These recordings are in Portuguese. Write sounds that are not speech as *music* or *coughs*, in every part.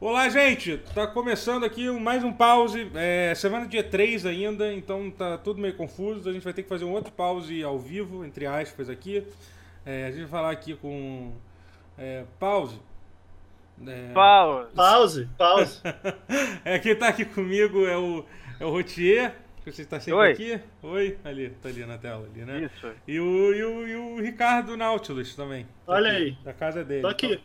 Olá, gente! Tá começando aqui mais um pause. É, semana dia 3 ainda, então tá tudo meio confuso. A gente vai ter que fazer um outro pause ao vivo, entre aspas, aqui. É, a gente vai falar aqui com. É, pause. É... Pause. Pause, pause. *laughs* é, quem tá aqui comigo é o, é o Rotier, que você está sempre Oi. aqui. Oi, ali, tá ali na tela, ali, né? Isso. E o, e o, e o Ricardo Nautilus também. tá Olha aqui, aí. Da casa dele. Tô aqui.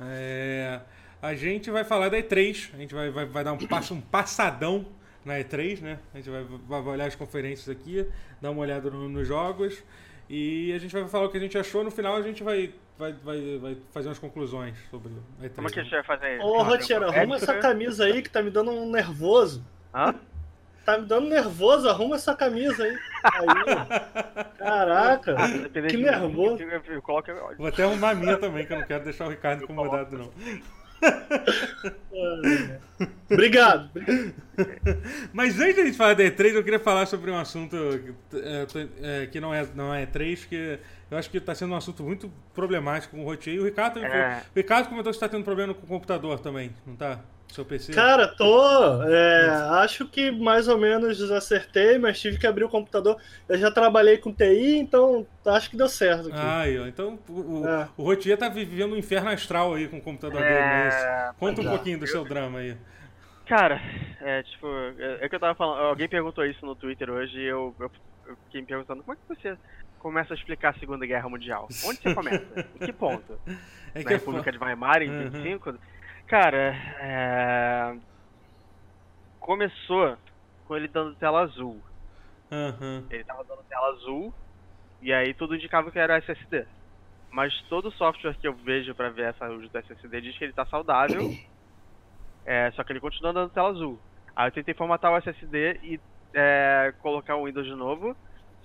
É, a gente vai falar da E3, a gente vai, vai, vai dar um, passo, um passadão na E3, né? A gente vai, vai olhar as conferências aqui, dar uma olhada no- nos jogos e a gente vai falar o que a gente achou. No final a gente vai, vai, vai, vai fazer umas conclusões sobre a E3. Como é que a né? gente vai fazer isso? Ô, Rotiero, arruma essa camisa aí que tá me dando um nervoso. Hã? Tá me dando nervoso, arruma essa camisa aí. Aí. Caraca. Que nervoso. Vou até arrumar a minha também, que eu não quero deixar o Ricardo incomodado, não. Obrigado. Mas antes da gente falar da E3, eu queria falar sobre um assunto é, tô- é, que não é, não é E3, que eu acho que está sendo um assunto muito problemático com o Rotier. E o Ricardo É. falou- O Ricardo comentou que está tendo problema com o computador também, não tá? Seu PC? Cara, tô. é, acho que mais ou menos acertei, mas tive que abrir o computador. Eu já trabalhei com TI, então acho que deu certo aqui. Ah, aí, ó. então o, É. o Rotier tá vivendo um inferno astral aí com o computador dele, não é? É, Conta um já. pouquinho do seu drama aí. Cara, é tipo, é, é que eu tava falando, alguém perguntou isso no Twitter hoje e eu, eu, eu fiquei me perguntando como é que você começa a explicar a Segunda Guerra Mundial? Onde você começa? em *laughs* que ponto? É Na que é República fo- de Weimar em Uhum. 25? Cara, é... começou com ele dando tela azul. Aham. Ele tava dando tela azul e aí tudo indicava que era SSD. Mas todo software que eu vejo pra ver essa do SSD diz que ele tá saudável. É, só que ele continua dando tela azul. Aí eu tentei formatar o SSD e é, colocar o Windows de novo.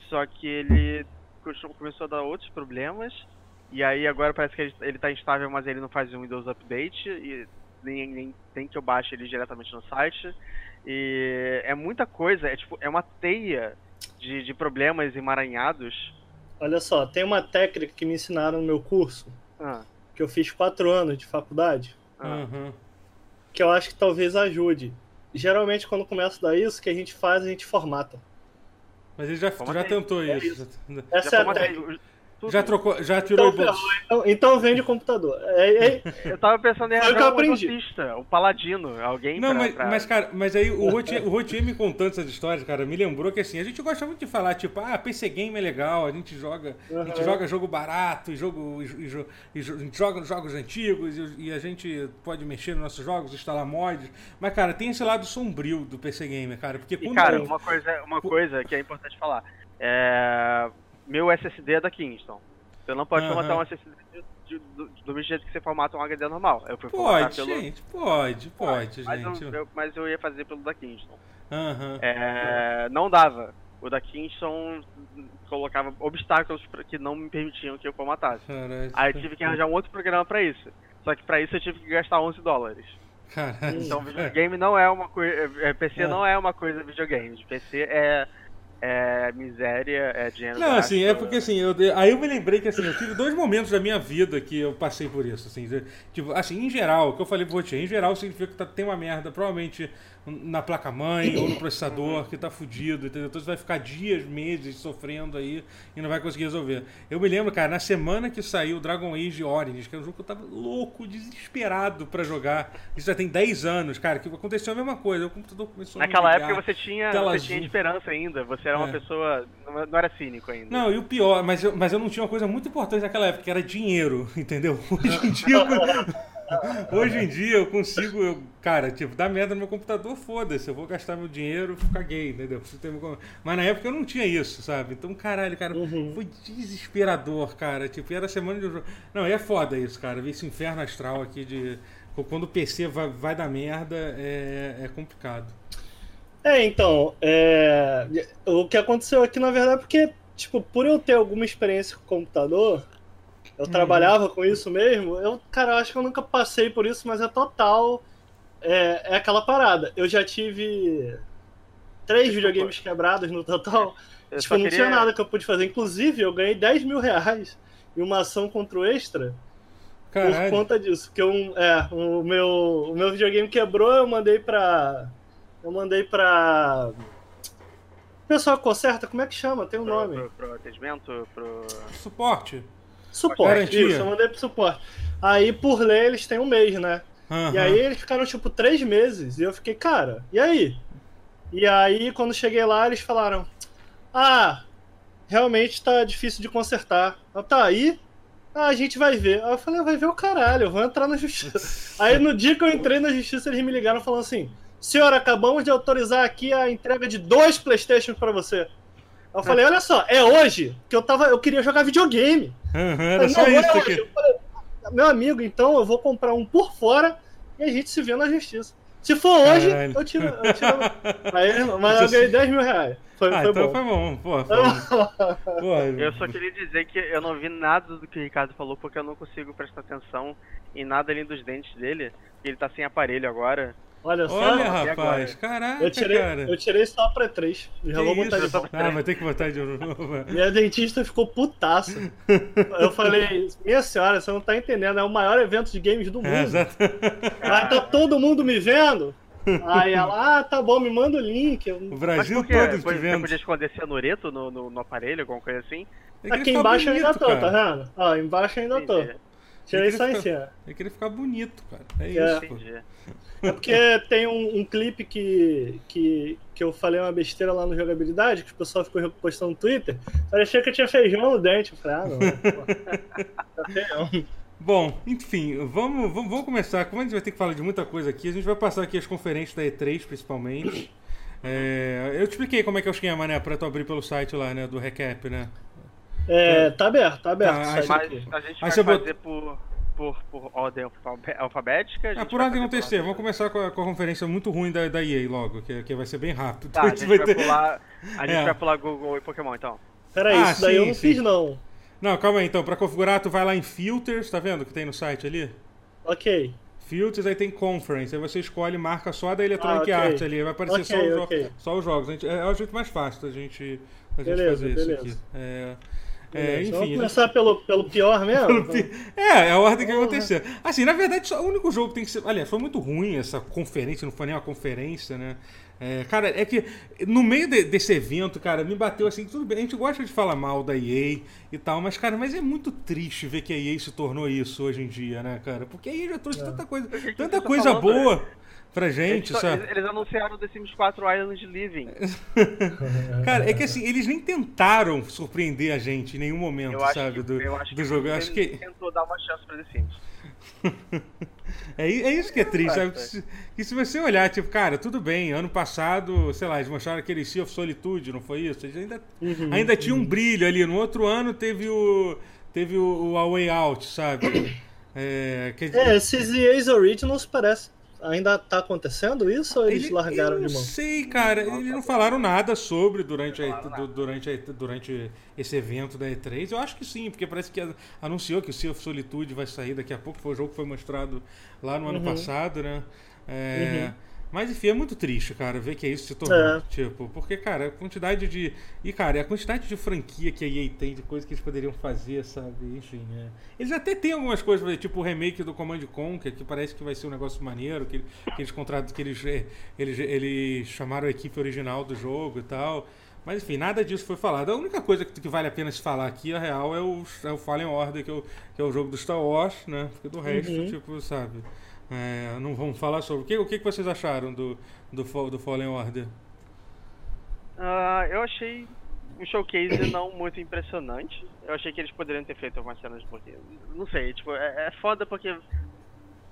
Só que ele começou a dar outros problemas. E aí agora parece que ele, ele tá instável, mas ele não faz um Windows Update. E nem, nem tem que eu baixe ele diretamente no site. E é muita coisa, é tipo, é uma teia de, de problemas emaranhados. Olha só, tem uma técnica que me ensinaram no meu curso, Ah, que eu fiz quatro anos de faculdade, ah. Aham. que eu acho que talvez ajude. Geralmente, quando começa a dar isso, o que a gente faz, a gente formata. Mas ele já, Como já assim? tentou É isso. Essa Já é a técnica. O- tudo. Já trocou, já tirou Então, o bolso. Então, então vende computador. É, é- Eu tava pensando em o arranjar um aprendi. exorcista, um paladino, alguém Não, pra, mas, pra- mas, cara, mas aí o Rotier, o Rotier me contando essas histórias, cara, me lembrou que assim, a gente gosta muito de falar, tipo, ah, PC Game é legal, a gente joga, a gente Uhum. joga jogo barato, e jogo, e, e a gente joga jogos antigos, e, e a gente pode mexer nos nossos jogos, instalar mods. Mas, cara, tem esse lado sombrio do PC Gamer, cara, porque E quando. cara, uma coisa, uma coisa que é importante falar. É... Meu SSD é da Kingston. Você não pode Aham. formatar um SSD de- de- do, do mesmo jeito que você formata um HD normal. Eu fui Pode, pelo. gente, pode, pode, mas, gente. eu, eu- mas eu ia fazer pelo da Kingston. Aham. É, não dava. O da Kingston colocava obstáculos que não me permitiam que eu formatasse. Caralho. Aí eu tive que arranjar um outro programa pra isso. Só que pra isso eu tive que gastar 11 dólares. Caralho. Então videogame não é uma coisa. PC É. não é uma coisa videogame. PC é, é miséria, é dinheiro. Não, assim, é porque assim, eu, aí eu me lembrei que assim, eu tive dois momentos da minha vida que eu passei por isso, assim, tipo, assim, em geral, o que eu falei pro Rotier, em geral significa que tá, tem uma merda, provavelmente na placa-mãe ou no processador que tá fudido, entendeu? Então você vai ficar dias, meses sofrendo aí e não vai conseguir resolver. Eu me lembro, cara, na semana que saiu Dragon Age Origins, que é um jogo que eu tava louco, desesperado pra jogar, isso já tem 10 anos, cara, que aconteceu a mesma coisa, o computador começou a me Naquela época você tinha, você tinha esperança ainda. Você era uma É. pessoa. Não era cínico ainda. Não, e o pior, mas eu, mas eu não tinha uma coisa muito importante naquela época, que era dinheiro, *laughs* entendeu? Hoje em dia, eu, *laughs* *laughs* hoje em dia eu consigo, eu, cara, tipo, dar merda no meu computador, foda-se, eu vou gastar meu dinheiro e ficar gay, entendeu? Mas na época eu não tinha isso, sabe? Então, caralho, cara, Uhum. foi desesperador, cara. Tipo, era semana de um jogo. Não, e é foda isso, cara. Ver esse inferno astral aqui de. Quando o PC vai, vai dar merda, é, é complicado. É, então, é, o que aconteceu aqui, na verdade, é porque, tipo, por eu ter alguma experiência com computador, eu Uhum. trabalhava com isso mesmo, eu, cara, acho que eu nunca passei por isso, mas é total, é, é aquela parada. Eu já tive três videogames quebrados no total, *laughs* Eu tipo, não queria- tinha nada que eu pude fazer. Inclusive, eu ganhei 10 mil reais em uma ação contra o Extra, Caralho. Por conta disso. Que um, é, o meu, o meu videogame quebrou, eu mandei pra. Eu mandei pra. O pessoal conserta, como é que chama? Tem um Pro, nome. pro, pro atendimento, pro. Suporte. Suporte. Garantia. Isso, eu mandei pro suporte. Aí, por lei, eles têm um mês, né? Aham. E aí eles ficaram, tipo, três meses. E eu fiquei, cara, e aí? E aí, quando cheguei lá, eles falaram: Ah, realmente tá difícil de consertar. Eu, tá, aí? Ah, a gente vai ver. Aí eu falei, vai ver o caralho, eu vou entrar na justiça. *laughs* aí no dia que eu entrei na justiça, eles me ligaram falando assim: Senhor, acabamos de autorizar aqui a entrega de dois Playstations pra você. Eu falei, olha só, é hoje que eu tava. Eu queria jogar videogame. Era só não é isso hoje. aqui. Eu falei, meu amigo, então eu vou comprar um por fora e a gente se vê na justiça. Se for hoje, Caralho. eu tiro. Eu tiro *laughs* aí, mas eu ganhei 10 mil reais. Foi, Ah, foi então bom. foi bom. Pô, foi bom. *laughs* Eu só queria dizer que eu não vi nada do que o Ricardo falou porque eu não consigo prestar atenção em nada além dos dentes dele. Ele tá sem aparelho agora. Olha só, Olha, rapaz. Caraca, eu, tirei, cara. eu tirei só pra 3. Já vou botar isso? de volta. Ah, vai ter que botar de novo. *laughs* Minha dentista ficou putaça. *laughs* Eu falei, minha senhora, você não tá entendendo, é o maior evento de games do mundo. É, exato. Vai tá todo mundo me vendo? Aí ela, ah, tá bom, me manda o link. O Brasil todo te Você vendo. podia esconder cianureto no, no, no aparelho, alguma coisa assim? Queria Aqui embaixo eu ainda bonito, tô, cara. tá vendo? Ó, embaixo eu ainda tô. Entendi. Tirei Eu só em cima. Eu queria ficar bonito, cara. É É. isso, pô. É porque tem um, um clipe que, que, que eu falei uma besteira lá no jogabilidade, que o pessoal ficou postando no Twitter. Eu achei que eu tinha feijão no dente. Eu falei, ah, não. pô. Tá feião. Bom, enfim, vamos, vamos, vamos começar. Como a gente vai ter que falar de muita coisa aqui, a gente vai passar aqui as conferências da E3, principalmente. É, eu te expliquei como é que é o esquema, né? Pra tu abrir pelo site lá, né? Do recap, né? É, tá aberto, tá aberto. Tá, Mas aqui. a gente vai você bot- fazer por, por, por ordem alfabética? Ah, gente por ordem ordem- vamos começar com a, com a conferência muito ruim da, da EA logo, que, que vai ser bem rápido. Tá, a gente *laughs* vai ter- pular, a gente É. vai pular Google e Pokémon então. Peraí, Ah, isso daí eu sim, não sim. fiz, não. Não, calma aí, então. Pra configurar, tu vai lá em Filters, tá vendo que tem no site ali? Ok. Filters, aí tem Conference. Aí você escolhe marca só da Electronic Ah, ok. Arts ali. Vai aparecer só, Ok, os jo- ok. só os jogos. A gente- é o jeito mais fácil da gente, da gente Beleza, fazer beleza. isso aqui. É, é, Beleza, Vamos enfim. começar pelo, pelo pior mesmo? É, é a ordem que aconteceu. Assim, na verdade, só o único jogo que tem que ser. Aliás, foi muito ruim essa conferência, não foi nem uma conferência, né? É, cara, é que no meio de- desse evento, cara, me bateu assim, tudo bem, a gente gosta de falar mal da EA e tal, mas, cara, mas é muito triste ver que a EA se tornou isso hoje em dia, né, cara? Porque a EA já trouxe tanta coisa, tanta tá coisa falando, boa pra Eles, gente, só- sabe? eles- eles anunciaram The Sims 4 Island Living. *laughs* *laughs* Cara, é que assim, eles nem tentaram surpreender a gente em nenhum momento, Eu acho sabe, que, do, eu acho do que jogo. Eu acho que tentou dar uma chance pra The Sims. *laughs* É, é isso que é triste, sabe? Que se, que você olhar, tipo, cara, tudo bem, ano passado, sei lá, eles mostraram aquele Sea of Solitude, não foi isso? Eles ainda, Uhum, ainda tinha um brilho ali. No outro ano teve o. Teve o, o A Way Out, sabe? *coughs* É, dizer, É, esses EA's Originals parece. Ainda tá acontecendo isso ou eles ele- largaram eu não de mão? sei, cara. Eles não falaram nada sobre durante, a, du- durante, a, durante esse evento da E3. Eu acho que sim, porque parece que anunciou que o Sea of Solitude vai sair daqui a pouco. Foi o jogo que foi mostrado lá no ano Uhum. passado, né? É, Uhum. Mas enfim, é muito triste, cara, ver que é isso se tornou. É. Tipo, porque, cara, a quantidade de. E, cara, a quantidade de franquia que a EA tem, de coisas que eles poderiam fazer, sabe? Enfim, é. Eles até têm algumas coisas, tipo o remake do Command Conquer, que parece que vai ser um negócio maneiro, que, que eles contratos que eles, eh, eles, eles chamaram a equipe original do jogo e tal. Mas enfim, nada disso foi falado. A única coisa que, que vale a pena se falar aqui, a real, é o, é o Fallen Order, que é o, que é o jogo do Star Wars, né? Porque do resto, Uhum. tipo, sabe? É, não vamos falar sobre. O que, o que que vocês acharam do, do, do Fallen Order? Ah, eu achei um showcase não muito impressionante. Eu achei que eles poderiam ter feito algumas cenas porque. Não sei, tipo, é, é foda porque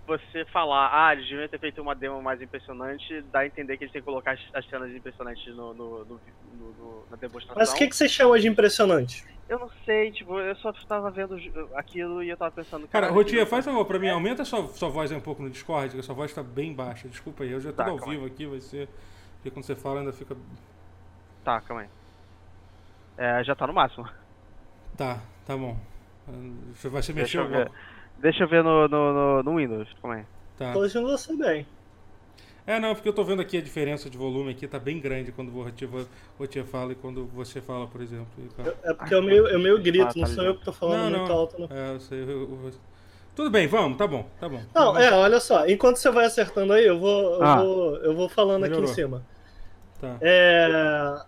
você falar, ah, eles deviam ter feito uma demo mais impressionante, dá a entender que eles têm que colocar as, as cenas impressionantes no, no, no- no- no- na demonstração. Mas o que, que você chama de impressionante? Eu não sei, tipo, eu só tava vendo aquilo e eu tava pensando. Cara, "Caralho, Rotia, que- faz favor pra mim, aumenta a sua, sua voz aí um pouco no Discord, que a sua voz tá bem baixa. Desculpa aí, eu já tô Tá, ao calma aí. vivo aqui, vai ser. Porque quando você fala ainda fica. Tá, calma aí. É, já tá no máximo. Tá, tá bom. Você vai se mexer Deixa eu ver. Deixa eu ver no, no, no, no Windows, calma aí. Tá. Tô ouvindo você bem. É, não, porque eu tô vendo aqui a diferença de volume aqui, tá bem grande quando o Rotia, Rotia fala e quando você fala, por exemplo. tal. É porque eu meio, eu meio grito, Ah, tá não sou ligado. eu que tô falando Não, muito não. alto, não. É, eu sei. eu- eu- Tudo bem, vamos, tá bom, tá bom. Não, é, olha só, enquanto você vai acertando aí, eu vou, eu Ah. vou, eu vou falando aqui Melhorou. em cima. Tá. É,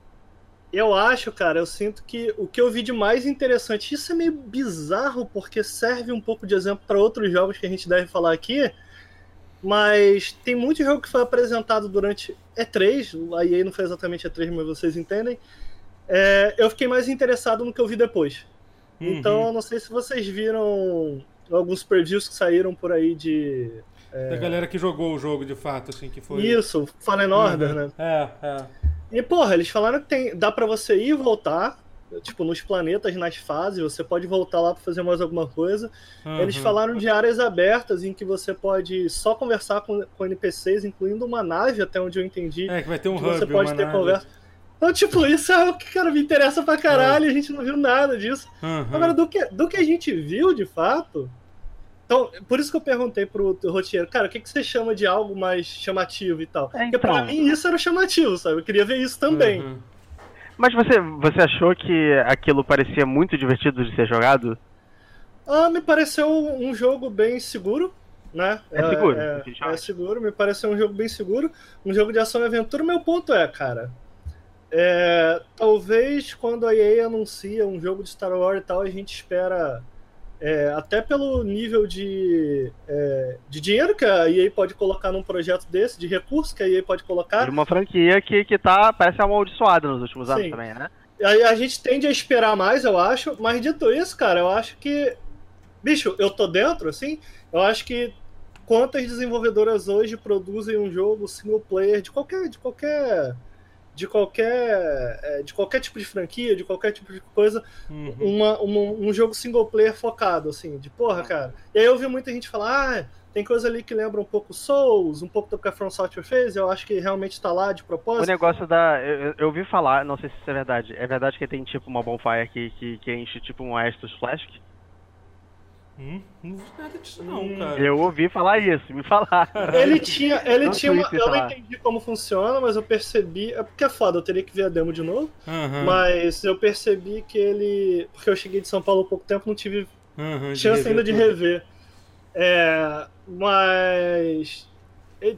eu acho, cara, eu sinto que o que eu vi de mais interessante, isso é meio bizarro, porque serve um pouco de exemplo para outros jogos que a gente deve falar aqui, mas tem muito jogo que foi apresentado durante E3, a EA não foi exatamente E3, mas vocês entendem. É, eu fiquei mais interessado no que eu vi depois. Uhum. Então, eu não sei se vocês viram alguns previews que saíram por aí de. Da galera que jogou o jogo de fato, assim, que foi. Isso, Fallen Order, Uhum. né? É, é. E, porra, eles falaram que tem, dá pra você ir e voltar, tipo, nos planetas, nas fases, você pode voltar lá pra fazer mais alguma coisa. Eles Uhum. falaram de áreas abertas em que você pode só conversar com, com NPCs, incluindo uma nave, até onde eu entendi. É, que vai ter um que hub, você pode uma ter nave. conversa. Então, tipo, isso é o que, cara, me interessa pra caralho, a gente não viu nada disso. Uhum. Agora, do que, do que a gente viu, de fato... Então, por isso que eu perguntei pro roteiro, cara, o que, que você chama de algo mais chamativo e tal? É, Porque pra então. mim isso era chamativo, sabe? Eu queria ver isso também. Uhum. Mas você, você achou que aquilo parecia muito divertido de ser jogado? Ah, me pareceu um jogo bem seguro, né? É seguro, É, é seguro, me pareceu um jogo bem seguro. Um jogo de ação e aventura. Meu ponto é, cara. é, talvez quando a EA anuncia um jogo de Star Wars e tal, a gente espera. É, até pelo nível de, é, de dinheiro que a EA pode colocar num projeto desse, de recursos que a EA pode colocar, De uma franquia que, que tá, parece amaldiçoada nos últimos anos Sim. também, né? A, a gente tende a esperar mais, eu acho, mas dito isso, cara, eu acho que. Bicho, eu tô dentro, assim. Eu acho que quantas desenvolvedoras hoje produzem um jogo single player de qualquer. de qualquer. De qualquer. é, de qualquer tipo de franquia, de qualquer tipo de coisa, Uhum. uma, uma- um jogo single player focado, assim, de porra, cara. E aí eu vi muita gente falar, ah, tem coisa ali que lembra um pouco Souls, um pouco do que a From Software fez, eu acho que realmente tá lá de O propósito. negócio da. Eu, eu- ouvi falar, não sei se isso é verdade. É verdade que tem tipo uma bonfire que, que, que enche tipo um Estus Flask? Hum, não vi nada disso, não, Hum, cara. Eu ouvi falar isso, me falaram. *laughs* Ele tinha, ele No tinha uma, eu tá não lá. entendi como funciona, mas eu percebi, é porque é foda, eu teria que ver a demo de novo, Aham, mas eu percebi que ele, porque eu cheguei de São Paulo há pouco tempo, não tive aham, chance ainda de rever. É, mas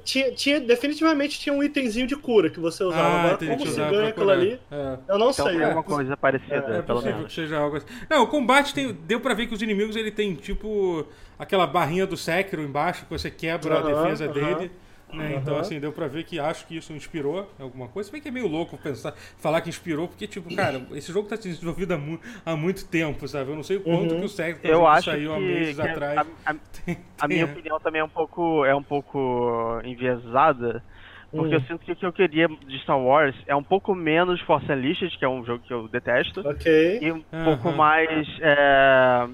tinha, tinha definitivamente tinha um itemzinho de cura que você usava. Ah, Agora entendi, como que se usava ganha aquilo ali, É. eu não Então sei. é uma coisa parecida, É pelo possível menos. que seja algo assim. Não, o combate tem, deu pra ver que os inimigos ele tem tipo aquela barrinha do Sekiro embaixo que você quebra a Aham, defesa aham. dele. Né? Então, Aham. assim, deu pra ver que acho que isso inspirou alguma coisa. Se bem que é meio louco pensar, falar que inspirou, porque, tipo, cara, esse jogo tá sendo desenvolvido há, mu- há muito tempo, sabe? Eu não sei o quanto Uhum. que o Sekiro por Eu acho saiu há que, meses que atrás. a, a- a minha *laughs* opinião também é um pouco, é um pouco enviesada, porque Hum. eu sinto que o que eu queria de Star Wars é um pouco menos Force Unleashed, que é um jogo que eu detesto, Ok. e um Aham. pouco mais. É.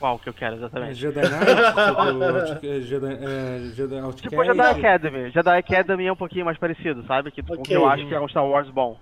Qual que eu quero É exatamente? Jedi Knight, *laughs* tipo, é, Jedi, é, Jedi Outcast. Tipo Jedi Academy. Jedi Academy é um pouquinho mais parecido, sabe? Que, com Ok. que eu acho que é um Star Wars bom.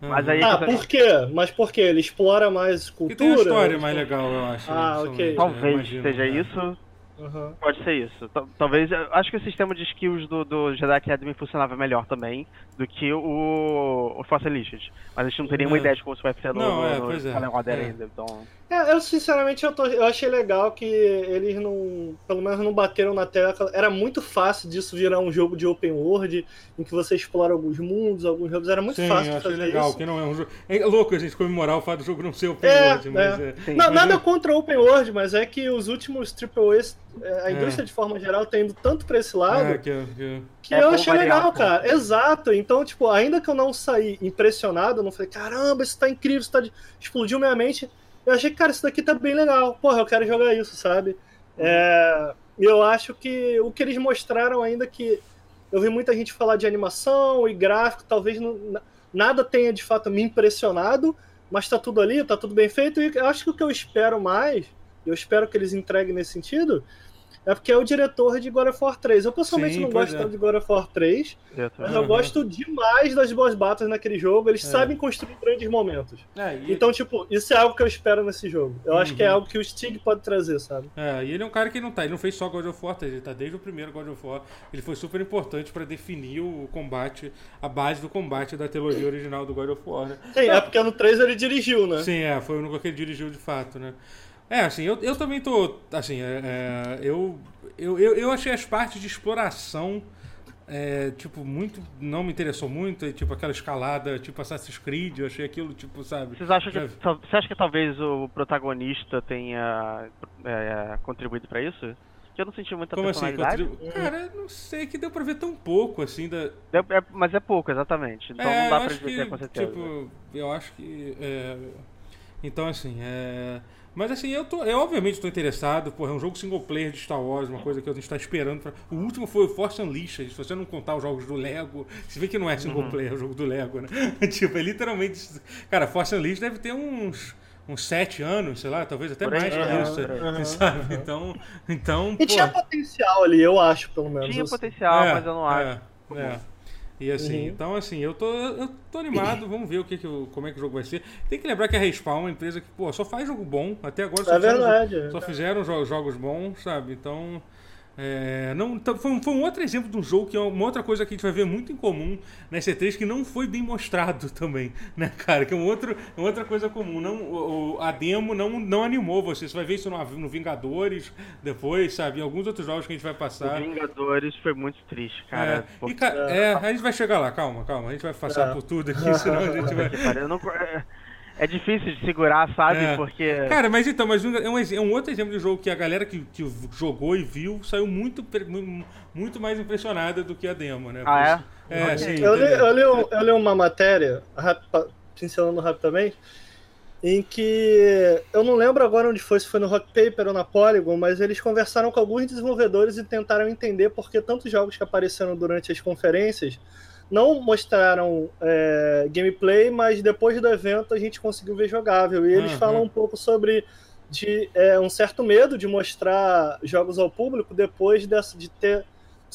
Mas aí- Ah, que- por quê? Mas por quê? Ele explora mais E cultura? tem uma história mais legal, eu acho. Ah, pessoalmente, ok. Talvez imagino, seja né? isso. Aham. Pode ser isso. Tal- Talvez. eu Acho que o sistema de skills do, do Jedi Academy funcionava melhor também do que o, o Force Unleashed. Mas a gente não tem nenhuma É. ideia de como isso vai ser no, Não, no, é, no pois é. Order É. ainda. Então. É, eu sinceramente eu, tô- eu achei legal que eles não, pelo menos não bateram na tecla. Era muito fácil disso virar um jogo de open world, em que você explora alguns mundos, alguns jogos. Era muito Sim, fácil eu de achei fazer legal, isso. que não é um jogo. É louco a gente comemorar o fato do jogo não ser open É, world, mas é. é. Não, Mas nada é- contra open world, mas é que os últimos AAAs, é, a É. indústria de forma geral tá indo tanto pra esse lado É, que, que- que É eu achei variar, legal, pô. cara. Exato. Então, tipo, ainda que eu não saí impressionado, eu não falei, caramba, isso tá incrível, isso tá de... explodiu minha mente. Eu achei que, cara, isso daqui tá bem legal. Porra, eu quero jogar isso, sabe? É, eu acho que o que eles mostraram ainda que eu vi muita gente falar de animação e gráfico, talvez não- na- nada tenha de fato me impressionado, mas tá tudo ali, tá tudo bem feito. E eu acho que o que eu espero mais, eu espero que eles entreguem nesse sentido, é porque é o diretor de God of War 3. Eu pessoalmente Sim, não gosto é. tanto de God of War 3, eu mas eu gosto demais das boas batas naquele jogo. Eles É. sabem construir grandes momentos. É, e, Então, tipo, isso é algo que eu espero nesse jogo. Eu acho que é Uhum. algo que o Stig pode trazer, sabe? é, e ele é um cara que não tá, ele não fez só God of War, tá? ele tá desde o primeiro God of War. Ele foi super importante pra definir o combate, a base do combate da trilogia original do God of War, né? Sim, é porque no 3 ele dirigiu, né? Sim, é, foi o único que ele dirigiu de fato, né? É, assim, eu, eu também tô. Assim, é, é, eu, eu, eu, achei as partes de exploração. É, tipo, muito. Não me interessou muito. Tipo, aquela escalada, tipo Assassin's Creed, eu achei aquilo, tipo, sabe. Vocês acham que, você acha que talvez o protagonista tenha é, contribuído pra isso? Que eu não senti muita Como assim? personalidade. contribu- Cara, não sei, que deu pra ver tão pouco, assim, da. É- é- mas é pouco, exatamente. Então É, não dá pra dizer que, com certeza. Tipo, eu acho que. é, Então, assim, é. Mas assim, eu tô. Eu obviamente tô interessado, porra, é um jogo single player de Star Wars, uma coisa que a gente tá esperando. Pra... O último foi o Force Unleashed, se você não contar os jogos do Lego, você vê que não é single Uhum. player, é o jogo do Lego, né? *laughs* tipo, é literalmente. Cara, Force Unleashed deve ter uns. Uns sete anos, sei lá, talvez até Por mais que aham, isso. Aham, *laughs* sabe? aham. Então, então, E pô, tinha potencial ali, eu acho, pelo menos. Tinha potencial, é, mas eu não acho. É, é. E assim, Uhum. então assim, eu tô, eu tô animado, vamos ver o que que como é que o jogo vai ser. Tem que lembrar que a Respawn é uma empresa que, pô, só faz jogo bom, até agora só É fizeram, verdade. só fizeram jo- jogos bons, sabe? Então, é, não, então, foi, um, foi um outro exemplo de um jogo que é uma outra coisa que a gente vai ver muito em comum na C3 que não foi bem mostrado *laughs* também, né, cara? Que é um outro, uma outra coisa comum. Não, o, o- a demo não, não animou você. Você vai ver isso no, no Vingadores depois, sabe? Em alguns outros jogos que a gente vai O passar. Vingadores foi muito triste, cara. É, Porque- e, é, a gente vai chegar lá, calma, calma. A gente vai passar É. por tudo aqui, *laughs* senão a gente vai. eu não- é- É difícil de segurar, sabe? É. Porque. Cara, mas então, mas um- é um, é um outro exemplo de jogo que a galera que, que jogou e viu saiu muito, muito mais impressionada do que a demo, né? Ah, é? É, Ok. sim. Eu li, eu, li um- eu li uma matéria, rap- pa- pincelando rapidamente, em que eu não lembro agora onde foi, se foi no Rock Paper ou na Polygon, mas eles conversaram com alguns desenvolvedores e tentaram entender por que tantos jogos que apareceram durante as conferências não mostraram é, gameplay, mas depois do evento a gente conseguiu ver jogável. E eles Uhum. falam um pouco sobre de, é, um certo medo de mostrar jogos ao público depois dessa, de ter. Não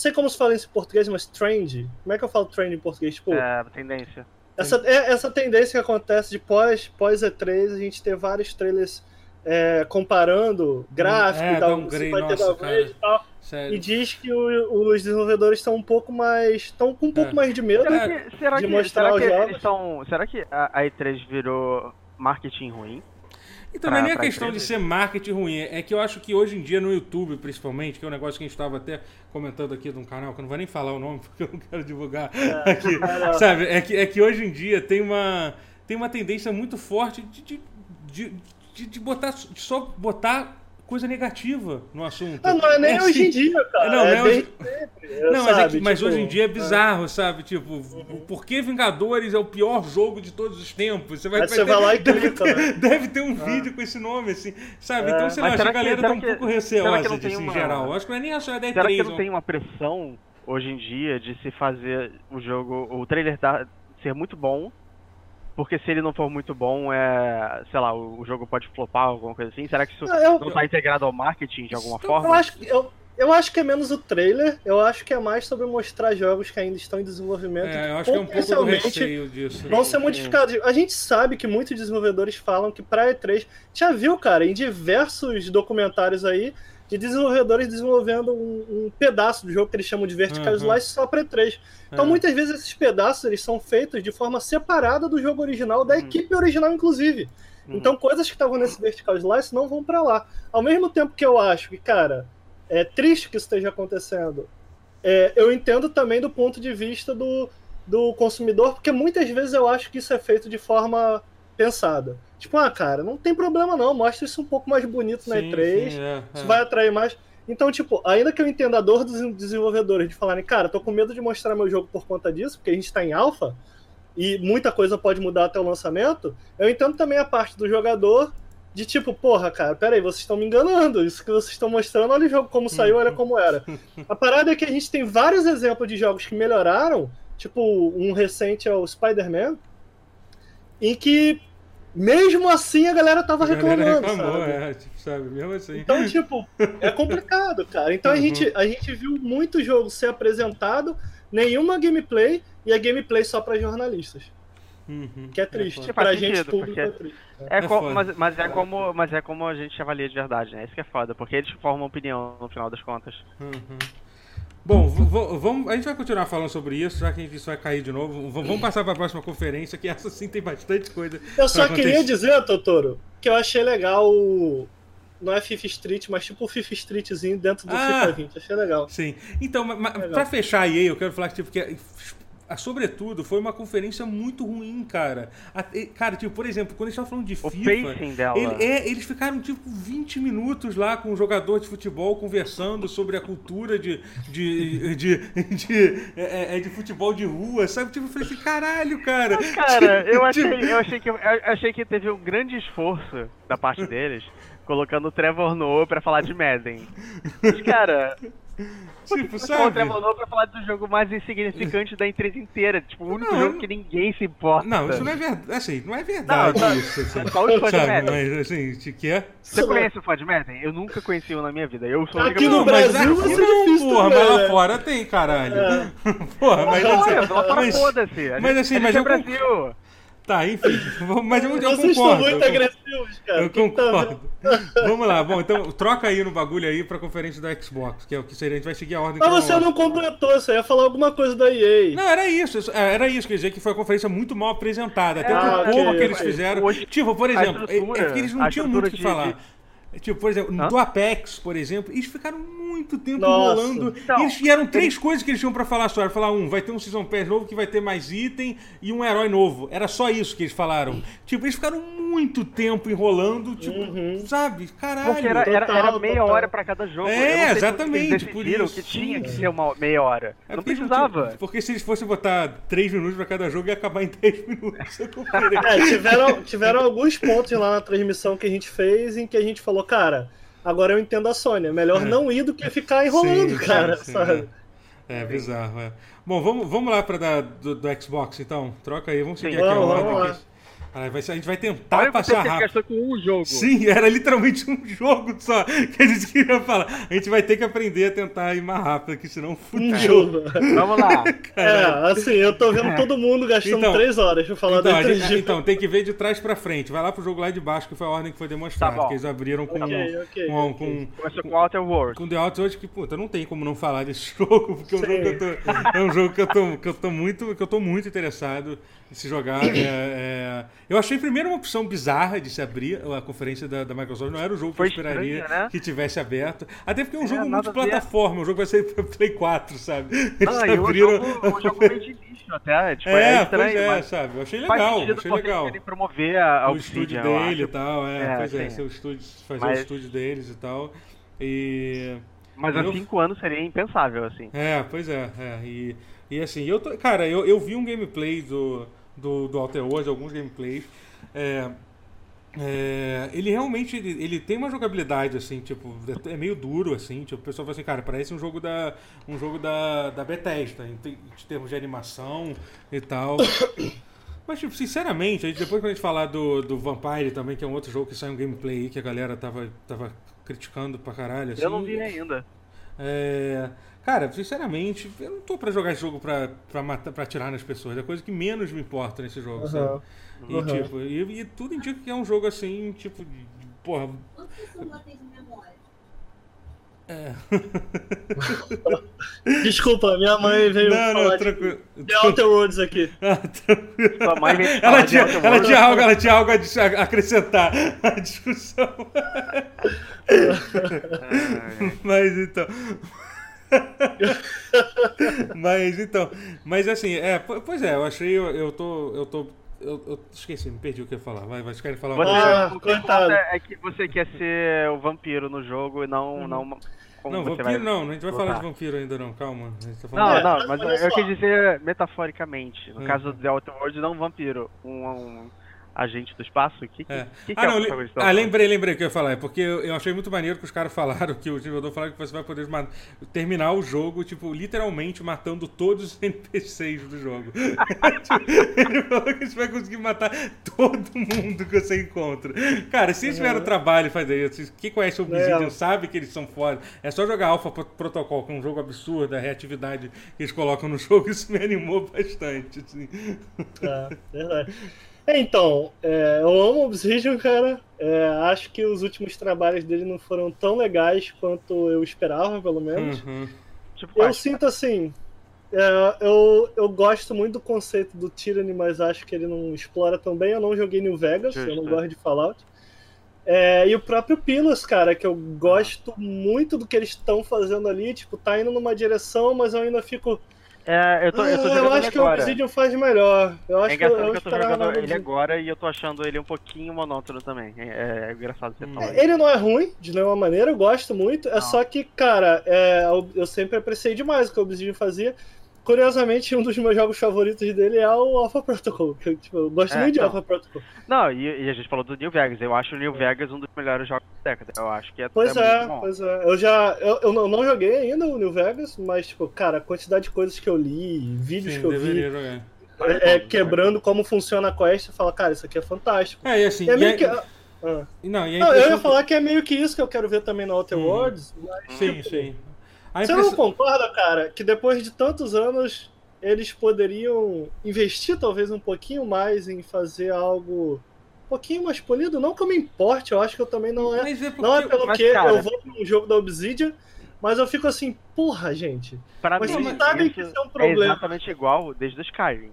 sei como se fala isso em português, mas trend. Como é que eu falo trend em português? Tipo, É, tendência. essa, é, essa tendência que acontece de pós, pós E3, a gente ter vários trailers é, comparando gráfico, É, e tal, vai ter nossa, e tal. Sério. E diz que o- os desenvolvedores estão um pouco mais. estão com um pouco É. mais de medo. Será que, será de que, mostrar será os que jogos. eles estão. Será que a, a E3 virou marketing ruim? Então não é pra- nem a pra questão de ser marketing ruim, é que eu acho que hoje em dia no YouTube, principalmente, que é um negócio que a gente estava até comentando aqui de um canal, que eu não vou nem falar o nome *laughs* porque eu não quero divulgar aqui, não. sabe? É que, é que hoje em dia tem uma, tem uma tendência muito forte de, de, de, de, de botar, de só botar coisa negativa no assunto. Ah, não é nem assim, hoje em dia, cara. Não, é não é hoje- sempre, Não, mas, é sabe? que- mas Tipo, hoje em dia é bizarro, sabe? Tipo, o por que Vingadores é o pior jogo de todos os tempos? Você vai, Aí você ter- vai lá e *laughs* deve, clica, ter, né? deve ter um vídeo com esse nome, assim, sabe? É. Então, sei lá, Mas acho que será a galera tá um que- pouco receosa disso em uma- geral. Acho que não é nem a só da Será que E3, não tem uma pressão hoje em dia de se fazer o jogo, o trailer da- ser muito bom? Porque se ele não for muito bom, é, sei lá, o, o jogo pode flopar, alguma coisa assim. Será que isso Não, eu- não tá integrado ao marketing de alguma Eu forma? acho, que- eu, eu acho que é menos o trailer, eu acho que é mais sobre mostrar jogos que ainda estão em desenvolvimento. É, eu acho que é um pouco do receio disso. vão ser modificados. A gente sabe que muitos desenvolvedores falam que pra E3 já viu, cara, em diversos documentários aí de desenvolvedores desenvolvendo um, um pedaço do jogo que eles chamam de vertical Uhum. slice só pra E3. Então É. muitas vezes esses pedaços eles são feitos de forma separada do jogo original, da Uhum. equipe original inclusive. Uhum. Então coisas que estavam nesse vertical slice não vão pra lá. Ao mesmo tempo que eu acho que, cara, é triste que isso esteja acontecendo, é, eu entendo também do ponto de vista do, do consumidor, porque muitas vezes eu acho que isso é feito de forma pensada. Tipo, ah, cara, não tem problema não, mostra isso um pouco mais bonito na Sim, E3, sim, é, isso é. vai atrair mais. Então, tipo, ainda que eu entenda a dor dos desenvolvedores de falarem, cara, tô com medo de mostrar meu jogo por conta disso, porque a gente tá em alfa, e muita coisa pode mudar até o lançamento, eu entendo também a parte do jogador de tipo, porra, cara, peraí, vocês estão me enganando, isso que vocês estão mostrando, olha o jogo como saiu, olha como era. *laughs* A parada é que a gente tem vários exemplos de jogos que melhoraram, tipo, um recente é o Spider-Man, em que mesmo assim a galera tava A galera reclamando, reclamou, sabe? é, tipo, sabe? Mesmo assim. Então, tipo, é complicado, cara. Então a, Uhum. gente, a gente viu muito jogo ser apresentado, nenhuma gameplay, e a gameplay só pra jornalistas. Uhum. Que é triste. Que pra gente, público, porque- é triste. É É mas, mas, é como, mas é como a gente avalia de verdade, né? Isso que é foda, porque eles formam opinião no final das contas. Uhum. Bom, vamos, a gente vai continuar falando sobre isso, já que isso vai cair de novo. Vamos passar para a próxima conferência, que essa sim tem bastante coisa. Eu só queria dizer, Totoro, que eu achei legal o, não é FIFA Street, mas tipo o FIFA Streetzinho dentro do Ah. FIFA 20. Achei legal. Sim. Então, pra fechar a EA, eu quero falar que, tipo, que a- sobretudo, foi uma conferência muito ruim, cara. A- cara, tipo, por exemplo, quando eles estavam falando de O FIFA. ele- é, eles ficaram tipo 20 minutos lá com um jogador de futebol conversando sobre a cultura de, de, de, de, é, é, de futebol de rua, sabe? Tipo, eu falei assim, caralho, cara. Cara, *laughs* eu Tipo, achei, eu achei que eu achei que teve um grande esforço da parte deles, colocando o Trevor Noah pra falar de Madden. Mas, cara, Tipo, o sabe? Noah pra falar do jogo mais insignificante da empresa inteira, tipo, o único Não, jogo que ninguém se importa. Não, isso não é verdade. Assim, não é verdade Não, isso. Assim, Qual o fã de sabe? Mas assim, de que é? Você conhece o fã de Madden? Eu nunca conheci um na minha vida. Eu sou Aqui no pessoa- mas Brasil aqui não, difícil porra, mas lá né? fora tem, caralho. É. *laughs* Porra, mas Não, assim, é, lá fora mas- foda-se. A mas gente- assim, mas é Brasil. Tá, enfim. Mas eu, eu Vocês estão concordo. muito eu, agressivos, cara. eu tá concordo. Vamos lá, bom, então troca aí no bagulho aí pra conferência da Xbox, que é o que seria, a gente vai seguir a ordem Mas você não completou, você ia falar alguma coisa da EA. Não, era isso, é, era isso, quer dizer que foi uma conferência muito mal apresentada. Até Ah, o ok, povo que eles fizeram. Hoje, tipo, por exemplo, é, é que eles não tinham muito o que estrutura de- falar. Tipo, por exemplo, Hã? do Apex, por exemplo, eles ficaram muito tempo Nossa. enrolando. Então, e eles e eram três coisas que eles tinham pra falar só. Era falar um, vai ter um Season Pass novo que vai ter mais item e um herói novo. Era só isso que eles falaram. Tipo, eles ficaram muito tempo enrolando, tipo, Uhum. sabe? Caralho. Porque era, era, era meia total. hora pra cada jogo. É, Eu não sei exatamente, Eles por isso. que tinha Sim. que ser uma meia hora. É não porque precisava. tinham- porque se eles fossem botar 3 minutos pra cada jogo, ia acabar em *laughs* 10 minutos. *laughs* É, tiveram, tiveram alguns pontos lá na transmissão que a gente fez em que a gente falou, cara, agora eu entendo a Sony. É melhor É. não ir do que ficar enrolando, Sim, cara, sim, sabe? É, é bizarro, é. Bom, vamos, vamos lá pra da, do, do Xbox então. Troca aí, vamos seguir Sim. aqui a Vamos, ordem. vamos vai a gente vai tentar Olha passar rápido. gastou com um jogo. Sim, *laughs* era literalmente um jogo só que a gente queria falar. A gente vai ter que aprender a tentar ir mais rápido, que senão Um fudeu. jogo. *laughs* Vamos lá. É, assim, eu tô vendo todo mundo gastando Então- três horas pra falar Então, gente- E3. então, tem que ver de trás pra frente. Vai lá pro jogo lá de baixo, que foi a ordem que foi demonstrada. Tá que eles abriram com, Ok, ok, com, ok. com, Começou com Outer Worlds. com The Outer hoje que, puta, não tem como não falar desse *laughs* jogo, porque é um jogo que eu tô, é um jogo que eu tô, que eu tô muito, que eu tô muito interessado se jogar. É, é, eu achei primeiro uma opção bizarra de se abrir a conferência da, da Microsoft, não era o jogo que Foi eu esperaria estranho, né? que tivesse aberto. Até porque é um É, jogo multiplataforma, o jogo vai sair pra *laughs* Play 4, sabe? Eles Ah, e o abriram jogo, o jogo meio de lixo até. Tipo, É, é, estranho, é, sabe? Eu achei legal, achei legal. promover a, a o estúdio dele e tal, é, É, pois é, seu estúdio, fazer Mas- o estúdio deles e tal. E. Mas há Eu- cinco anos seria impensável, assim. É, pois é, é. E, e assim, eu tô, cara, eu, eu vi um gameplay do, do, do Worlds, alguns gameplays. É, é, ele realmente ele, ele tem uma jogabilidade assim, tipo, é meio duro assim, tipo, o pessoal fala assim, cara, parece um jogo da um jogo da, da Bethesda em, em termos de animação e tal. *coughs* Mas, tipo, sinceramente, gente- depois quando a gente falar do, do Vampire também, que é um outro jogo que sai um gameplay aí que a galera tava, tava criticando pra caralho. Assim, Eu não vi ainda. é, Cara, sinceramente, eu não tô pra jogar esse jogo pra, pra, matar, pra atirar nas pessoas. É a coisa que menos me importa nesse jogo, sabe? Aham. E, Uhum. tipo, e, e tudo indica que é um jogo assim, tipo, de, de- porra. Quantas pessoas tem de memória? É. *laughs* Desculpa, minha mãe veio Não, falar não, de tranquilo. The Outer Worlds aqui. *laughs* Ah, tranquilo. Sua mãe veio Ela falar de tinha, ela, tinha algo, ela tinha algo a acrescentar *laughs* à discussão. Mas então. *laughs* mas então. Mas assim, é, po- pois é, eu achei, eu, eu tô. Eu tô. Eu, eu esqueci, me perdi o que eu ia falar. Vai, vai, querem falar Você, Ah, o que coitado. importa é que você quer ser o vampiro no jogo e não, não como Não, você vampiro vai... não, a gente vai falar de vampiro ainda não, calma. A gente tá Não, falando. É, não, mas eu só. quis dizer metaforicamente. No Hum. caso do The Outer Worlds, não um vampiro, um, um agente do espaço. O que, que, É. que, que ah, é não, o le- protagonista? ah, lembrei, lembrei o que eu ia falar. É porque eu, eu achei muito maneiro que os caras falaram que o desenvolvedor falaram que você vai poder terminar o jogo, tipo, literalmente matando todos os *laughs* NPCs do jogo. Tipo, *laughs* Ele falou que você vai conseguir matar todo mundo que você encontra. Cara, se eles tiveram trabalho em fazer isso, quem conhece o Obsidian É. sabe que eles são foda. É só jogar Alpha Pro- Protocol, que é um jogo absurdo, a reatividade que eles colocam no jogo, isso me animou bastante. Assim. É, verdade. É, então, é, eu amo o Obsidian, cara. É, acho que os últimos trabalhos dele não foram tão legais quanto eu esperava, pelo menos. Uhum. Tipo, Eu sinto assim. é, eu, eu gosto muito do conceito do Tyranny, mas acho que ele não explora tão bem. Eu não joguei New Vegas, eu não Justo. gosto de Fallout. É, e o próprio Pillars, cara, que eu gosto muito do que eles estão fazendo ali, tipo, tá indo numa direção, mas eu ainda fico. É, eu tô, eu tô "Ah, jogando eu acho ele que o agora. Obsidian faz melhor. Eu acho É que eu, engraçado que eu tô jogando ele agora e eu tô achando ele um pouquinho monótono também. É, é engraçado você Hum. falar isso. Ele não é ruim, de nenhuma maneira, eu gosto muito. É Não. só que, cara, é, eu, eu sempre apreciei demais o que o Obsidian fazia. Curiosamente, um dos meus jogos favoritos dele é o Alpha Protocol. Que, eu, tipo, eu gosto É, muito de não. Alpha Protocol. Não, e, e a gente falou do New Vegas. Eu acho o New Vegas um dos melhores jogos da década. Eu acho que é, Pois é, é, muito bom. pois é. Eu já. Eu, eu não, não joguei ainda o New Vegas, mas, tipo, cara, a quantidade de coisas que eu li, vídeos Sim, que eu vi, jogar. é, é, quebrando como funciona a quest, você fala, cara, isso aqui é fantástico. É, e assim. E é e meio é- que. Ah. Não, e a Não, eu ia que- falar que é meio que isso que eu quero ver também no Outer Hum. Worlds. mas, Sim, tipo, sim. A Você não concorda, cara, que depois de tantos anos eles poderiam investir talvez um pouquinho mais em fazer algo um pouquinho mais polido? Não que eu me importe, eu acho que eu também não é. Mas é porque... Não é pelo mas, que cara- eu vou pra um jogo da Obsidian, mas eu fico assim, porra, gente. Pra Mas mim, vocês sabem que isso é um é problema. exatamente igual desde o Skyrim.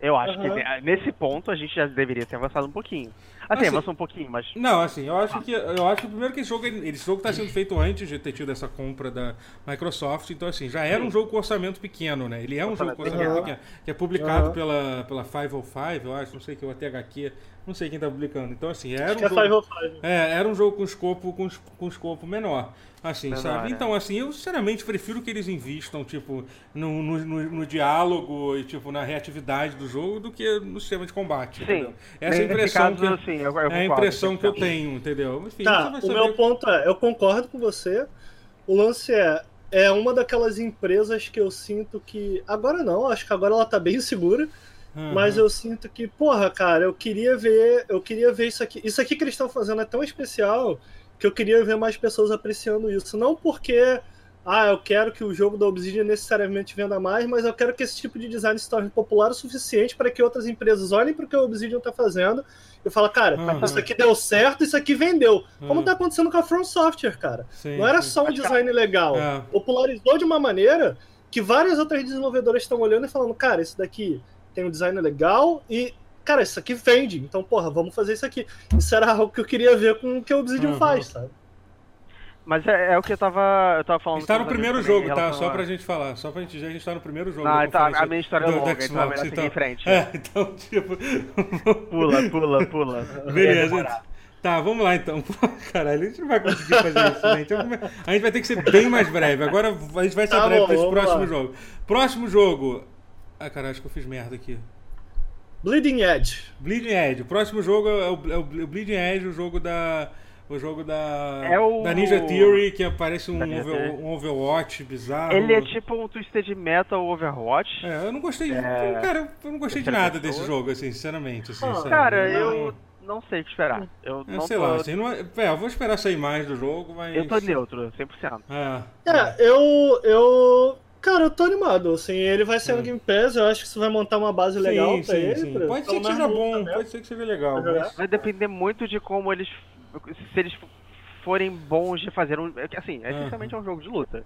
Eu acho Aham. que ne- nesse ponto a gente já deveria ter avançado um pouquinho. Assim, Assim- avançou um pouquinho, mas. Não, assim, eu acho que eu acho que primeiro que esse jogo, esse jogo está sendo feito antes de ter tido essa compra da Microsoft, então assim, já era um jogo com orçamento pequeno, né? Ele é um jogo com orçamento pequeno, que é publicado Aham. pela, pela 505, eu acho, não sei que o THQ, não sei quem tá publicando. Então assim, era um é jogo 505. É, era um jogo com escopo, com, com escopo menor. Assim, Menor, sabe? é. Então, assim, eu sinceramente prefiro que eles invistam, tipo, no, no, no- no diálogo e, tipo, na reatividade do jogo do que no sistema de combate. entendeu? Essa é a impressão, caso, que, eu- sim, eu, eu é a impressão que eu tenho, entendeu? Enfim, Tá, você vai o saber. meu ponto é, eu concordo com você. O lance é, é uma daquelas empresas que eu sinto que. Agora não, acho que agora ela tá bem segura. Aham. Mas eu sinto que, porra, cara, eu queria ver, eu queria ver isso aqui. Isso aqui que eles estão fazendo é tão especial que eu queria ver mais pessoas apreciando isso. Não porque, ah, eu quero que o jogo da Obsidian necessariamente venda mais, mas eu quero que esse tipo de design se torne popular o suficiente para que outras empresas olhem para o que a Obsidian tá fazendo e falem, cara, Aham. isso aqui deu certo, isso aqui vendeu. Como Aham. tá acontecendo com a From Software, cara. Sim, Não era sim. só um design legal. É. Popularizou de uma maneira que várias outras desenvolvedoras estão olhando e falando, cara, isso daqui tem um design legal e, cara, isso aqui vende. Então, porra, vamos fazer isso aqui. Isso era algo que eu queria ver com o que o Obsidian Uhum. faz, sabe? Mas é, é o que eu tava, eu tava A falando. gente tá no primeiro jogo, tá? Só a- pra gente falar. Só pra gente dizer, a gente tá no primeiro jogo. Não, da então, a minha história é longa, então é Xbox, melhor seguir em frente. É, então, tipo. *laughs* Pula, pula, pula. Beleza. Tá, vamos lá então. Pô, *laughs* Caralho, a gente não vai conseguir fazer isso, né? Então, a gente vai ter que ser bem mais breve. Agora a gente vai ser Tá breve bom, pra esse próximo lá. jogo. Próximo jogo. Ah, caralho, acho que eu fiz merda aqui. Bleeding Edge. Bleeding Edge. O próximo jogo é o, é o Bleeding Edge, o jogo da. O jogo da. É o- Da Ninja Theory, que parece um, over- um Overwatch bizarro. Ele é tipo um Twisted Metal Overwatch. É, eu não gostei. É. Cara, eu não gostei de nada desse jogo, assim, sinceramente. Assim, Ah? Cara, Não- eu não sei o que esperar. Eu É, não sei tô, lá, assim, não é, é, eu vou esperar sair mais do jogo, mas. Eu tô neutro, 100%. É, É, eu. eu. Cara, eu tô animado. Assim, ele vai ser É. no Game Pass, eu acho que isso vai montar uma base legal sim, pra sim, ele. sim. pra- Pode ser que seja bom, lançamento. pode ser que seja legal. Mas... Vai depender muito de como eles. Se eles forem bons de fazer um. é Assim, Aham. essencialmente é um jogo de luta,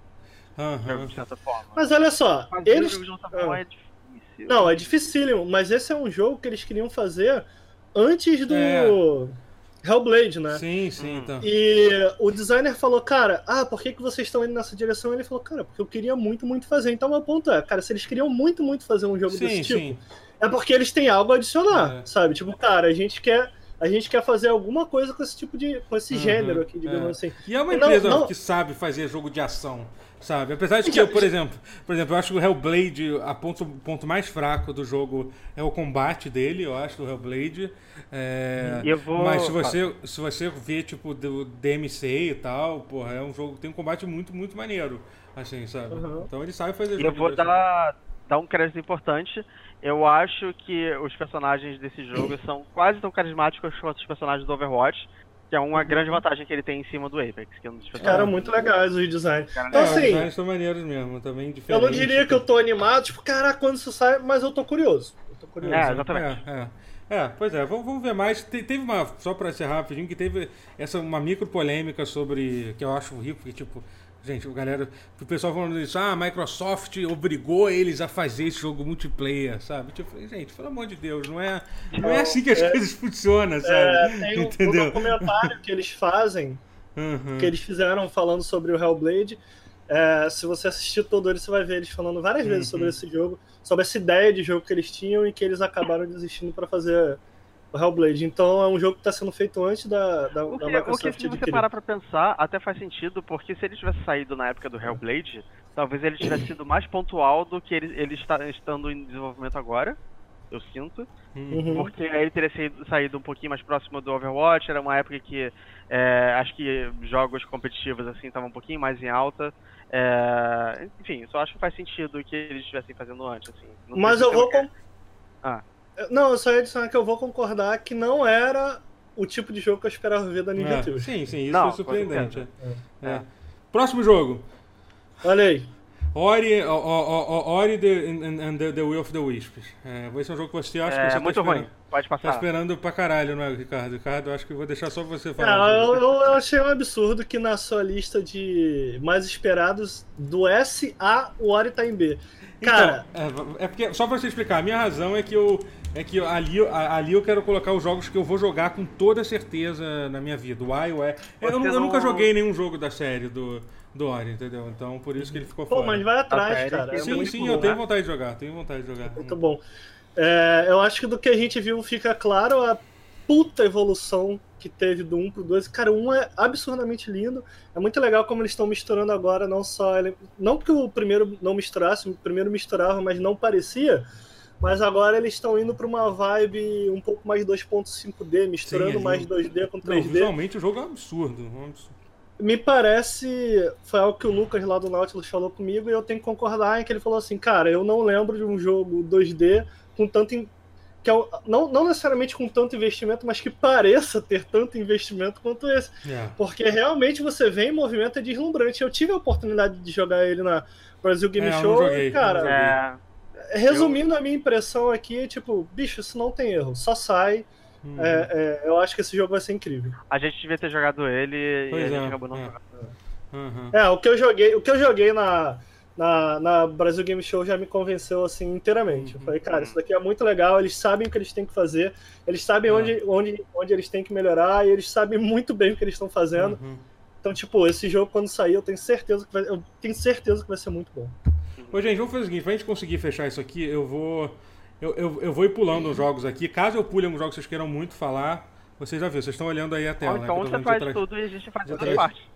Aham. de certa forma. Mas olha só, Fazer eles. um jogo de luta bom Ah. é difícil. Não, é dificílimo, mas esse é um jogo que eles queriam fazer antes do É. Hellblade, né? Sim, sim, Hum. então. E o designer falou, cara, ah, por que, que vocês estão indo nessa direção? Ele falou, cara, porque eu queria muito, muito fazer. Então, meu ponto é, cara, se eles queriam muito, muito fazer um jogo Sim, desse tipo, sim. é porque eles têm algo a adicionar, É. sabe? Tipo, cara, a gente quer. A gente quer fazer alguma coisa com esse tipo de. com esse Uhum, gênero aqui, digamos é. assim. E é uma Não, empresa não- que sabe fazer jogo de ação, sabe? Apesar de que, Já- eu, por exemplo, por exemplo, eu acho que o Hellblade, a ponto, o ponto mais fraco do jogo é o combate dele, eu acho, do Hellblade. É, eu vou- Mas se você, se você ver, tipo, do DMC e tal, porra, é um jogo que tem um combate muito, muito maneiro, assim, sabe? Uhum. Então ele sabe fazer E eu jogo vou de ação. dar, dar um crédito importante. Eu acho que os personagens desse jogo são quase tão carismáticos quanto os personagens do Overwatch, que é uma grande vantagem que ele tem em cima do Apex, que é um dos Os caras personagens. muito legais, os designs. Cara, Então, É, os assim, designs são maneiros mesmo, também eu diferentes. não diria que eu tô animado, tipo, caraca, quando isso sai, mas eu tô curioso. Eu tô curioso. É, exatamente. É, é. É, pois é, vamos, vamos ver mais. Te- teve uma, só pra encerrar rapidinho, que teve essa uma micro polêmica sobre, que eu acho rico, porque tipo, gente, o galera, o pessoal falando isso, ah, a Microsoft obrigou eles a fazer esse jogo multiplayer, sabe? Tipo, gente, pelo amor de Deus, não é, não é Não, assim que as é- coisas funcionam, É, sabe? tem um, um Entendeu? documentário que eles fazem, Uhum. que eles fizeram falando sobre o Hellblade. É, se você assistir todo ele, você vai ver eles falando várias vezes Uhum. sobre esse jogo, sobre essa ideia de jogo que eles tinham e que eles acabaram desistindo para fazer o Hellblade. Então é um jogo que está sendo feito antes da, da, O da que, o Microsoft que se você adquirir. parar pra pensar, até faz sentido, porque se ele tivesse saído na época do Hellblade, talvez ele tivesse sido mais pontual do que ele, ele está estando em desenvolvimento agora. Eu sinto. Uhum. Porque aí ele teria saído, saído um pouquinho mais próximo do Overwatch, era uma época que é, acho que jogos competitivos assim estavam um pouquinho mais em alta. É, enfim, só acho que faz sentido que eles estivessem fazendo antes, assim. Mas eu você vou. con- Ah. Não, eu só ia adicionar que eu vou concordar que não era o tipo de jogo que eu esperava ver da Ninja É, Theory. sim, sim, isso Não, foi surpreendente. é. É. É. Próximo jogo. Olha aí. Ori, o- o- o- Ori the, and, and the, the Will of the Wisps. É, esse é um jogo que você acha que É você muito tá ruim, pode tá passar. esperando pra caralho, não é, Ricardo? Ricardo, eu acho que vou deixar só você falar. eu, eu- eu achei um absurdo que na sua lista de mais esperados do S a o Ori tá em B. Cara, Então, é, é porque, só pra você explicar, a minha razão é que eu. É que ali, ali eu quero colocar os jogos que eu vou jogar com toda certeza na minha vida. O A e o E. Eu, nu- eu não- nunca joguei nenhum jogo da série do, do Ori, entendeu? Então por isso que ele ficou pô, fora. mas vai atrás, cara. que- É Sim, sim, bom. eu tenho né? vontade de jogar, tenho vontade de jogar. Muito bom. É, eu acho que do que a gente viu fica claro a puta evolução que teve do 1 pro 2. Cara, o 1 é absurdamente lindo. É muito legal como eles estão misturando agora, não só. ele- Não porque o primeiro não misturasse, o primeiro misturava, mas não parecia. Mas agora eles estão indo pra uma vibe um pouco mais 2.5D, misturando Sim, é mais lindo. 2D com Não, 3D. visualmente o jogo é um absurdo. um absurdo. Me parece, foi algo que o Lucas lá do Nautilus falou comigo e eu tenho que concordar em que ele falou assim, cara, eu não lembro de um jogo 2D com tanto in- que é o- não, não necessariamente com tanto investimento, mas que pareça ter tanto investimento quanto esse, É. porque realmente você vê em movimento é deslumbrante. Eu tive a oportunidade de jogar ele na Brasil Game É, eu não Show joguei, e, cara, eu não É, resumindo a minha impressão aqui, tipo, bicho, isso não tem erro, só sai. Hum. É, é, eu acho que esse jogo vai ser incrível. a gente devia ter jogado ele e Pois a gente é, acabou não é. jogando. Uhum. É, o que eu joguei, o que eu joguei na, na, na Brasil Game Show já me convenceu assim inteiramente. Eu falei, cara, isso daqui é muito legal, eles sabem o que eles têm que fazer, eles sabem É. onde, onde, onde eles têm que melhorar e eles sabem *laughs* muito bem o que eles estão fazendo. Uhum. Então, tipo, esse jogo quando sair, eu tenho certeza que vai, eu tenho certeza que vai ser muito bom. Ô, gente, vamos fazer o seguinte, pra gente conseguir fechar isso aqui, eu vou. Eu, eu, eu vou ir pulando os jogos aqui. Caso eu pule alguns jogos que vocês queiram muito falar, vocês já viram, vocês estão olhando aí a tela, Ou né? então tô você faz trás- tudo e a gente faz outra parte.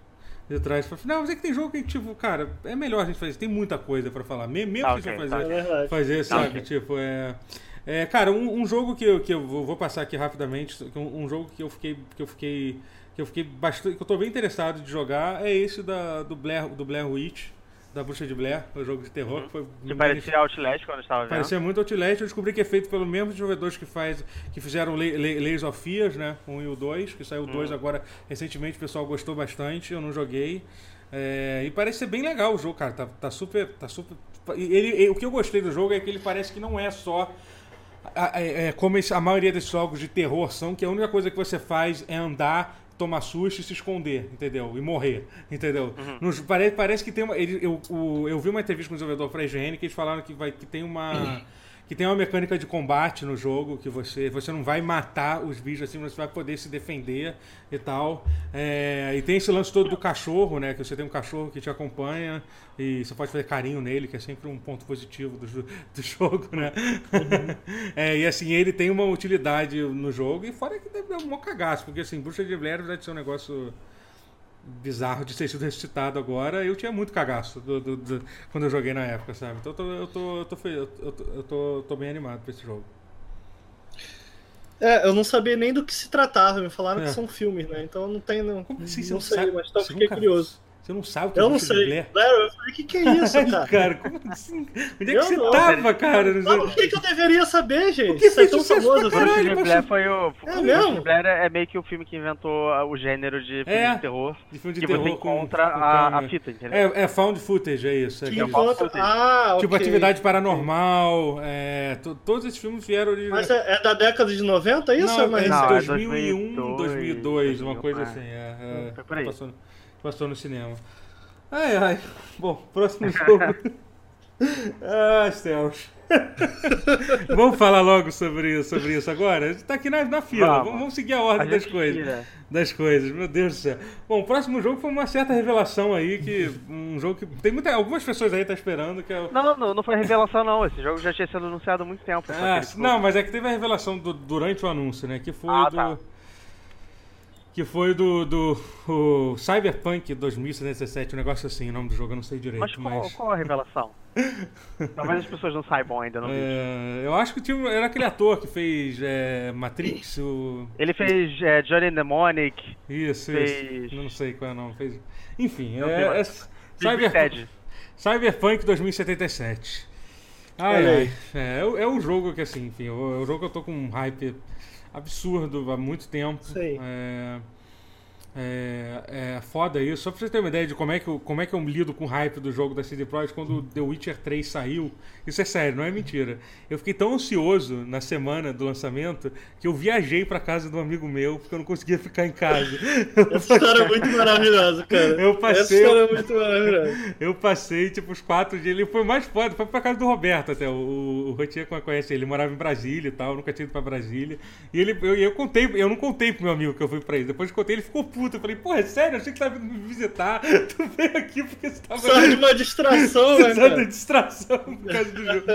De trás pra... Não, mas é que tem jogo que, tipo, cara, é melhor a gente fazer. Tem muita coisa pra falar. Me- Mesmo Tá, que a gente ok, vai É fazer, verdade. fazer sabe? ok. Tipo, é. É, cara, um, um jogo que eu, que eu vou passar aqui rapidamente, um, um jogo que eu fiquei. que eu fiquei. que eu fiquei bastante. que eu tô bem interessado de jogar é esse da, do Blair, do Blair Witch, da Bruxa de Blair, o jogo de terror, que foi. Que parecia Outlast quando eu estava vendo. Parecia muito Outlast, eu descobri que é feito pelos mesmos desenvolvedores que, faz, que fizeram Le- Le- Layers of Fears, né? Um e o 2, que saiu o 2 agora recentemente, o pessoal gostou bastante, eu não joguei. É, e parece ser bem legal o jogo, cara. Tá, tá super. Tá super ele, e o que eu gostei do jogo é que ele parece que não é só. a- é- é como a maioria desses jogos de terror são, que a única coisa que você faz é andar, tomar susto e se esconder, entendeu? E morrer, *laughs* entendeu? Nos- parece, parece que tem uma. ele- eu, o- eu vi uma entrevista com o desenvolvedor pra IGN que eles falaram que, vai, que tem uma. *clears throat* Que tem uma mecânica de combate no jogo, que você, você não vai matar os bichos assim, você vai poder se defender e tal. É, e tem esse lance todo do cachorro, né? Que você tem um cachorro que te acompanha e você pode fazer carinho nele, que é sempre um ponto positivo do, do jogo, né? *laughs* É, e assim, ele tem uma utilidade no jogo, e fora que deve dar um mó cagaço, porque assim, Bruxa de Blair deve ser um negócio bizarro de ter sido ressuscitado agora. Eu tinha muito cagaço do- do- do- quando eu joguei na época, sabe? Então eu tô, eu tô, eu tô, eu tô, eu tô, eu tô- tô bem animado pra esse jogo. É, eu não sabia nem do que se tratava, me falaram É. que são filmes, né? Então não tem. Não, Como assim? Não sei, sabe? mas então fiquei nunca- curioso. Você não sabe o que é Eu não bruxa de sei. Blair? Claro, eu falei, o que, que é isso, *laughs* Ai, cara? cara, como assim? Onde é que Eu você não, tava, cara? Não, por que, que eu deveria saber, gente? Porque Isso é fez tão famoso. pra assim. caralho. Blair foi o. É Bruxa mesmo? Blair é meio que o filme que inventou o gênero de filme É. de terror. De filme de que terror você com- encontra com a, câmera. a fita, entendeu? É, é found footage, é isso. É Que aquele- encontra... Ah, Tipo, atividade paranormal, é, to- todos esses filmes vieram de. Mas é, é da década de 90 isso? não, é mais é Não, é recente? 2001, 2002, uma 2002, coisa é. assim. É, é, Foi por aí. Passou, no- passou no cinema. Ai, ai. Bom, próximo jogo. *laughs* ah, céus. *laughs* vamos falar logo sobre, sobre isso agora? A gente tá aqui na, na fila. Vamos. Vamos, vamos seguir a ordem A das coisas. tira. Das coisas, meu Deus do céu. Bom, o próximo jogo foi uma certa revelação aí, que. *laughs* Um jogo que. Tem muita, algumas pessoas aí tá esperando, que é. Não, não, não foi revelação não. Esse jogo já tinha sido anunciado há muito tempo. Ah, não, mas é que teve a revelação do- durante o anúncio, né? Que foi Ah, do. tá. Que foi do, do o Cyberpunk 2077, um negócio assim, o nome do jogo, eu não sei direito, Mas mas. qual, qual a revelação? *laughs* Talvez as pessoas não saibam ainda, não. É, eu acho que tinha, era aquele ator que fez é, Matrix, o. Ele fez é, Johnny Mnemonic, Isso, Fez- isso. Não sei qual é o nome. Fez... Enfim, Não é, é mais. Cyber- Ted. Cyberpunk 2077. Ai. É, é, o- é um jogo que, assim, enfim, é um jogo que eu tô com um hype absurdo há muito tempo. Sim. É, é, é foda isso. Só pra você ter uma ideia de como é que eu, como é que eu lido com o hype do jogo da CD Projekt quando o The Witcher 3 saiu. Isso é sério, não é mentira. Eu fiquei tão ansioso na semana do lançamento que eu viajei pra casa de um amigo meu porque eu não conseguia ficar em casa. *laughs* Essa história é muito maravilhosa, cara. Eu passei- Essa história é muito maravilhosa. *laughs* Eu passei, tipo, os quatro dias. Ele foi mais foda, foi pra casa do Roberto até. O, o Rotier conhece ele, ele morava em Brasília e tal, nunca tinha ido pra Brasília. E ele, eu, eu contei, eu não contei pro meu amigo que eu fui pra ele. Depois que contei, ele ficou puto. Eu falei, porra, é sério? Eu achei que você tava vindo me visitar. *laughs* Tu veio aqui porque você tava. Só de uma *laughs* distração, né, Precisando de distração por causa do jogo.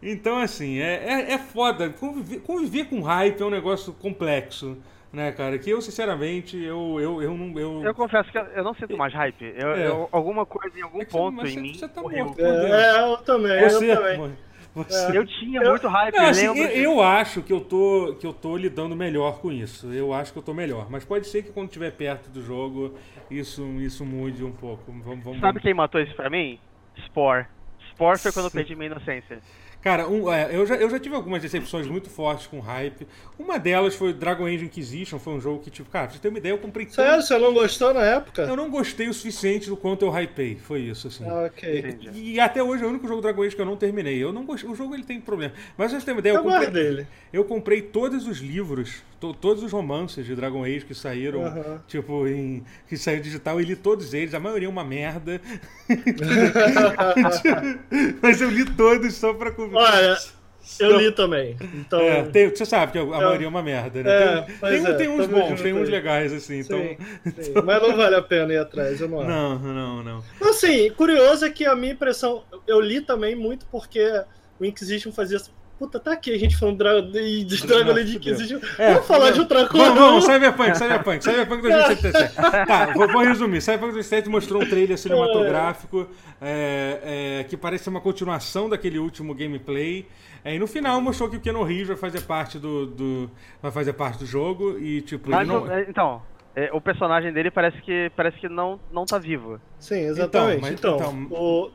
Então, assim, é, é, é foda. Conviver, conviver com hype é um negócio complexo, né, cara? Que eu, sinceramente, eu, eu, eu não. Eu, Eu confesso que eu, eu não sinto mais hype. Eu, É. eu- alguma coisa em algum É você- ponto mas em você- mim você tá morto. É, eu também, você, eu também. Você- Eu tinha Eu- muito hype, eu assim, eu, eu acho que eu, tô, que eu tô lidando melhor com isso. Eu acho que eu tô melhor. Mas pode ser que quando estiver perto do jogo, isso, isso mude um pouco. Vamos, vamos, Sabe quem matou isso pra mim? Spore. Spore foi quando eu perdi minha inocência. Cara, um- é, eu, já, eu já tive algumas decepções muito fortes com hype. Uma delas foi Dragon Age Inquisition, foi um jogo que, tipo, cara, pra você ter uma ideia, eu comprei Sério, você não gostou na época? Eu não gostei o suficiente do quanto eu hypei. Foi isso, assim. Ah, ok. Entendi. E até hoje é o único jogo Dragon Age que eu não terminei. Eu não gostei. O jogo ele tem problema. Mas pra você ter uma ideia, eu Eu comprei, dele. eu comprei todos os livros, to- todos os romances de Dragon Age que saíram, Aham. tipo, em, que saiu digital, e li todos eles. A maioria é uma merda. *laughs* Mas eu li todos só pra. Olha, eu li também. Então, É, tem- você sabe que a maioria é uma merda, né? É, tem, pois tem, é, tem uns tamo bons, tem uns legais, assim. Então... sim, sim. mas não vale a pena ir atrás, eu não acho. Não, não, não. Assim, curioso é que a minha impressão, eu li também muito porque o Inquisition fazia. Puta, tá aqui a gente falando dra- de, de Dragon Age Inquisition. É, Vamos falar de outra coisa. Vamos, vamos, Cyberpunk, Cyberpunk, Cyberpunk 2077. *laughs* tá, vou, vou resumir. Cyberpunk 2077 mostrou um trailer cinematográfico é, é, que parece ser uma continuação daquele último gameplay. É, e no final mostrou que o Keanu Reeves vai fazer parte do, do- vai fazer parte do jogo e tipo Mas, não... é, então, é, o personagem dele parece que, parece que não, não tá vivo. Sim, exatamente. mas- Então, então- o,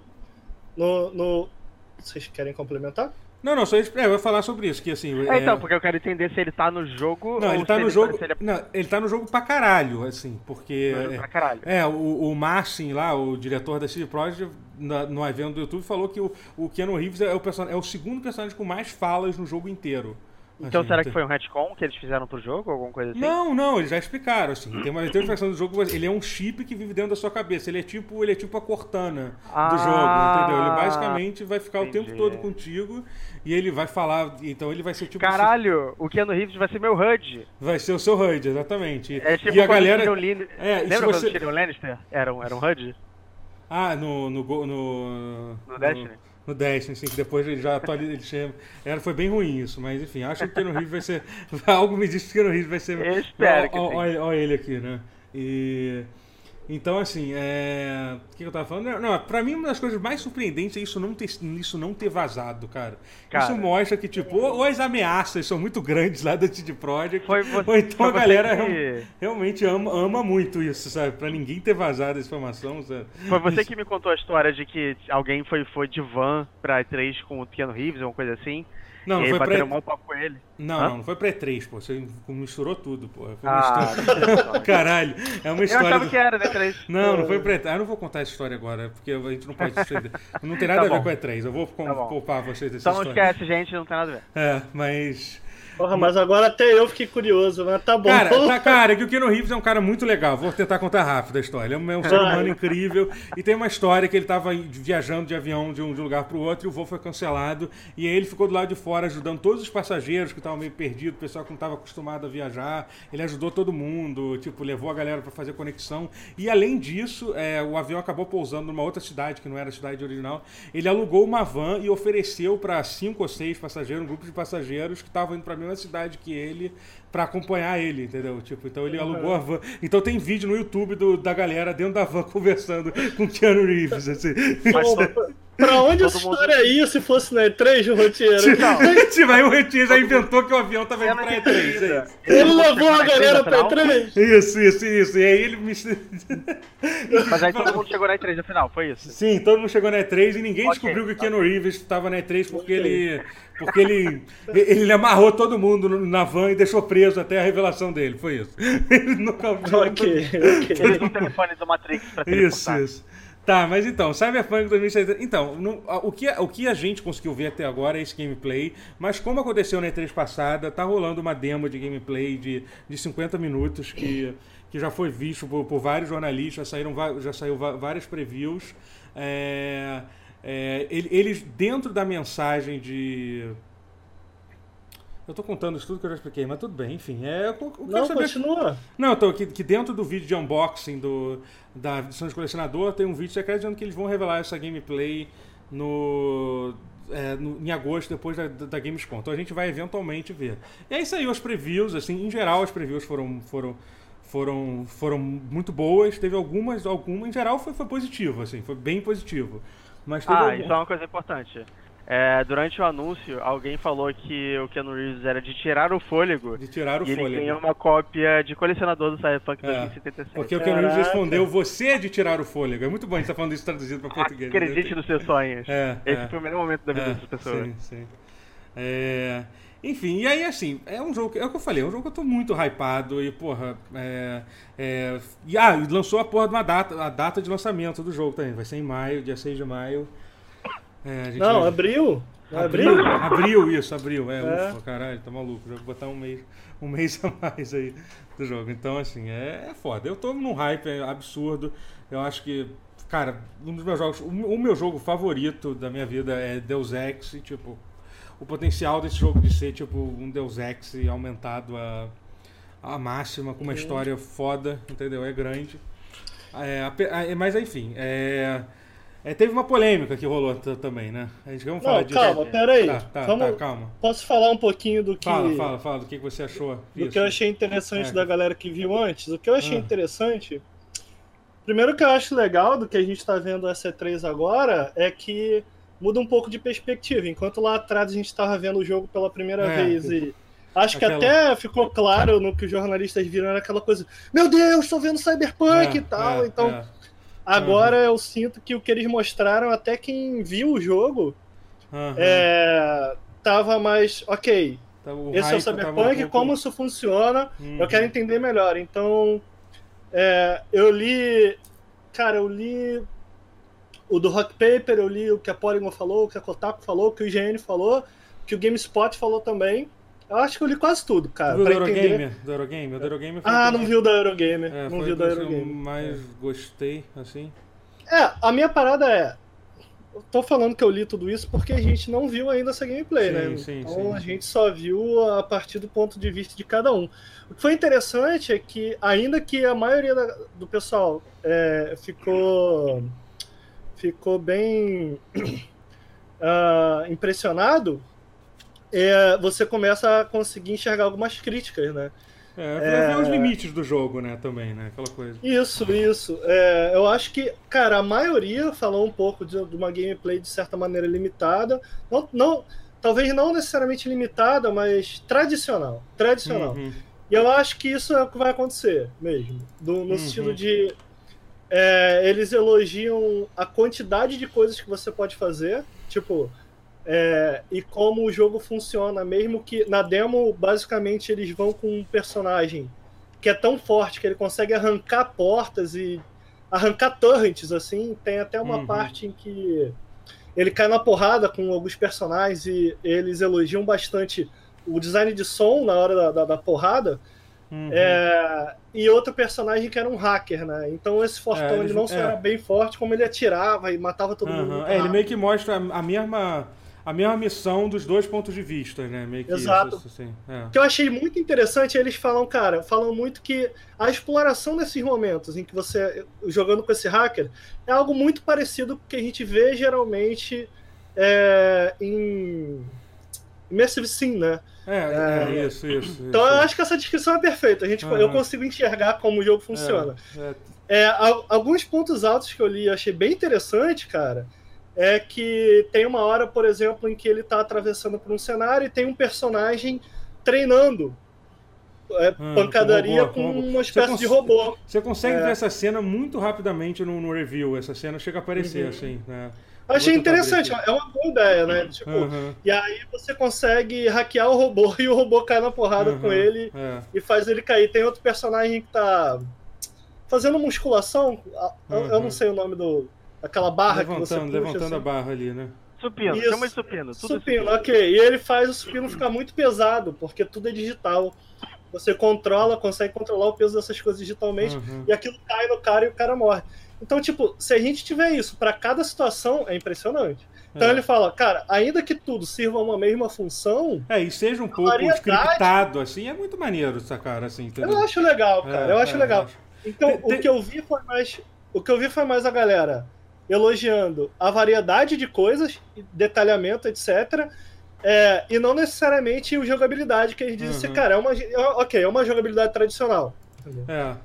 no, no. Vocês querem complementar? Não, não, só isso- é, eu vou falar sobre isso que assim. É, então, porque eu quero entender se ele tá no jogo não, ou ele tá no jogo, se ele é não, ele tá no jogo pra caralho, assim, porque pra caralho. É, o, o Marcin lá, o diretor da CD Projekt, na- no evento do YouTube, falou que o, o Keanu Reeves é o, person- é o segundo personagem com mais falas no jogo inteiro. Então Assim, será que foi um retcon que eles fizeram pro jogo, alguma coisa assim? Não, não, eles já explicaram, assim. Tem uma, tem uma versão do jogo, ele é um chip que vive dentro da sua cabeça. Ele é tipo, ele é tipo a Cortana do Ah, jogo, entendeu? Ele basicamente vai ficar o entendi. tempo todo contigo e ele vai falar. Então ele vai ser tipo. Caralho, o Keanu Reeves vai ser meu HUD. Vai ser o seu HUD, exatamente. É tipo e a galera. o Tyrion É, Lembra quando você- o Tyrion Lannister era um, era um HUD? Ah, no. No, Go- no, No Destiny? No Destiny, sim, que depois ele já atualiza. Ele chama, era, foi bem ruim isso, mas enfim, acho que o Keanu Reeves vai ser. *laughs* Algo me diz que o Keanu Reeves vai ser. Eu espero olha ele aqui, né? E. Então, assim, é... o que eu tava falando? Não, não, pra mim, uma das coisas mais surpreendentes é isso não ter, isso não ter vazado, cara. Cara. Isso mostra que, tipo, ou, ou as ameaças são muito grandes lá da CD Projekt, Foi ou então a galera que- real- realmente ama, ama muito isso, sabe? Pra ninguém ter vazado essa informação, sabe? Foi você que me contou a história de que alguém foi, foi de van pra E3 com o Keanu Reeves, alguma coisa assim. Não, e não foi pra... mal papo com ele. Não, Hã? não, não foi pra E3, pô. Você misturou tudo, pô. Foi uma Ah, história... *laughs* Caralho, é uma eu história... achava do- que era, né, E3. Não, não foi pra E3. Ah, eu não vou contar essa história agora, porque a gente não pode... *laughs* não tem nada Tá a ver bom. com a E3. Eu vou Tá poupar vocês dessa Então história. esquece, gente, não tem nada a ver. É, mas... Porra, mas agora até eu fiquei curioso, mas tá bom. Cara, *laughs* tá, cara, que o Keanu Reeves é um cara muito legal. Vou tentar contar rápido a história. Ele é um, é um ser humano incrível. E tem uma história que ele tava viajando de avião de um, de um lugar pro outro e o voo foi cancelado. E aí ele ficou do lado de fora ajudando todos os passageiros que estavam meio perdidos, o pessoal que não estava acostumado a viajar. Ele ajudou todo mundo, tipo, levou a galera para fazer conexão. E além disso, é, o avião acabou pousando numa outra cidade, que não era a cidade original. Ele alugou uma van e ofereceu para cinco ou seis passageiros, um grupo de passageiros que estavam indo para mesma cidade que ele para acompanhar ele, entendeu? Tipo, então ele alugou a van. Então tem vídeo no YouTube do- da galera dentro da van *laughs* conversando com o Keanu Reeves, assim. Pra onde Todo essa mundo- história ia se fosse na E3, o roteiro? Tipo, aí o Retinho já inventou que o avião tava indo pra E3. é isso. Ele levou a galera pra afinal- E3? Isso, isso, isso. E aí ele me. *laughs* Mas aí todo mundo chegou na E3 no final, foi isso? Sim, todo mundo chegou na E3 e ninguém Ok, descobriu que o tá. Keanu Reeves estava na E3 porque Ok. ele. Porque ele. Ele amarrou todo mundo na van e deixou preso até a revelação dele. Foi isso. *laughs* Ele nunca. Ok, ok. Ele o telefone do Matrix pra Isso, isso. Tá, mas então, Cyberpunk 2077. Então, no- a- o, que, o que a gente conseguiu ver até agora é esse gameplay, mas como aconteceu na E3 passada, tá rolando uma demo de gameplay de, de 50 minutos que, que já foi visto por, por vários jornalistas, já, saíram, já saiu várias previews. É, é, ele- eles, dentro da mensagem de. Eu tô contando isso tudo que eu já expliquei, mas tudo bem, enfim. É, eu, eu quero Não, saber- continua. não, então, que, que dentro do vídeo de unboxing do, da edição de colecionador tem um vídeo secreto dizendo que eles vão revelar essa gameplay no, é, no- em agosto, depois da, da Gamescom. Então a gente vai eventualmente ver. E aí saiu as previews, assim, em geral as previews foram, foram, foram, foram muito boas. Teve algumas, algumas, em geral foi, foi positivo, assim, foi bem positivo. Mas teve Ah, algum- isso é uma coisa importante. É, durante o anúncio, alguém falou que o Keanu Reeves era de tirar o fôlego de tirar o e ele fôlego. ganhou uma cópia de colecionador do Cyberpunk É, 2077. Porque o Keanu Reeves respondeu, você é de tirar o fôlego. É muito bom a gente estar falando isso traduzido para português. né? Acredite nos seus sonhos. É, Esse é. foi o melhor momento da vida É, dessas pessoas. Sim, sim. É, Enfim, e aí assim, é um jogo, é o que eu falei, é um jogo que eu tô muito hypado e, porra, é, é, e, ah, lançou a porra de uma data, a data de lançamento do jogo também, vai ser em maio, dia 6 de maio. É, Não, vai- abriu. Abril, Abriu? abril, isso, abril. É, É. ufa, caralho, tá maluco. Já vou botar um mês, um mês a mais aí do jogo. Então, assim, é, é foda. Eu tô num hype é absurdo. Eu acho que, cara, um dos meus jogos, o, o meu jogo favorito da minha vida é Deus Ex. E, tipo, o potencial desse jogo de ser, tipo, um Deus Ex aumentado a, a máxima, com uma história foda, entendeu? É grande. É, mas, enfim, é. É, teve uma polêmica que rolou também, né? A gente vamos falar Não, disso. calma, peraí. Tá, tá, Vamos- tá, calma. Posso falar um pouquinho do que, Fala, fala, fala do que que você achou. do disso. que eu achei interessante É. da galera que viu antes? O que eu achei Ah. interessante. Primeiro que eu acho legal do que a gente tá vendo a C3 agora é que muda um pouco de perspectiva. Enquanto lá atrás a gente estava vendo o jogo pela primeira É. vez e. Acho que Aquela- até ficou claro no que os jornalistas viram, era aquela coisa, meu Deus, tô vendo Cyberpunk É, e tal. é, então, agora eu sinto que o que eles mostraram, até quem viu o jogo, Aham. é, tava mais, ok, Tá, o esse é o Cyberpunk, um como isso funciona, Uhum. eu quero entender melhor. Então, é, eu li, cara, eu li o do Rock Paper, eu li o que a Polygon falou, o que a Kotaku falou, o que o IGN falou, o que o GameSpot falou também. Eu acho que eu li quase tudo, Tu cara, viu do pra Eurogamer? entender. Do Eurogamer? Do Eurogamer foi Ah, o não viu da Eurogamer, É, não viu o da que eu mais gostei, assim. É, a minha parada é. Eu tô falando que eu li tudo isso porque a gente não viu ainda essa gameplay, Sim, né? sim, então sim, a gente só viu a partir do ponto de vista de cada um. O que foi interessante é que, ainda que a maioria da- do pessoal é, ficou, ficou bem *clears throat* ah, impressionado, é, você começa a conseguir enxergar algumas críticas, né? É, é... ver os limites do jogo, né, também, né, aquela coisa. Isso, isso. É, eu acho que, cara, a maioria falou um pouco de, de uma gameplay de certa maneira limitada. Não, não, talvez não necessariamente limitada, mas tradicional. Tradicional. Uhum. E eu acho que isso é o que vai acontecer mesmo. Do, no uhum. sentido de. É, eles elogiam a quantidade de coisas que você pode fazer. Tipo, é, e como o jogo funciona, mesmo que na demo, basicamente, eles vão com um personagem que é tão forte que ele consegue arrancar portas e arrancar torrents, assim. Tem até uma uhum. parte em que ele cai na porrada com alguns personagens e eles elogiam bastante o design de som na hora da, da, da porrada. Uhum. É, e outro personagem que era um hacker, né? Então esse Fortão é, ele, ele não só é. era bem forte, como ele atirava e matava todo uhum. mundo. É, ele meio que mostra a mesma a mesma missão dos dois pontos de vista, né? Meio que Exato. Isso, assim, é. O que eu achei muito interessante, eles falam, cara, falam muito que a exploração desses momentos em que você, jogando com esse hacker, é algo muito parecido com o que a gente vê geralmente é, em Immersive Sim, né? É, é, é isso, isso. Então isso. eu acho que essa descrição é perfeita. A gente, uhum. Eu consigo enxergar como o jogo funciona. É, é. é alguns pontos altos que eu li, eu achei bem interessante, cara é que tem uma hora, por exemplo, em que ele está atravessando por um cenário e tem um personagem treinando é, hum, pancadaria com, robô, com, uma espécie de robô. Você consegue é. ver essa cena muito rapidamente no, no, review. Essa cena chega a aparecer, uhum. assim. Né? Achei interessante, é uma boa ideia, né? Tipo, uhum. E aí você consegue hackear o robô *laughs* e o robô cai na porrada uhum. com ele é. e faz ele cair. Tem outro personagem que tá fazendo musculação, eu não uhum. sei o nome do, aquela barra levantando, que você puxa, Levantando assim. a barra ali, né? Supino, Isso. chama de supino. Tudo supino, supino, ok. E ele faz o supino ficar muito pesado, porque tudo é digital. Você controla, consegue controlar o peso dessas coisas digitalmente, uhum. e aquilo cai no cara e o cara morre. Então, tipo, se a gente tiver isso para cada situação, é impressionante. Então é. ele fala, cara, ainda que tudo sirva uma mesma função. É, e seja um pouco variedade... scriptado, assim, é muito maneiro essa cara, assim. Entendeu? Eu acho legal, cara. É, eu acho é, legal. Acho... Então, tem, tem... o que eu vi foi mais. O que eu vi foi mais a galera elogiando a variedade de coisas, detalhamento, etc. É, e não necessariamente o jogabilidade, que eles dizem assim, uhum. assim, cara, é uma, ok, é uma jogabilidade tradicional. É.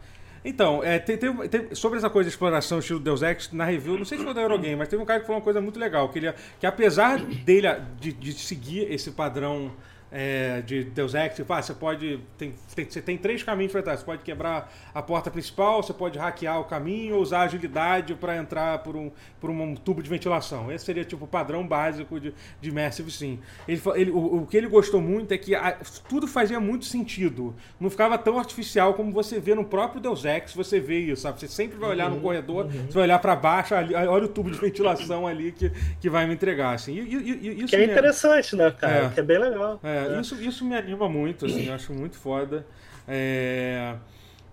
Então, é, tem, tem, tem, sobre essa coisa de exploração estilo Deus Ex, na review, não sei se foi da Eurogame, mas teve um cara que falou uma coisa muito legal, que, ele, que apesar dele de, de seguir esse padrão é, de Deus Ex, tipo, ah, você pode. Tem, tem, você tem três caminhos para entrar. Você pode quebrar a porta principal, você pode hackear o caminho ou usar agilidade para entrar por um, por um tubo de ventilação. Esse seria tipo o padrão básico de, de Massive Sim. Ele, ele, o, o, que ele gostou muito é que a, tudo fazia muito sentido. Não ficava tão artificial como você vê no próprio Deus Ex, você vê isso, sabe? Você sempre vai olhar uhum, no corredor, uhum. você vai olhar para baixo, ali, olha o tubo de ventilação ali que, que vai me entregar. Assim. E, e, e, isso que é interessante, né, cara? É, que é bem legal. É, é, isso, isso me anima muito, assim, eu acho muito foda. É,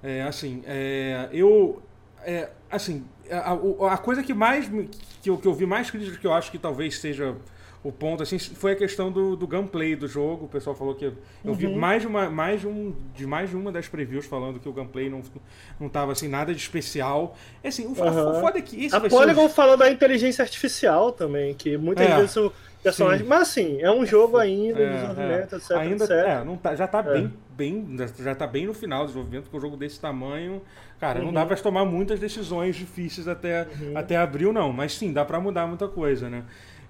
é assim, é, eu. É, assim, a, a, coisa que mais. Que eu, que eu vi mais críticas que eu acho que talvez seja o ponto assim foi a questão do, do gameplay do jogo. O pessoal falou que eu uhum. vi mais de uma mais de um de mais de uma das previews falando que o gameplay não não tava assim nada de especial. É assim, o, uhum. o foda é que esse a Polygon falou da inteligência artificial também, que muitas é. vezes o personagem. Sim. Mas assim, é um jogo ainda, é, desenvolvimento, é. etc. Ainda, etc. É, não tá, já tá é. bem, bem. Já tá bem no final do desenvolvimento, porque um jogo desse tamanho. Cara, uhum. não dá uhum. pra tomar muitas decisões difíceis até, uhum. até abril, não. Mas sim, dá pra mudar muita coisa, né?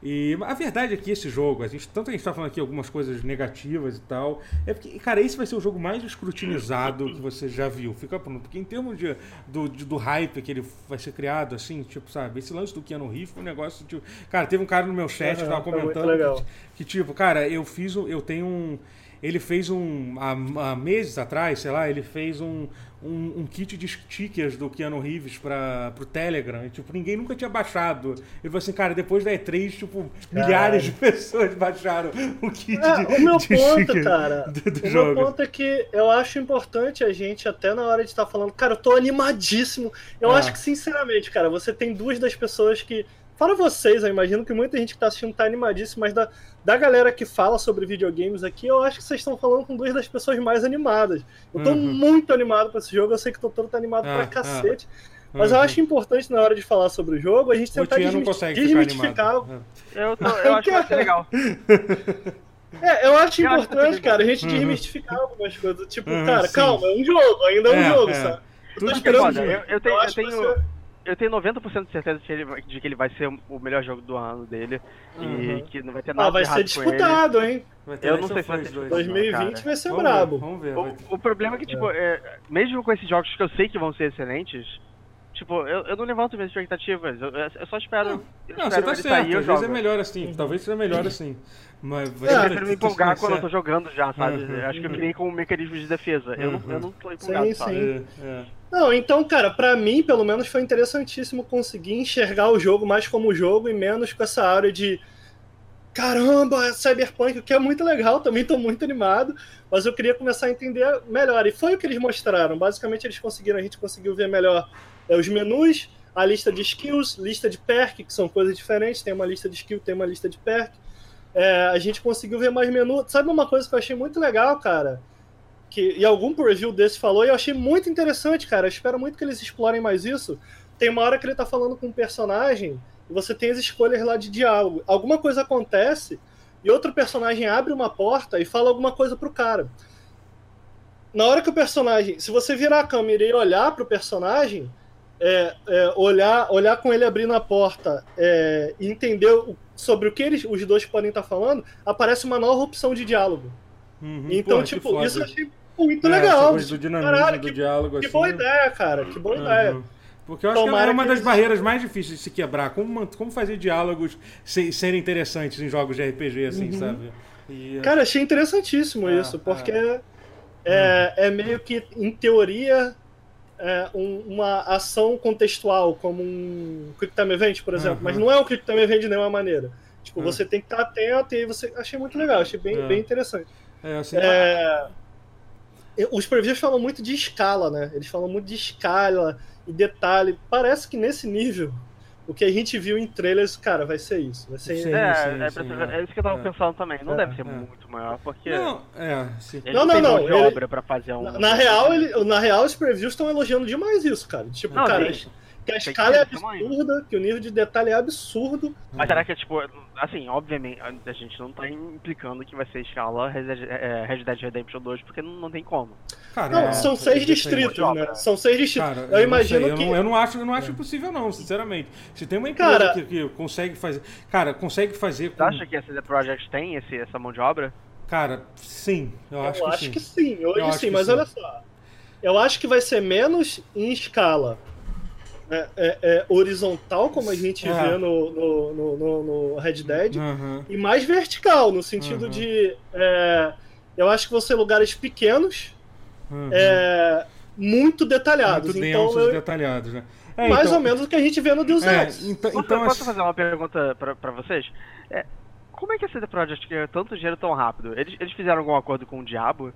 E a verdade é que esse jogo, a gente, tanto a gente está falando aqui algumas coisas negativas e tal, é porque, cara, esse vai ser o jogo mais escrutinizado que você já viu. Fica pronto. Porque em termos de, do, de, do hype que ele vai ser criado, assim, tipo, sabe, esse lance do Keanu Reeves foi um negócio, tipo. Cara, teve um cara no meu chat que tava comentando que, que, tipo, cara, eu fiz. Eu tenho um. Ele fez um. Há, há meses atrás, sei lá, ele fez um, um, um, kit de stickers do Keanu Reeves para pro Telegram. E, tipo, ninguém nunca tinha baixado. Ele falou assim, cara, depois da E3, tipo, milhares de *laughs* pessoas baixaram o kit é, de O meu de ponto, cara, do, do o jogo. meu ponto é que eu acho importante a gente, até na hora de estar falando, cara, eu tô animadíssimo. Eu é. acho que, sinceramente, cara, você tem duas das pessoas que Fora vocês, eu imagino que muita gente que tá assistindo tá animadíssimo, mas da, da galera que fala sobre videogames aqui, eu acho que vocês estão falando com duas das pessoas mais animadas. Eu tô uhum. muito animado com esse jogo, eu sei que o Totoro tá animado pra é, cacete. É. Mas uhum. eu acho importante na hora de falar sobre o jogo a gente tentar desmist... desmistificar. É. Eu, tô, eu acho que vai ser legal. *laughs* É, eu acho Eu acho importante, que- cara, a gente Uhum. desmistificar algumas coisas. Tipo, Uhum, cara, sim. calma, é um jogo, ainda é um É, jogo, é. sabe? Tudo tô Porque, esperando eu, eu tenho, eu, acho tenho, eu tenho 90% de certeza de que, ele, vai- de que ele vai ser o melhor jogo do ano dele. Uhum. E que não vai ter nada Ah, vai ser disputado, hein? Vai ter Eu não sei of se vai 2. 2020 cara. vai ser Vamos brabo. Ver, vamos ver. vai O, o problema é que, tipo, é, mesmo com esses jogos que eu sei que vão ser excelentes, tipo, eu, eu não levanto minhas expectativas. Eu, eu só espero. eu Não, espero você tá certo. sair eu Às vezes é melhor assim. Talvez seja melhor assim. Mas Eu você- prefiro me empolgar quando eu tô jogando já, sabe? Uhum. Acho que eu criei com um mecanismo de defesa. Eu, não, Uhum. eu não tô empolgado, Sim, sabe? sim. É, é. Não, então, cara, pra mim, pelo menos, foi interessantíssimo conseguir enxergar o jogo mais como jogo e menos com essa área de caramba, é Cyberpunk, o que é muito legal, também tô muito animado, mas eu queria começar a entender melhor. E foi o que eles mostraram. Basicamente, eles conseguiram, a gente conseguiu ver melhor é, os menus, a lista de skills, lista de perk, que são coisas diferentes, tem uma lista de skill, tem uma lista de perk. É, a gente conseguiu ver mais menu. Sabe uma coisa que eu achei muito legal, cara? Que, e algum preview desse falou, e eu achei muito interessante, cara. Eu espero muito que eles explorem mais isso. Tem uma hora que ele tá falando com um personagem e você tem as escolhas lá de diálogo. Alguma coisa acontece e outro personagem abre uma porta e fala alguma coisa pro cara. Na hora que o personagem. Se você virar a câmera e olhar pro personagem, é, é, olhar, olhar com ele abrindo a porta é, e entender o- sobre o que eles, os dois podem estar falando, aparece uma nova opção de diálogo. Uhum, Então, porra, tipo, isso eu achei muito É, legal. do dinamismo, Caralho, do que, diálogo, que assim. boa ideia, cara. Que boa Uhum. ideia. Porque eu acho que Tomara é uma que das eles- barreiras mais difíceis de se quebrar. Como, como fazer diálogos se- serem interessantes em jogos de RPG, assim, Uhum. sabe? E, Cara, achei interessantíssimo É, isso, porque é, é meio que, em teoria, é um- uma ação contextual, como um Quick Time Event, por exemplo. Uhum. Mas não é um Quick Time Event de nenhuma maneira. Tipo, Uhum. você tem que estar atento e você. Achei muito legal, achei bem, É. bem interessante. é, assim, É, Os previews falam muito de escala, né? Eles falam muito de escala e detalhe. Parece que nesse nível, o que a gente viu em trailers, cara, vai ser isso. Vai ser Sim. É, sim, é, sim, pra- é. é isso que eu tava É. pensando também. Não É, deve ser é. muito maior, porque Não, é, sim. ele Não, não, tem não, ele- obra pra fazer um. Na, na real, ele, na real, os previews estão elogiando demais isso, cara. Tipo, Não, cara, sim. Que a escala é absurda, que o nível de detalhe é absurdo. Mas será que é tipo, assim, obviamente, a gente não tá implicando que vai ser escala Red Dead, é, Redemption 2, porque não, não tem como. Cara, Não, é, são seis distritos, obra. né? São seis distritos. Cara, eu, não imagino sei, eu que. não, eu não acho, eu não acho impossível não, sinceramente. Se tem uma empresa Cara- que, que consegue fazer, cara, consegue fazer Você com, acha que a CD Projekt tem esse, essa mão de obra? cara, sim, eu, Eu acho, acho, que, sim. que sim, hoje Eu acho sim, que mas sim. olha só. Eu acho que vai ser menos em escala é, é, é, horizontal, como a gente É. vê no, no, no, no- no Red Dead, Aham. e mais vertical, no sentido Uhum. de. é, eu acho que vão ser lugares pequenos, aham. é, muito detalhados. Muito então, densos, eu- detalhados, né? É, mais então- ou menos o que a gente vê no Deus É, Ex. então, Posso, então posso fazer uma pergunta pra, pra vocês? É, como é que a CD Projekt ganhou tanto dinheiro tão rápido? Eles, eles fizeram algum acordo com o diabo?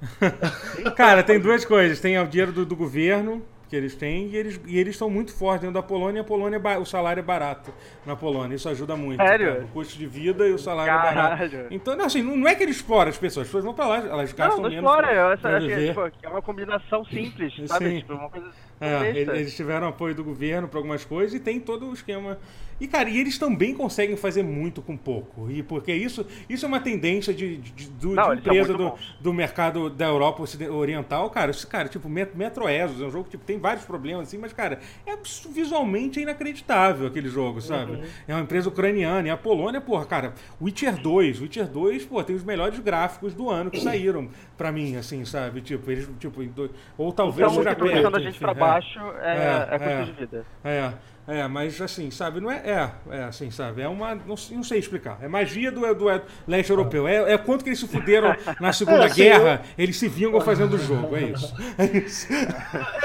*laughs* Cara, tem duas coisas. Tem o dinheiro do, do governo que eles têm e eles e eles estão muito fortes dentro da Polônia. E a Polônia é o salário é barato na Polônia. Isso ajuda muito. Sério? O custo de vida e o salário é barato. Caralho. Então, não, assim, não, não é que eles exploram as pessoas. As pessoas vão pra lá, elas gastam Não, não menos. explora, pra é, viver. tipo, é uma combinação simples, *laughs* sabe? Sim. Tipo, uma coisa É, eles tiveram apoio do governo para algumas coisas e tem todo o esquema. E, cara, e eles também conseguem fazer muito com pouco. E porque isso, isso é uma tendência de, de, do- Não, de empresa do, bons. do mercado da Europa oriental, cara. Cara, tipo, Met- Metro Exodus é um jogo que tipo, tem vários problemas, assim, mas, cara, é visualmente é inacreditável aquele jogo, sabe? Uhum. É uma empresa ucraniana. E a Polônia, porra, cara, Witcher 2. Witcher 2, pô, tem os melhores gráficos do ano que saíram pra mim, assim, sabe? Tipo, eles, tipo, ou talvez Então, que tá puxando a perto, gente pra é. baixo é, É, é custo é. de vida. É, é, mas assim, sabe, não é. É, é assim, sabe? É uma. Não, sei- não sei explicar. É magia do, do leste europeu. É, é quanto que eles se fuderam na Segunda É, Guerra, eles se vingam fazendo o jogo. É isso. É isso.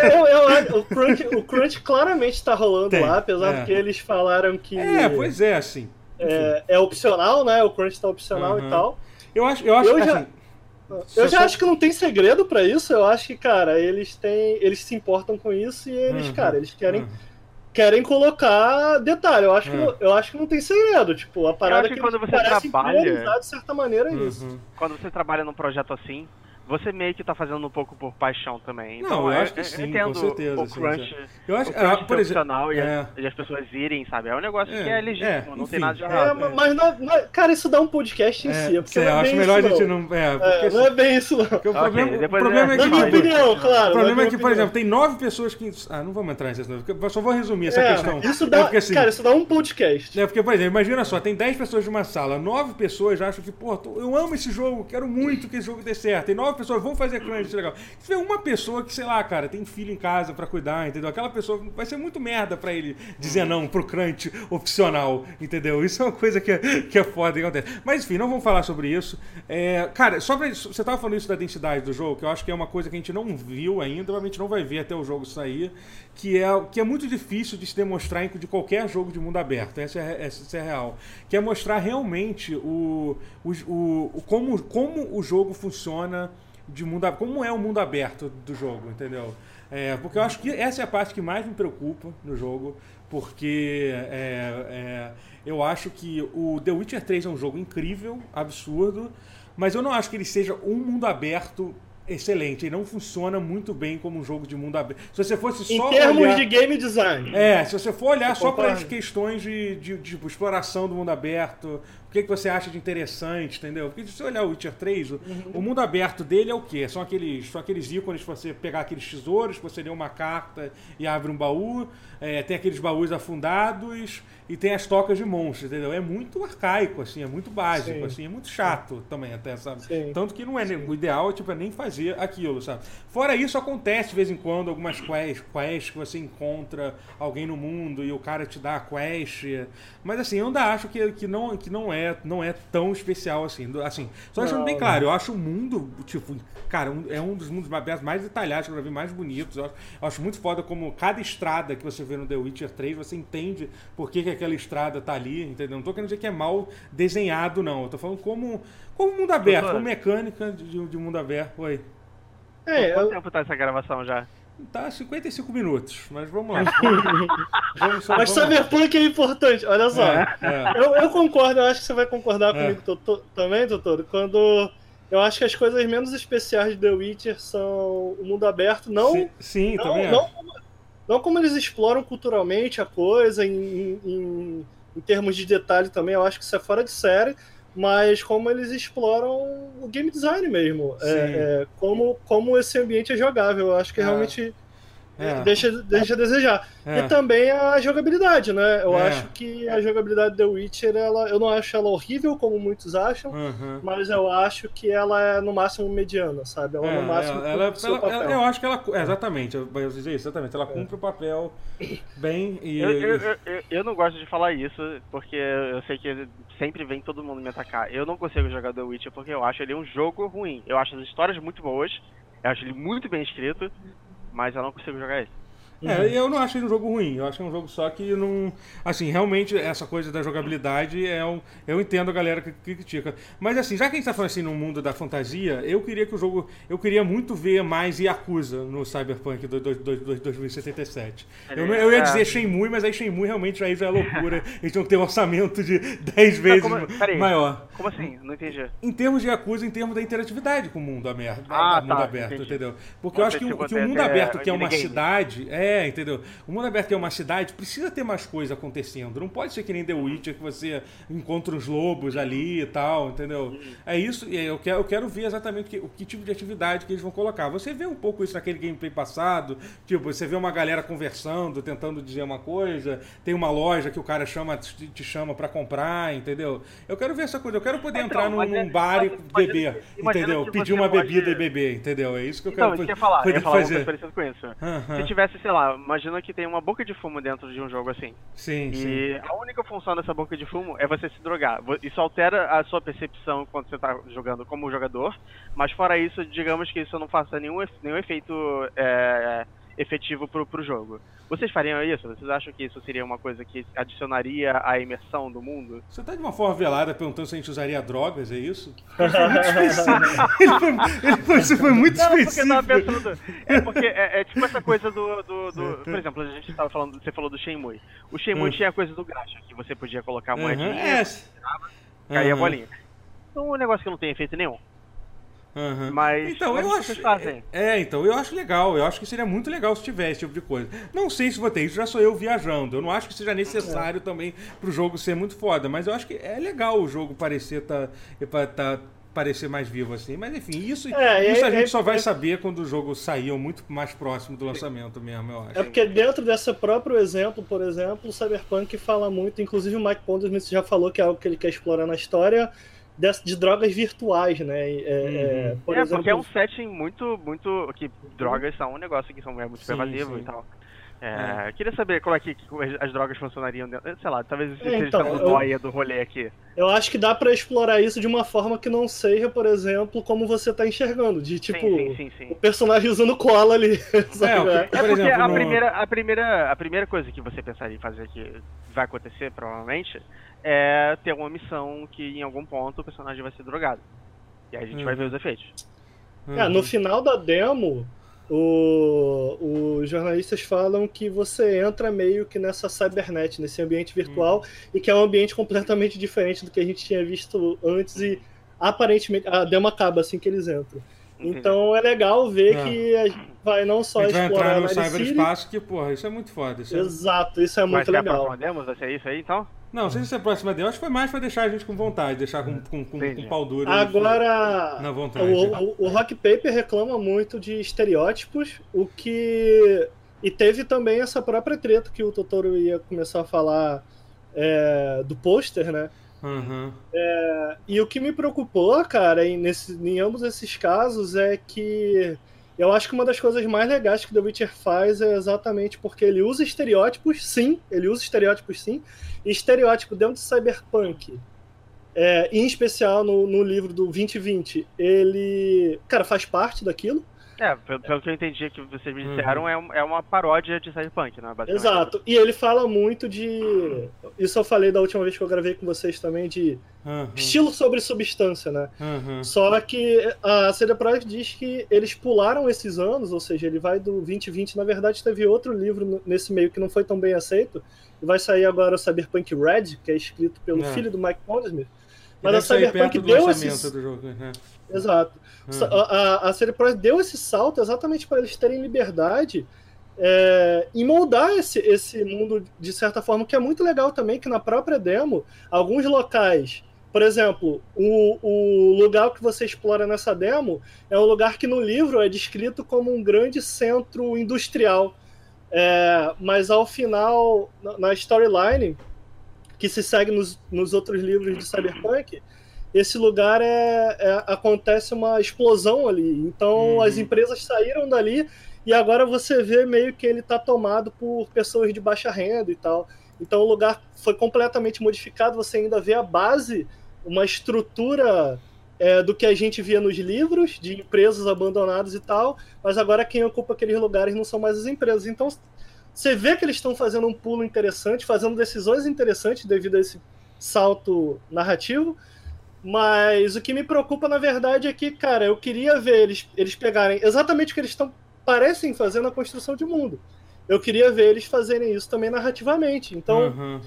Eu, eu- o, crunch, o crunch claramente tá rolando Tem, lá, apesar é. de que eles falaram que É, pois é, assim. é, é opcional, né? O crunch tá opcional Uhum. e tal. Eu acho, eu acho Eu que já- assim, Eu já acho que não tem segredo pra isso. Eu acho que, cara, eles têm, eles se importam com isso e eles, Uhum. cara, eles querem, Uhum. Querem colocar detalhe. Eu acho, que, não- eu acho que não tem segredo. Tipo, a parada acho que que quando você trabalha- de certa maneira é isso. Uhum. Quando você trabalha num projeto assim, você meio que tá fazendo um pouco por paixão também. Não, Então, eu acho que sim, entendo com certeza, O sim, crunch, sim. Eu acho, o crunch ah, por exemplo, opcional e, é. as, e as pessoas irem, sabe? É um negócio É, que é legítimo, é, não enfim. tem nada de É, errado. É. mas, não, não é- cara, isso dá um podcast em é, si. é Porque não eu é acho melhor a gente não. não. É, É, porque não é bem isso, não. porque o problema, o depois problema é- é Na que. minha opinião, claro. O problema é que, por exemplo, tem nove pessoas que. Ah, não vamos entrar nessa. Eu só vou resumir essa É, questão. Isso É dá, porque, assim, cara, isso dá um podcast. É porque, por exemplo, imagina só, tem 10 pessoas de uma sala, 9 pessoas acham que, pô, eu amo esse jogo, quero muito que esse jogo dê certo. Tem 9 pessoas, vão fazer crunch, legal. Se tiver uma pessoa que, sei lá, cara, tem filho em casa pra cuidar, entendeu? Aquela pessoa vai ser muito merda pra ele dizer não pro crunch opcional, entendeu? Isso é uma coisa que é, que é foda que acontece. Mas enfim, não vamos falar sobre isso. É, cara, só pra. Você tava falando isso da densidade do jogo, que eu acho que é uma coisa que a gente não viu ainda, provavelmente não vai ver até o jogo sair, que é, que é muito difícil de se demonstrar em de qualquer jogo de mundo aberto. Essa é, essa é real. Que é mostrar realmente o, o, o como, como o jogo funciona de mundo como é o mundo aberto do jogo, entendeu? É, porque eu acho que essa é a parte que mais me preocupa no jogo, porque é, é, eu acho que o The Witcher 3 é um jogo incrível, absurdo, mas eu não acho que ele seja um mundo aberto excelente. Ele não funciona muito bem como um jogo de mundo aberto. Se você fosse Em só termos olhar... de game design. É, se você for olhar Eu só para as questões de, de, de, tipo, exploração do mundo aberto, que, que você acha de interessante, entendeu? Porque se você olhar o Witcher 3, o, Uhum. o mundo aberto dele é o quê? São aqueles, são aqueles ícones que você pegar aqueles tesouros, você lê uma carta e abre um baú, é, tem aqueles baús afundados e tem as tocas de monstros, entendeu? É muito arcaico, assim, é muito básico, Sim. assim, é muito chato também até, sabe? Sim. Tanto que não é, o ideal é, tipo, é nem fazer aquilo, sabe? Fora isso, acontece de vez em quando algumas quests, quests que você encontra alguém no mundo e o cara te dá a quest. Mas assim, eu ainda acho que, que, não, que não, é, não é tão especial assim. Assim só deixando Não, bem não. claro, eu acho o mundo, tipo, cara, um- é um dos mundos mais mais detalhados que eu já vi, mais bonitos. Eu acho, eu acho muito foda como cada estrada que você vê no The Witcher 3, você entende por que, que aquela estrada tá ali, entendeu? Não tô querendo dizer que é mal desenhado, não. Eu tô falando como, como mundo aberto, Doutora. como mecânica de, de mundo aberto. Oi. É, Quanto eu- tempo tá essa gravação já? Tá 55 minutos, mas vamos lá. *laughs* vamos só, mas vamos lá. Cyberpunk é importante, olha só. É, é. Eu, eu concordo, eu acho que você vai concordar É. comigo Totoro, também, Totoro, quando eu acho que as coisas menos especiais de The Witcher são o mundo aberto, não, Sim, sim não, também não, como- não como eles exploram culturalmente a coisa, em, em, em termos de detalhe também, eu acho que isso é fora de série, mas como eles exploram o game design mesmo, é, é, como, como esse ambiente é jogável, eu acho que É. realmente É. deixa, deixa a desejar. É. E também a jogabilidade, né? Eu É. acho que a jogabilidade de The Witcher, ela, eu não acho ela horrível, como muitos acham, Uhum. mas eu acho que ela é no máximo mediana, sabe? Ela É, no máximo ela- ela- cumpre o seu ela- papel. ela- eu acho que ela. é, exatamente, eu ia dizer isso, exatamente. Ela cumpre o papel bem e. Eu, eu, eu, eu- eu não gosto de falar isso, porque eu sei que sempre vem todo mundo me atacar. Eu não consigo jogar The Witcher porque eu acho ele um jogo ruim. Eu acho as histórias muito boas, eu acho ele muito bem escrito, mas eu não consigo jogar ele. É, eu não acho ele um jogo ruim, eu acho que é um jogo só que não. Assim, realmente, essa coisa da jogabilidade é um. Eu entendo a galera que, critica. Mas assim, já que a gente tá falando assim no mundo da fantasia, eu queria que o jogo. Eu queria muito ver mais Yakuza no Cyberpunk do, do, do, do 2077. Eu, não- eu ia É. dizer Shenmue, mas aí Shenmue realmente aí já é loucura. Eles tinham que ter um orçamento de 10 vezes como- peraí. maior. Como assim? Não entendi. Em termos de Yakuza, em termos da interatividade com o mundo aberto. Ah, mundo tá, aberto, entendi. entendeu? Porque eu acho que, o- que o mundo aberto, que é uma cidade, é, entendeu? O mundo aberto que é uma cidade, precisa ter mais coisa acontecendo. Não pode ser que nem The Witcher, que você encontra os lobos ali e tal, entendeu? É isso, e eu quero, eu quero ver exatamente que, o que tipo de atividade que eles vão colocar. Você vê um pouco isso naquele gameplay passado, tipo, você vê uma galera conversando, tentando dizer uma coisa, tem uma loja que o cara chama, te, te chama pra comprar, entendeu? Eu quero ver essa coisa, eu quero poder Então, entrar num, mas é- num bar e beber, imagina entendeu? Pedir uma pode- bebida e beber, entendeu? É isso que eu Então, quero que eu ia falar, eu ia falar fazer. coisa parecida com isso. Aham. Se tivesse, sei lá, imagina que tem uma boca de fumo dentro de um jogo assim. Sim, sim. E a única função dessa boca de fumo é você se drogar. Isso altera a sua percepção quando você tá jogando como jogador, mas fora isso, digamos que isso não faça nenhum, nenhum efeito é, efetivo pro, pro jogo. Vocês fariam isso? Vocês acham que isso seria uma coisa que adicionaria a imersão do mundo? Você tá de uma forma velada perguntando se a gente usaria drogas, é isso? Ele *laughs* foi muito específico. Ele foi, ele foi, isso foi muito Não, porque eu específico. tava pensando. É porque é, é tipo essa coisa do, do, do- Por exemplo, a gente tava falando. Você falou do Shenmue. O Shenmue Hum. tinha a coisa do graxa, que você podia colocar a moedinha, é. caía a Aham. bolinha. Então um negócio que não tem efeito nenhum. Aham. Mas então, eu acho. fazem? É, então, eu acho legal. Eu acho que seria muito legal se tivesse esse tipo de coisa. Não sei se vou ter, isso já sou eu viajando. Eu não acho que seja necessário também pro jogo ser muito foda, mas eu acho que é legal o jogo parecer tá, tá, tá- parecer mais vivo assim. Mas enfim, isso, É, isso é- a gente é- só vai é- saber quando o jogo sair ou muito mais próximo do lançamento mesmo, eu acho. É porque dentro desse próprio exemplo, por exemplo, o Cyberpunk fala muito, inclusive o Mike Pondersmith já falou que é algo que ele quer explorar na história, de, de drogas virtuais, né? E, é, é, por é, exemplo, porque é um setting muito, muito. que drogas são um negócio que são é muito Sim, pervasivo sim. e tal. É, Queria saber como é que, as- as drogas funcionariam dentro. Sei lá, talvez isso É, seja então, nóia do rolê aqui. eu acho que dá pra explorar isso de uma forma que não seja, por exemplo, como você tá enxergando, de tipo sim, sim, sim, sim. o personagem usando cola ali. *laughs* É Por porque exemplo, a, no- primeira, a, primeira, a primeira coisa que você pensaria em fazer que vai acontecer, provavelmente, é ter uma missão que em algum ponto o personagem vai ser drogado. E aí a gente Uhum. vai ver os efeitos. É, no final da demo, o- os jornalistas falam que você entra meio que nessa cybernet, nesse ambiente virtual, e que é um ambiente completamente diferente do que a gente tinha visto antes e aparentemente a demo acaba assim que eles entram. Então é legal ver É. que a gente vai não só a gente vai explorar entrar a no cyberespaço, que, porra, isso é muito foda. Isso é- Exato, isso é vai muito ser a legal. próxima demo? Vai ser isso aí, então? Não, não sei se é a próxima dele. Acho que foi mais pra deixar a gente com vontade, deixar com, com, com, com pau duro. Agora, Na vontade. o, o, o Rock Paper reclama muito de estereótipos, o que. E teve também essa própria treta que o Totoro ia começar a falar é, do pôster, né? Aham. E o que me preocupou, cara, em, nesse, em ambos esses casos é que eu acho que uma das coisas mais legais que The Witcher faz é exatamente porque ele usa estereótipos, sim, ele usa estereótipos, sim, e estereótipo dentro de Cyberpunk, é, em especial no, no livro do 2020, ele, cara, faz parte daquilo. É, pelo, pelo que eu entendi que vocês me Uhum. disseram, é, um- é uma paródia de Cyberpunk, né? basicamente. Exato. E ele fala muito de. Isso eu falei da última vez que eu gravei com vocês também, de Aham. estilo sobre substância, né? Aham. Só que a CD Projekt diz que eles pularam esses anos, ou seja, ele vai do 2020. Na verdade, teve outro livro nesse meio que não foi tão bem aceito. E vai sair agora o Cyberpunk Red, que é escrito pelo É. filho do Mike Pondersmith. E Mas a Cyberpunk deu do jogo, né? Exato. Uhum. A, a, a Projekt deu esse salto exatamente para eles terem liberdade é, em moldar esse, esse mundo de certa forma, que é muito legal também, que na própria demo, alguns locais, por exemplo, o, o lugar que você explora nessa demo é um lugar que no livro é descrito como um grande centro industrial. É, mas ao final, na- na storyline, que se segue nos, nos outros livros de Cyberpunk, esse lugar é, é- acontece uma explosão ali. Então Uhum. as empresas saíram dali e agora você vê meio que ele está tomado por pessoas de baixa renda e tal. Então o lugar foi completamente modificado. Você ainda vê a base, uma estrutura é, do que a gente via nos livros de empresas abandonadas e tal. Mas agora quem ocupa aqueles lugares não são mais as empresas. Então você vê que eles estão fazendo um pulo interessante, fazendo decisões interessantes devido a esse salto narrativo. Mas o que me preocupa, na verdade, é que, cara, eu queria ver eles, eles pegarem exatamente o que eles estão parecem fazer na construção de mundo. Eu queria ver eles fazerem isso também narrativamente. Então, Aham.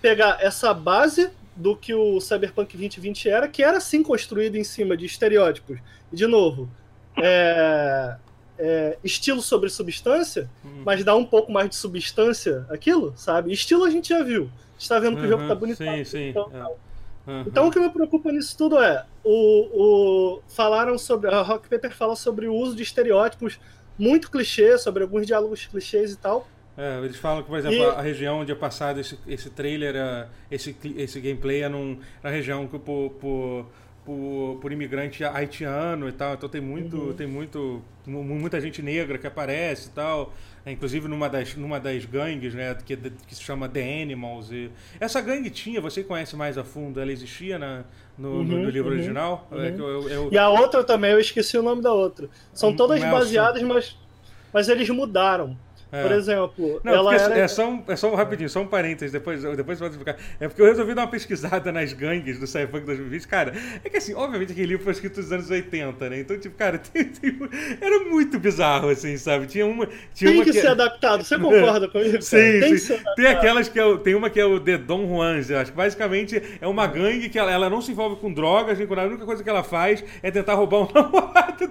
pegar essa base do que o Cyberpunk 2020 era, que era sim construído em cima de estereótipos. E, de novo, é, é, estilo sobre substância, Hum. mas dá um pouco mais de substância aquilo, sabe? Estilo a gente já viu. A gente tá vendo que o jogo tá Aham. bonito. Sim, sim. Então, é. Aham. então o que me preocupa nisso tudo é o, o falaram sobre a Rock Paper fala sobre o uso de estereótipos muito clichê, sobre alguns diálogos clichês e tal. É, eles falam que, por exemplo, E- a região onde é passado esse, esse trailer, é, esse, esse gameplay é num, na região que por, por, por, por imigrante haitiano e tal. Então tem muito, Uhum. tem muito, mu- muita gente negra que aparece e tal. É, inclusive numa das, numa das gangues, né, que, que se chama The Animals. E essa gangue tinha, você conhece mais a fundo, ela existia na, no, no- Uhum, no livro uhum, original? É uhum. eu- eu- E a outra também, eu esqueci o nome da outra. São Hum, todas Nelson. baseadas, mas, mas eles mudaram. É. Por exemplo, Não, ela porque era... é, só um, é só um rapidinho, só um parênteses, depois, depois você pode explicar. É porque eu resolvi dar uma pesquisada nas gangues do Cyberpunk 2020. Cara, é que assim, obviamente aquele livro foi escrito nos anos 80, né? Então, tipo, cara, *laughs* tem- tem- era muito bizarro, assim, sabe? Tinha uma. Tinha Tem uma que ser adaptado. Você concorda comigo? Sim, Tem que sim. ser adaptado. Tem aquelas que é tem uma que é o The Don Juans, eu acho que basicamente é uma gangue que ela, ela não se envolve com drogas, nem com nada. A única coisa que ela faz é tentar roubar o *laughs* namorado.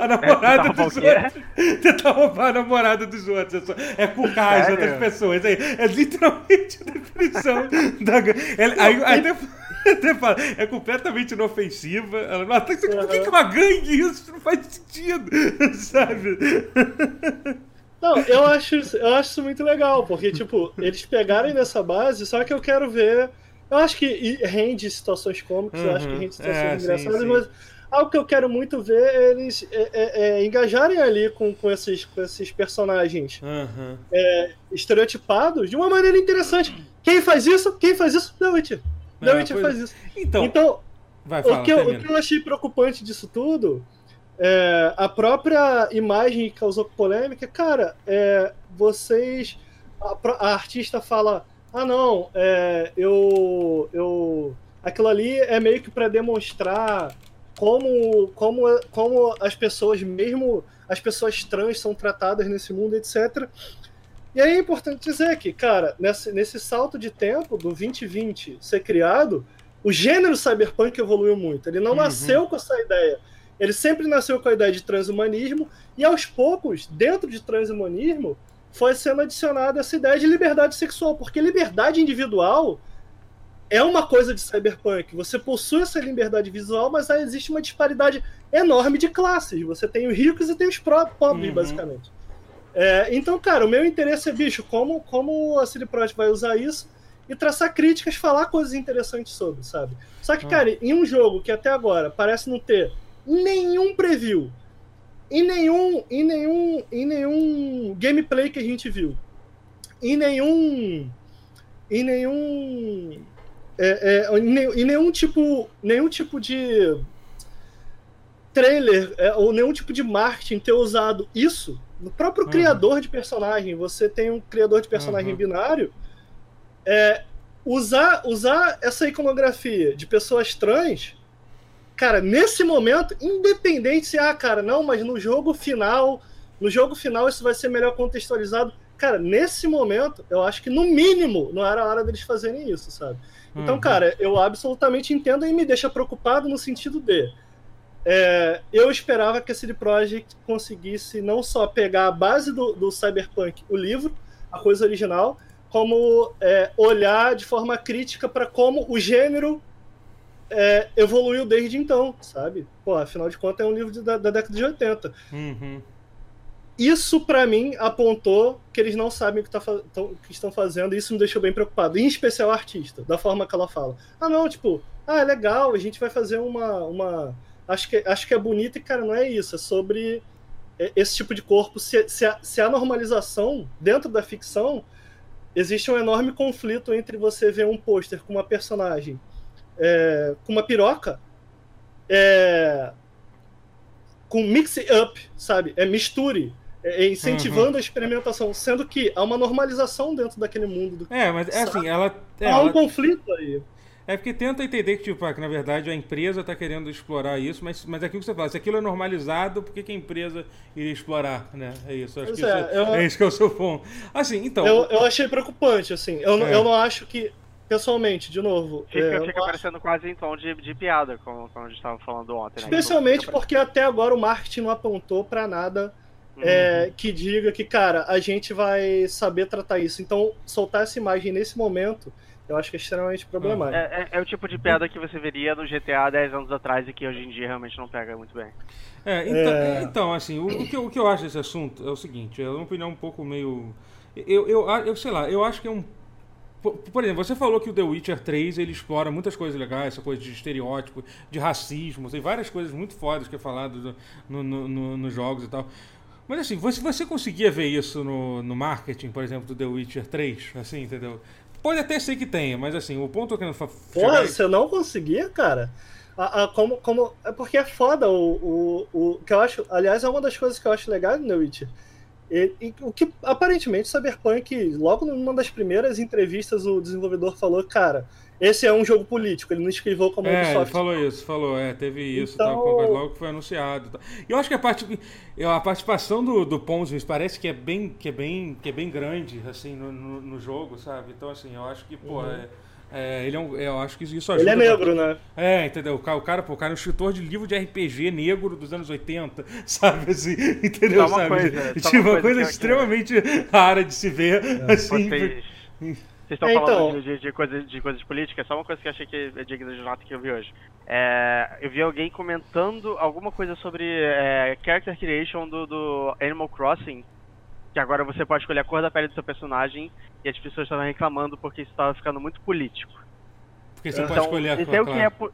A namorada roubar dos o quê? outros. Tentar roubar a namorada dos outros. É, é cucar as outras pessoas. É, é literalmente a definição *laughs* da gangue. Ela- aí, aí até, *laughs* até fala, é completamente inofensiva. Ela não ataca. Por que, que é uma gangue? Isso não faz sentido, *laughs* sabe? Não, eu acho, isso- eu acho isso muito legal, porque, tipo, eles pegarem nessa base, só que eu quero ver. Eu acho que rende situações cômicas, eu acho que Uhum. rende situações É, sim, engraçadas, sim. mas algo que eu quero muito ver é eles é, é, é, engajarem ali com, com, esses, com esses personagens Aham. estereotipados de uma maneira interessante. Quem faz isso? Quem faz isso? The Witcher. The Witcher faz isso. Então, Então, vai falar. o, que eu, o que eu achei preocupante disso tudo é a própria imagem que causou polêmica. Cara, é, vocês. A, a artista fala: ah, não, é, eu, eu. Aquilo ali é meio que para demonstrar como, como, como as pessoas, mesmo as pessoas trans, são tratadas nesse mundo, etc. E aí é importante dizer que, cara, nesse, nesse salto de tempo do 2020 ser criado, o gênero cyberpunk evoluiu muito. Ele não Uhum. nasceu com essa ideia. Ele sempre nasceu com a ideia de transhumanismo e aos poucos, dentro de transhumanismo, foi sendo adicionada essa ideia de liberdade sexual, porque liberdade individual é uma coisa de cyberpunk. Você possui essa liberdade visual, mas aí existe uma disparidade enorme de classes. Você tem os ricos e tem os pobres, Uhum. basicamente. É, então, cara, o meu interesse é, bicho, como, como a CD Projekt vai usar isso e traçar críticas, falar coisas interessantes sobre, sabe? Só que, Ah. cara, em um jogo que até agora parece não ter nenhum preview, em nenhum, em nenhum, em nenhum gameplay que a gente viu, em nenhum, em nenhum, é, é, em nenhum, em nenhum tipo, nenhum tipo de trailer é, ou nenhum tipo de marketing ter usado isso no próprio Uhum. criador de personagem. Você tem um criador de personagem Uhum. binário. É, usar, usar essa iconografia de pessoas trans, cara, nesse momento, independente se, ah, cara, não, mas no jogo final, no jogo final isso vai ser melhor contextualizado. Cara, nesse momento, eu acho que no mínimo não era a hora deles fazerem isso, sabe? Então, Uhum. cara, eu absolutamente entendo e me deixa preocupado no sentido de. é, eu esperava que a CD Projekt conseguisse não só pegar a base do, do Cyberpunk, o livro, a coisa original, como é, olhar de forma crítica para como o gênero é, evoluiu desde então, sabe? Pô, afinal de contas é um livro de- da, da década de 80 Uhum. Isso pra mim apontou que eles não sabem o que, tá tão- que estão fazendo e isso me deixou bem preocupado. Em especial a artista, da forma que ela fala. Ah, não, tipo, ah, é legal, a gente vai fazer uma. uma... Acho, que, acho que é bonito e, cara, não é isso. É sobre é, esse tipo de corpo. Se, se, a, se a normalização dentro da ficção, existe um enorme conflito entre você ver um pôster com uma personagem é, com uma piroca. É, com mix up, sabe? É misture, é, é incentivando a experimentação, sendo que há uma normalização dentro daquele mundo. Do... É, mas é assim, ela. É, há um ela- conflito aí. é porque tenta entender que, tipo, ah, que na verdade a empresa tá querendo explorar isso, mas, mas é aquilo que você fala, se aquilo é normalizado, por que, que a empresa iria explorar, né? É isso, acho Pois que é, isso, eu- é isso que é o seu ponto. Assim, então. Eu, eu achei preocupante, assim. Eu, não- É. eu não acho que, pessoalmente, de novo. Fica, é, fica não acho- parecendo quase em tom de, de piada, como, como a gente tava falando ontem, né? Especialmente Fica porque até agora o marketing não apontou pra nada é, que diga que, cara, a gente vai saber tratar isso. Então, soltar essa imagem nesse momento, eu acho que é extremamente problemático. É, é- é o tipo de piada que você veria no GTA 10 anos atrás e que hoje em dia realmente não pega muito bem. É, então, É. então, assim, o, o que eu, o que eu acho desse assunto é o seguinte, é uma opinião um pouco meio. Eu, eu, eu sei lá, eu acho que é um. Por, exemplo, você falou que o The Witcher 3 ele explora muitas coisas legais, essa coisa de estereótipo, de racismo, tem várias coisas muito fodas que é falado do- no, no- no- nos jogos e tal. Mas assim, você, você conseguia ver isso no, no marketing, por exemplo, do The Witcher 3, assim, entendeu? Pode até ser que tenha, mas assim, o ponto que eu quero fa- Porra, é- você não conseguia, cara? A- a- como, como, é porque é foda o, o, o. que eu acho. Aliás, é uma das coisas que eu acho legal no The Witcher. ele- e o que aparentemente Cyberpunk, logo numa das primeiras entrevistas, o desenvolvedor falou, cara, esse é um jogo político, ele não escreveu como É, ele Ubisoft. falou isso, falou, é, teve isso, Então- tal, logo que foi anunciado. tal. E eu acho que a, parte, a participação do, do parece que é bem, que é bem, que é bem grande, assim, no, no, no jogo, sabe? Então, assim, eu acho que, pô, é, é, ele é um, eu acho que isso ajuda. Uhum. Ele é negro, né? É, entendeu? O cara, o cara, pô, o cara é um escritor de livro de RPG negro dos anos 80, *laughs* sabe assim? Entendeu? Só uma sabe? coisa, só tipo, uma uma coisa coisa eu- extremamente *laughs* rara de se ver, assim. Vocês, *laughs* vocês estão É, então. falando de, de, coisas, de coisas políticas, só uma coisa que eu achei que é digna de nota que eu vi hoje. É, eu vi alguém comentando alguma coisa sobre é, character creation do, do Animal Crossing, que agora você pode escolher a cor da pele do seu personagem, e as pessoas estavam reclamando porque isso estava ficando muito político. Porque você pode Então, escolher a cor, então o que é claro. po-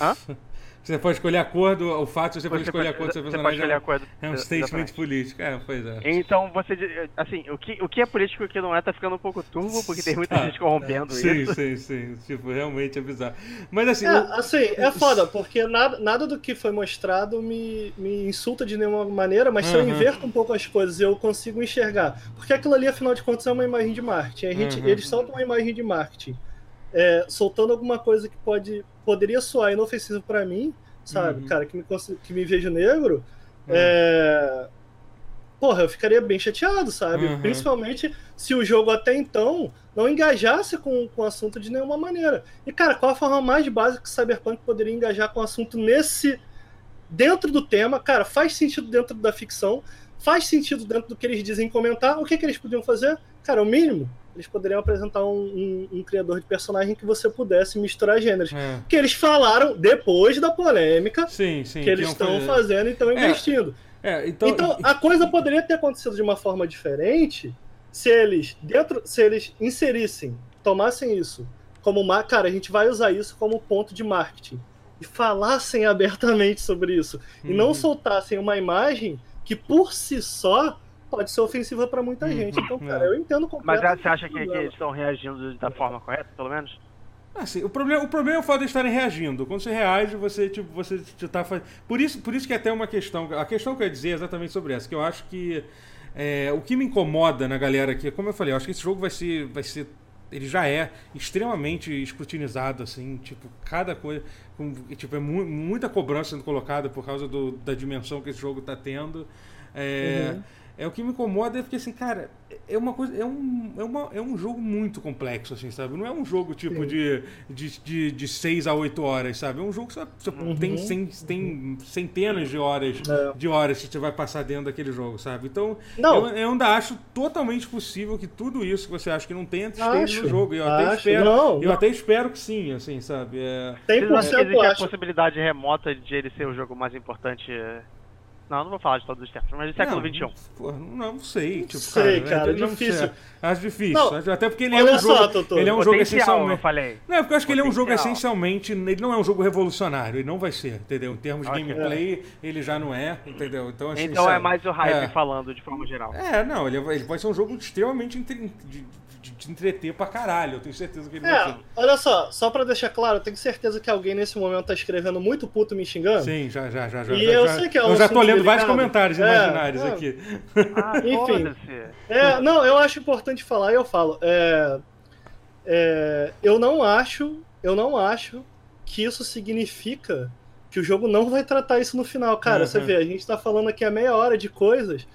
Hã? *laughs* Você pode escolher a cor do. O fato de você, pode escolher a cor do seu você pode personagem. escolher a cor do, É um statement político. É, pois é. Então você, assim, o que, o que é político e o que não é tá ficando um pouco turvo, porque tem muita Ah, gente corrompendo Sim, isso. sim, sim. Tipo, realmente é bizarro. Mas assim. É, o- assim, é foda, porque nada, nada do que foi mostrado me, me insulta de nenhuma maneira, mas se eu Uhum. inverto um pouco as coisas eu consigo enxergar. Porque aquilo ali, afinal de contas, é uma imagem de marketing. A gente, Uhum. Eles soltam uma imagem de marketing, é, soltando alguma coisa que pode, poderia soar inofensivo pra mim, sabe? Uhum. Cara, que me, que me vejo negro. É... Porra, eu ficaria bem chateado, sabe? Uhum. Principalmente se o jogo até então não engajasse com, com o assunto de nenhuma maneira. E, cara, qual a forma mais básica que Cyberpunk poderia engajar com o assunto nesse. dentro do tema? Cara, faz sentido dentro da ficção, faz sentido dentro do que eles dizem comentar. O que, que eles podiam fazer? Cara, o mínimo. Eles poderiam apresentar um, um- um criador de personagem que você pudesse misturar gêneros. é. Que eles falaram depois da polêmica Sim, sim. que eles estão fazer. fazendo e estão investindo. É, então. Então, a coisa poderia ter acontecido de uma forma diferente se eles, dentro, se eles inserissem, tomassem isso como uma. Cara, a gente vai usar isso como ponto de marketing. E falassem *laughs* abertamente sobre isso. E não Uhum. soltassem uma imagem que, por si só, pode ser ofensiva para muita Uhum. gente. Então, cara, É. eu entendo Mas completamente. você acha que, o que problema. eles estão reagindo da forma correta, pelo menos? Assim, o problema, o problema é o fato de estarem reagindo. Quando você reage, você, tipo, você tá fazendo. Por isso, por isso que é até uma questão. A questão que eu ia dizer é exatamente sobre essa, que eu acho que é, o que me incomoda na galera aqui, como eu falei, eu acho que esse jogo vai ser. Vai ser ele já é extremamente escrutinizado, assim, tipo, cada coisa. Com, tipo, é mu- muita cobrança sendo colocada por causa do- da dimensão que esse jogo tá tendo. É, Uhum. É o que me incomoda é porque, assim, cara, é uma coisa. É um, é uma, é um jogo muito complexo, assim, sabe? Não é um jogo tipo Sim. de, de, de, de 6 a 8 horas, sabe? É um jogo que você, você Uhum. tem, cen- tem centenas de horas É. de horas que você vai passar dentro daquele jogo, sabe? Então, Não. eu, eu ainda acho totalmente possível que tudo isso que você acha que não tem esteja no jogo. Eu até acho. espero. Não, eu não. até espero que sim, assim, sabe? É, que 100% existe a possibilidade remota de ele ser o jogo mais importante? Não, não vou falar de todos os tempos, mas do século não, XXI. Pô, não, não sei, tipo, sei, cara, eu não difícil. sei. Acho difícil. Não, até porque ele é um só, jogo. Ele é um jogo Potencial, eu essencialmente. falei. Não, é porque eu acho que ele é um jogo essencialmente. Ele não é um jogo revolucionário, ele não vai ser, entendeu? Em termos de gameplay, ele já não é, entendeu? Então, assim, Então é mais o hype É. falando de forma geral. É, não, ele, vai- ele pode ser um jogo extremamente entre- de, de- de entreter pra caralho. Eu tenho certeza que ele vai É, ser. olha só, só pra deixar claro, eu tenho certeza que alguém nesse momento tá escrevendo muito puto me xingando. Sim, já, já, já. já E já, eu já- sei que é um Eu já tô lendo vários delicado. comentários É, imaginários é. aqui. Ah, *laughs* Enfim. É, não, eu acho importante falar e eu falo. É, é, eu não acho, eu não acho que isso significa que o jogo não vai tratar isso no final. Cara, Uhum. você vê, a gente tá falando aqui há meia hora de coisas,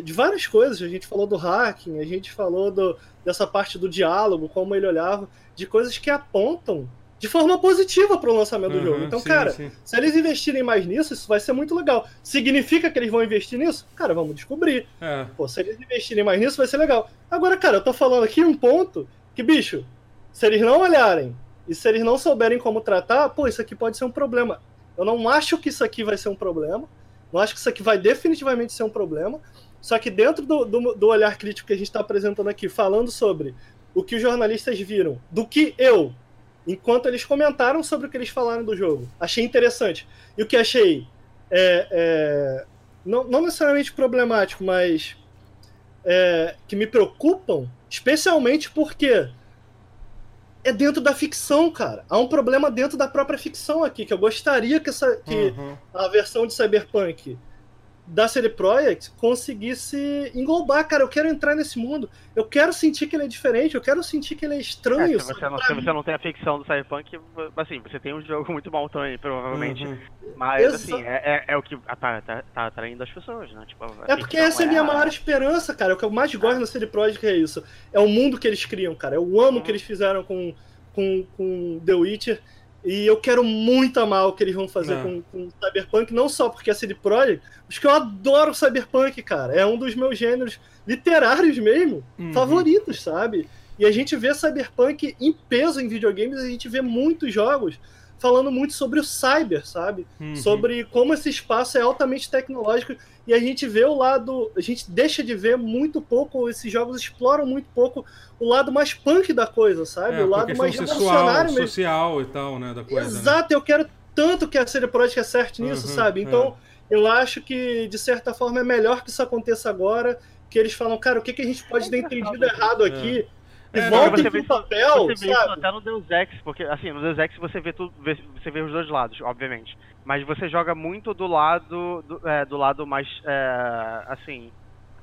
de várias coisas. A gente falou do hacking, a gente falou do, dessa parte do diálogo, como ele olhava, de coisas que apontam de forma positiva para o lançamento do Uhum, jogo. Então, sim, cara, sim. se eles investirem mais nisso, isso vai ser muito legal. Significa que eles vão investir nisso? Cara, vamos descobrir. É. Pô, se eles investirem mais nisso, vai ser legal. Agora, cara, eu tô falando aqui um ponto que, bicho, se eles não olharem e se eles não souberem como tratar, pô, isso aqui pode ser um problema. Eu não acho que isso aqui vai ser um problema. Não acho que isso aqui vai definitivamente ser um problema. Só que dentro do, do, do olhar crítico que a gente está apresentando aqui, falando sobre o que os jornalistas viram, do que eu, enquanto eles comentaram sobre o que eles falaram do jogo, achei interessante. E o que achei é, é, não, não necessariamente problemático, mas é, que me preocupam, especialmente porque é dentro da ficção, cara. Há um problema dentro da própria ficção aqui, que eu gostaria que, essa, que Uhum. a versão de Cyberpunk da CD Projekt conseguisse englobar, cara, eu quero entrar nesse mundo, eu quero sentir que ele é diferente, eu quero sentir que ele é estranho. É, se, você não, se você não tem a ficção do Cyberpunk, assim, você tem um jogo muito bom também, provavelmente. Uhum. Mas, Exa- assim, é, é, é o que tá, tá, tá atraindo as pessoas, né? Tipo, É porque essa é a minha a- maior esperança, cara. O que eu mais gosto na CD Projekt é isso. É o mundo que eles criam, cara. Eu amo o que Uhum. eles fizeram com, com, com The Witcher. E eu quero muito amar o que eles vão fazer É. com, com Cyberpunk, não só porque é CD Projekt, mas que eu adoro Cyberpunk, cara. É um dos meus gêneros literários mesmo, Uhum. favoritos, sabe? E a gente vê Cyberpunk em peso em videogames, a gente vê muitos jogos falando muito sobre o cyber, sabe? Uhum. sobre como esse espaço é altamente tecnológico e a gente vê o lado, a gente deixa de ver muito pouco, esses jogos exploram muito pouco o lado mais punk da coisa, sabe? É, o lado mais sexual, mesmo. social e tal, né, da coisa, né? Exato, eu quero tanto que a CD Projekt acerte nisso, Uhum, sabe? Então, eu acho que de certa forma é melhor que isso aconteça agora, que eles falam, cara, o que, que a gente pode ter entendido errado aqui? É, pro vê- papel, Você vê sabe? até no Deus Ex, porque assim, no Deus Ex você vê tudo, vê- você vê os dois lados, obviamente. Mas você joga muito do lado do, é, do lado mais é, assim,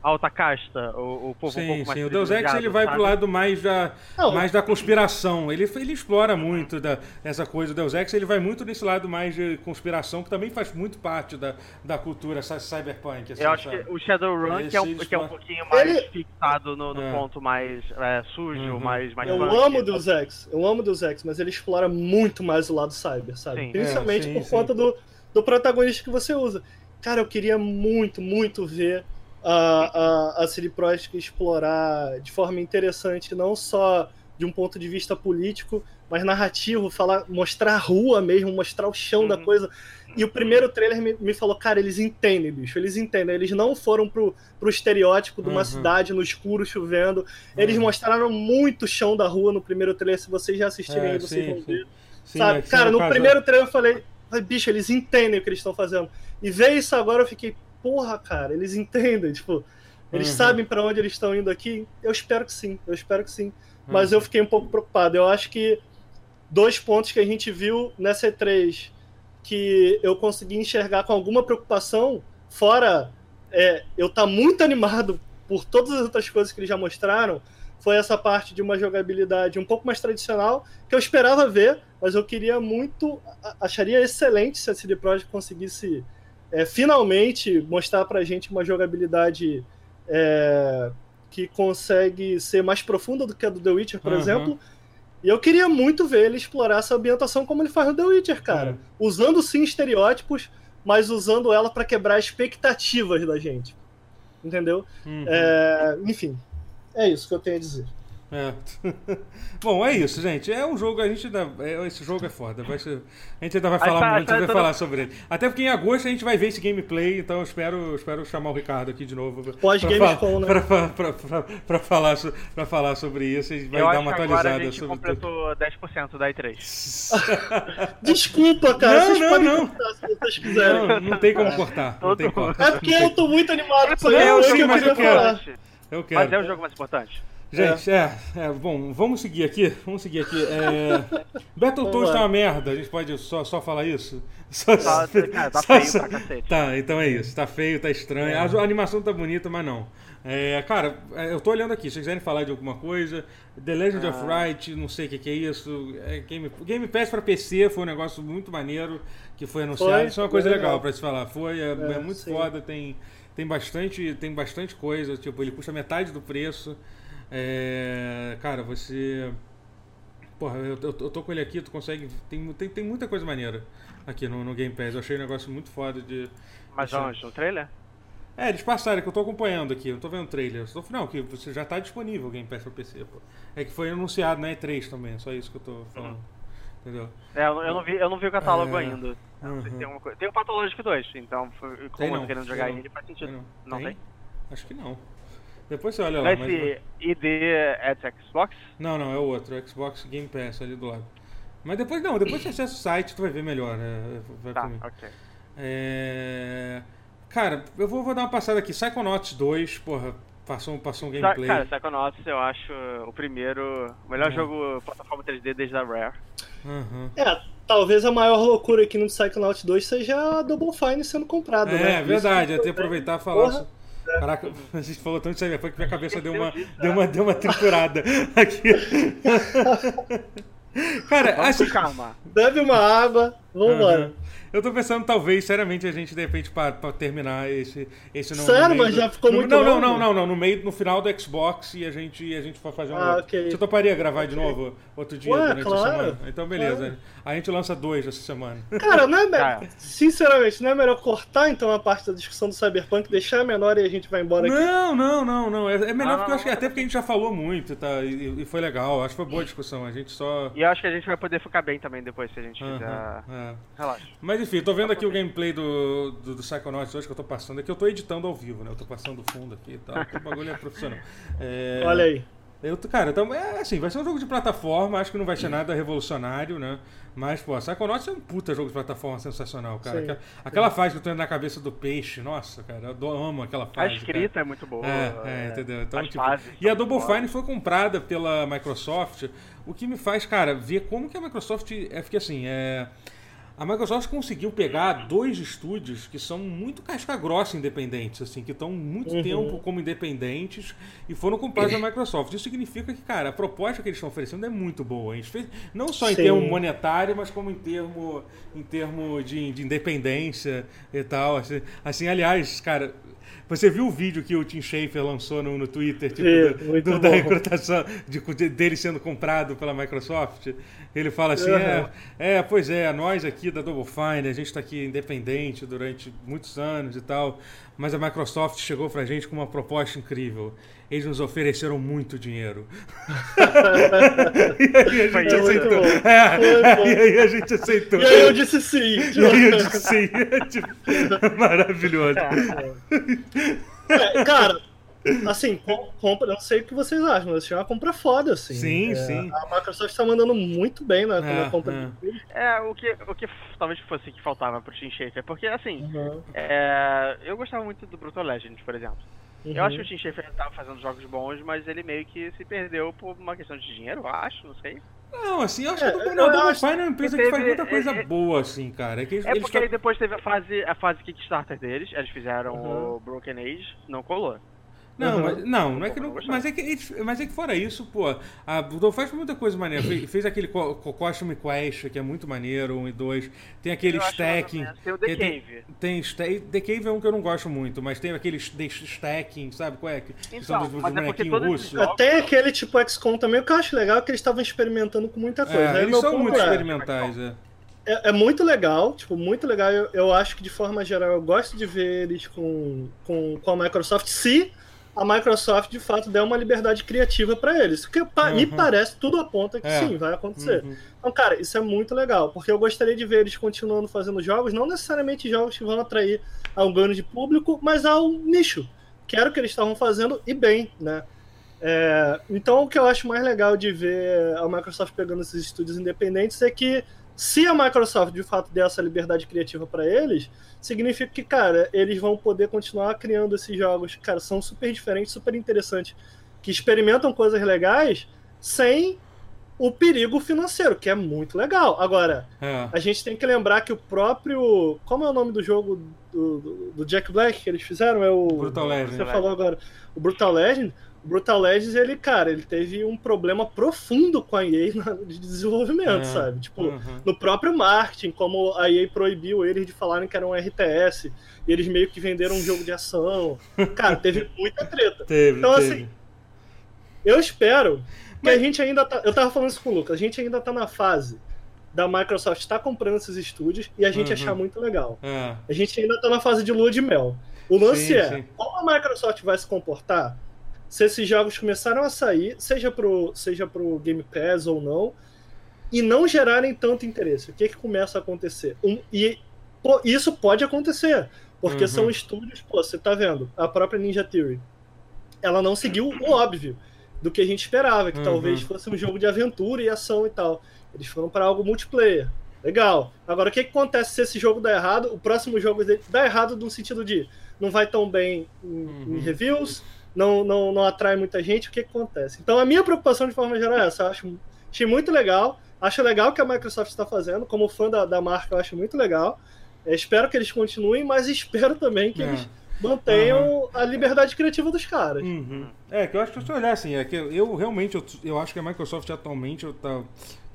alta casta, o, o povo um Sim, pouco mais sim. O Deus Ex ele vai sabe? pro lado mais da, Não, mais da conspiração. Ele, ele explora muito da, essa coisa do Deus Ex, ele vai muito nesse lado mais de conspiração, que também faz muito parte da, da cultura cy- cyberpunk. assim, Eu acho sabe? que o Shadowrun, que é, um, que é um pouquinho mais Ele- fixado no, no É. ponto mais é, sujo, Uhum. mais, mais Eu punk. amo Deus Ex, eu amo Deus Ex, mas ele explora muito mais o lado cyber, sabe? Sim. Principalmente É, sim, por sim. conta do, do protagonista que você usa. Cara, eu queria muito, muito ver a, a, a CD Projekt explorar de forma interessante, não só de um ponto de vista político, mas narrativo, falar, mostrar a rua mesmo, mostrar o chão da Uhum. coisa. E o primeiro trailer me, me falou, cara, eles entendem, bicho, eles entendem. Eles não foram pro, pro estereótipo de uma Uhum. cidade no escuro, chovendo. Eles Uhum. mostraram muito chão da rua no primeiro trailer. Se vocês já assistirem É, aí, vocês sim, vão ver. Sim, Sabe? é Cara, no caso- primeiro trailer eu falei, "Ai, bicho, eles entendem o que eles estão fazendo. E ver isso agora eu fiquei, porra, cara, eles entendem, tipo, eles Uhum. sabem pra onde eles estão indo aqui? Eu espero que sim, eu espero que sim. Uhum. Mas eu fiquei um pouco preocupado. Eu acho que dois pontos que a gente viu nessa E3 que eu consegui enxergar com alguma preocupação, fora é, eu estar muito animado por todas as outras coisas que eles já mostraram, foi essa parte de uma jogabilidade um pouco mais tradicional, que eu esperava ver, mas eu queria muito, acharia excelente se a CD Projekt conseguisse é, finalmente mostrar pra gente uma jogabilidade é, que consegue ser mais profunda do que a do The Witcher, por Uhum. exemplo. E eu queria muito ver ele explorar essa ambientação como ele faz no The Witcher, cara. É. Usando sim estereótipos, mas usando ela pra quebrar expectativas da gente. Entendeu? Uhum. É, enfim, é isso que eu tenho a dizer. É. *laughs* Bom, é isso, gente. É um jogo, a gente ainda. é- esse jogo é foda. Vai ser- a gente ainda vai falar tá- muito, tá vai todo- falar sobre ele. Até porque em agosto a gente vai ver esse gameplay, então eu espero, espero chamar o Ricardo aqui de novo. pra- Pós-Gamescom, né? pra, pra, pra, pra, pra falar, so- pra falar sobre isso e vai Eu dar uma que agora a atualizada gente sobre tudo. completou 10% da E3. Desculpa, cara. Não, vocês não, podem não. cortar se vocês quiserem. Não, não tem como cortar. Não tem como. É porque eu tô muito animado com isso É o sim, que eu eu quero. falar. Eu quero. Mas é o jogo mais importante. Gente, é. é, bom, vamos seguir aqui. Vamos seguir aqui. É, *laughs* Battletoads tá uma merda, a gente pode só, só falar isso? Só, Tá, tá só- feio só- pra cacete. Tá, então é isso. Tá feio, tá estranho. A, a animação tá bonita, mas não. É, cara, é, eu tô olhando aqui. Se vocês quiserem falar de alguma coisa, The Legend of Ah. Right, não sei o que, que é isso. É Game, Game Pass pra PC foi um negócio muito maneiro que foi anunciado. Foi, isso é uma coisa legal. legal pra se falar. Foi, é, É, é muito sim. foda, tem, tem, bastante, tem bastante coisa. Tipo, ele custa metade do preço. É, cara, você. Porra, eu, eu, eu tô com ele aqui, tu consegue. Tem, tem, tem muita coisa maneira aqui no, no Game Pass. Eu achei um negócio muito foda de. Mas eu- onde? No trailer? É, eles passaram, que eu tô acompanhando aqui, eu não tô vendo o trailer. Eu tô, não, que você já tá disponível o Game Pass pra PC, pô. É que foi anunciado na E3 também, é só isso que eu tô falando. Entendeu? É, eu, não- eu não vi, eu não vi o catálogo É. ainda. Não Uhum. tem coisa. Tem o Pathologic 2, então foi- Tem como eu não, tô querendo tem jogar não. ele, faz Tem sentido. não. Não Tem? tem? Acho que não. Depois você olha lá. Mas mas- esse ID é de Xbox? Não, não, é o outro, o Xbox Game Pass ali do lado. Mas depois não, depois você acessa o site, tu vai ver melhor, né? Vai Tá, comigo. ok. É... Cara, eu vou, vou dar uma passada aqui. Psychonauts 2, porra, passou, passou um gameplay. Cara, Psychonauts eu acho o primeiro, o melhor É. jogo plataforma 3D desde a Rare. Uhum. É, talvez a maior loucura aqui no Psychonaut 2 seja a Double Fine sendo comprada, né? É, verdade, Isso- até aproveitar e falar. Porra. Isso. Caraca, *laughs* a gente falou tanto de Cyberpunk que minha cabeça deu uma, deu uma, deu uma triturada aqui. *laughs* Cara, com calma. Bebe uma água, vambora. Aham. Eu tô pensando, talvez, seriamente, a gente, de repente, pra, pra terminar esse, esse não. Sério? no Mas do- já ficou no- muito não, não, longo? não, não, não. No meio, no final do Xbox e a gente, e a gente for fazer um Ah, outro. ok. Você toparia gravar de novo outro dia Ué, durante a claro. semana? Então, beleza. Claro. A gente lança dois essa semana. *laughs* Cara, não é me- Cara. sinceramente, não é melhor cortar então a parte da discussão do Cyberpunk, deixar menor e a gente vai embora aqui? Não, não, não, não. É, é melhor Não, porque eu não, acho que não. até porque a gente já falou muito, tá? E, e foi legal. Acho que foi boa a discussão. A gente só. E eu acho que a gente vai poder ficar bem também depois se a gente fizer. Aham, é. Relaxa. Mas enfim, tô vendo aqui o gameplay do, do, do Psychonauts hoje que eu tô passando aqui. Eu tô editando ao vivo, né? Eu tô passando o fundo aqui e tal. O bagulho é profissional. É, Olha aí. Eu, cara, então, é assim, vai ser um jogo de plataforma, acho que não vai ser nada revolucionário, né? Mas, pô, Psychonauts é um puta jogo de plataforma sensacional, cara. Sim. Aquela, aquela fase que eu tô indo na cabeça do peixe, nossa, cara, eu amo aquela A fase. escrita é muito boa. É, é, entendeu? Então, as tipo, e a Double. Fine foi comprada pela Microsoft, o que me faz, cara, ver como que a Microsoft é porque assim, é a Microsoft conseguiu pegar dois estúdios que são muito casca grossa independentes, assim, que estão muito Uhum. tempo como independentes e foram comprados da Microsoft. Isso significa que, cara, a proposta que eles estão oferecendo é muito boa. hein? Não só em Sim. termo monetário, mas como em termo, em termo de, de independência e tal. Assim, assim, aliás, cara, você viu o vídeo que o Tim Schafer lançou no, no Twitter, tipo, Vi, do- do- da recrutação de, de- dele sendo comprado pela Microsoft? Ele fala assim: Uhum. é, é, pois é, nós aqui da Double Fine, a gente está aqui independente durante muitos anos e tal, mas a Microsoft chegou pra gente com uma proposta incrível. Eles nos ofereceram muito dinheiro. *laughs* e aí a gente aceitou. É, Foi bom. e aí a gente aceitou. E aí eu disse sim. E aí eu disse sim. *laughs* Tipo, maravilhoso. *laughs* É, cara, assim, com- compra, não sei o que vocês acham, mas achei uma compra foda, assim. Sim, É, sim. A Microsoft tá mandando muito bem na, na É, compra é. É, o que, o que talvez fosse que faltava pro Team Schafer, porque assim, Uhum, é, eu gostava muito do Brutal Legend, por exemplo. Eu uhum. acho que o Team Schafer tava fazendo jogos bons, mas ele meio que se perdeu por uma questão de dinheiro, eu acho, não sei. Não, assim, eu acho É, que eu Double acho Fine é uma empresa que que faz muita coisa é- boa, assim, cara. É, que eles, É eles porque aí depois teve a fase, a fase Kickstarter deles, eles fizeram Uhum. o Broken Age, não colou. Não, Uhum. mas, não, não é que não, mas é que mas é que fora isso, pô, a Fine faz muita coisa maneira. Fez, fez aquele co- co- Costume Quest, que é muito maneiro, um e dois. Tem aquele Eu stacking. Tem o The tem- Cave. Tem, sta- The Cave é um que eu não gosto muito, mas tem aquele stacking, sabe qual é? Que Então, são dos, dos é bonequinhos esses russos. jogos- Até aquele tipo XCOM também, o que eu acho legal é que eles estavam experimentando com muita coisa. É, eles são muito é, experimentais, é. é, é muito legal, tipo, muito legal. Eu, eu acho que de forma geral eu gosto de ver eles com, com, com a Microsoft se a Microsoft de fato der uma liberdade criativa pra eles. Porque pa- me Uhum. parece, tudo aponta que É. sim, vai acontecer. Uhum. Então, cara, isso é muito legal, porque eu gostaria de ver eles continuando fazendo jogos, não necessariamente jogos que vão atrair a um ganho de público, mas ao nicho, que era o que eles estavam fazendo e bem, né? É, então, o que eu acho mais legal de ver a Microsoft pegando esses estúdios independentes é que, se a Microsoft de fato der essa liberdade criativa para eles, significa que, cara, eles vão poder continuar criando esses jogos que, cara, são super diferentes, super interessantes, que experimentam coisas legais sem o perigo financeiro, que é muito legal. Agora, É. a gente tem que lembrar que o próprio. Como é o nome do jogo do, do- do Jack Black que eles fizeram? É o. Brutal Legend. Você falou agora. O Brutal Legend. Brutal Legend, ele, cara, ele teve um problema profundo com a EA de desenvolvimento, É. sabe? Tipo, Uhum. no próprio marketing, como a EA proibiu eles de falarem que era um RTS, e eles meio que venderam um jogo de ação. *laughs* Cara, teve muita treta. Teve, Então, teve. assim, Eu espero que Mas- a gente ainda tá. Eu tava falando isso com o Lucas, a gente ainda tá na fase da Microsoft estar comprando esses estúdios e a gente Uhum. achar muito legal. É. A gente ainda tá na fase de lua de mel. O lance Sim, é, sim. como a Microsoft vai se comportar se esses jogos começaram a sair, seja pro, seja pro Game Pass ou não, e não gerarem tanto interesse. O que que começa a acontecer? Um- e pô, isso pode acontecer, porque Uhum. são estúdios, pô, você tá vendo, a própria Ninja Theory, ela não seguiu o óbvio do que a gente esperava, que Uhum. talvez fosse um jogo de aventura e ação e tal. Eles foram para algo multiplayer. Legal. Agora, o que, que acontece se esse jogo der errado? O próximo jogo dá errado no sentido de não vai tão bem em, Uhum. em reviews, não, não, não atrai muita gente. O que, acontece? Então, a minha preocupação de forma geral é essa. Eu acho, achei muito legal. Acho legal o que a Microsoft está fazendo. Como fã da, da marca, eu acho muito legal. É, espero que eles continuem, mas espero também que É. eles mantenham a liberdade criativa dos caras. Uhum. É, que eu acho que se eu olhar assim, é que eu realmente, eu, eu acho que a Microsoft atualmente eu tá,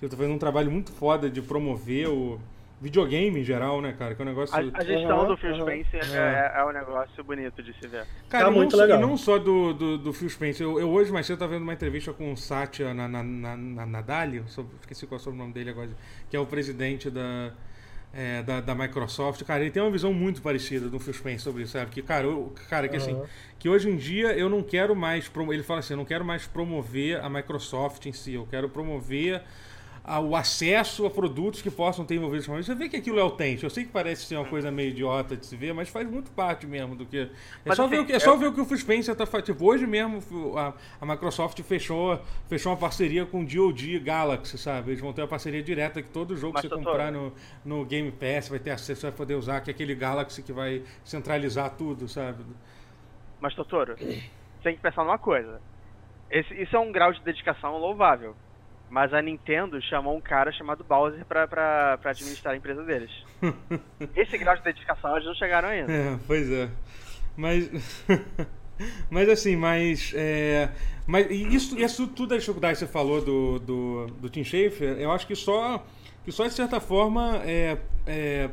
eu fazendo um trabalho muito foda de promover o videogame em geral, né, cara? Que é um negócio. A, a gestão Aham, do Phil. Spencer É. é, é um negócio bonito de se ver. Cara, Tá e, muito não, só- legal. e não só do, do, do Phil Spencer. Eu, eu hoje mais cedo tava vendo uma entrevista com o Satya na, na, na, na Nadali, esqueci qual é o sobrenome dele agora, que é o presidente da, é, da, da Microsoft. Cara, ele tem uma visão muito parecida do Phil Spencer sobre isso, sabe? Que, cara, eu- cara que assim, Aham. que hoje em dia eu não quero mais, ele fala assim, eu não quero mais promover a Microsoft em si, eu quero promover o acesso a produtos que possam ter envolvidos com isso. Você vê que aquilo é autêntico. Eu sei que parece ser uma coisa meio idiota de se ver, mas faz muito parte mesmo do que. É Mas, só, assim, ver, o que, é só ver o que o Phil Spencer tá fazendo. Tipo, hoje mesmo a, a Microsoft fechou, fechou uma parceria com o DoD Galaxy, sabe? Eles vão ter uma parceria direta que todo jogo Mas, que você doutor- comprar no, no Game Pass vai ter acesso, você vai poder usar, que é aquele Galaxy que vai centralizar tudo, sabe? Mas, Totoro, você tem que pensar numa coisa. Esse, isso é um grau de dedicação louvável. Mas a Nintendo chamou um cara chamado Bowser pra, pra, pra administrar a empresa deles. *laughs* Esse grau de dedicação eles não chegaram ainda. É, pois é. Mas. *laughs* mas assim, mas. É, mas isso, isso tudo da dificuldade que você falou do, do, do Tim Schafer, eu acho que só. Que só de certa forma é, é,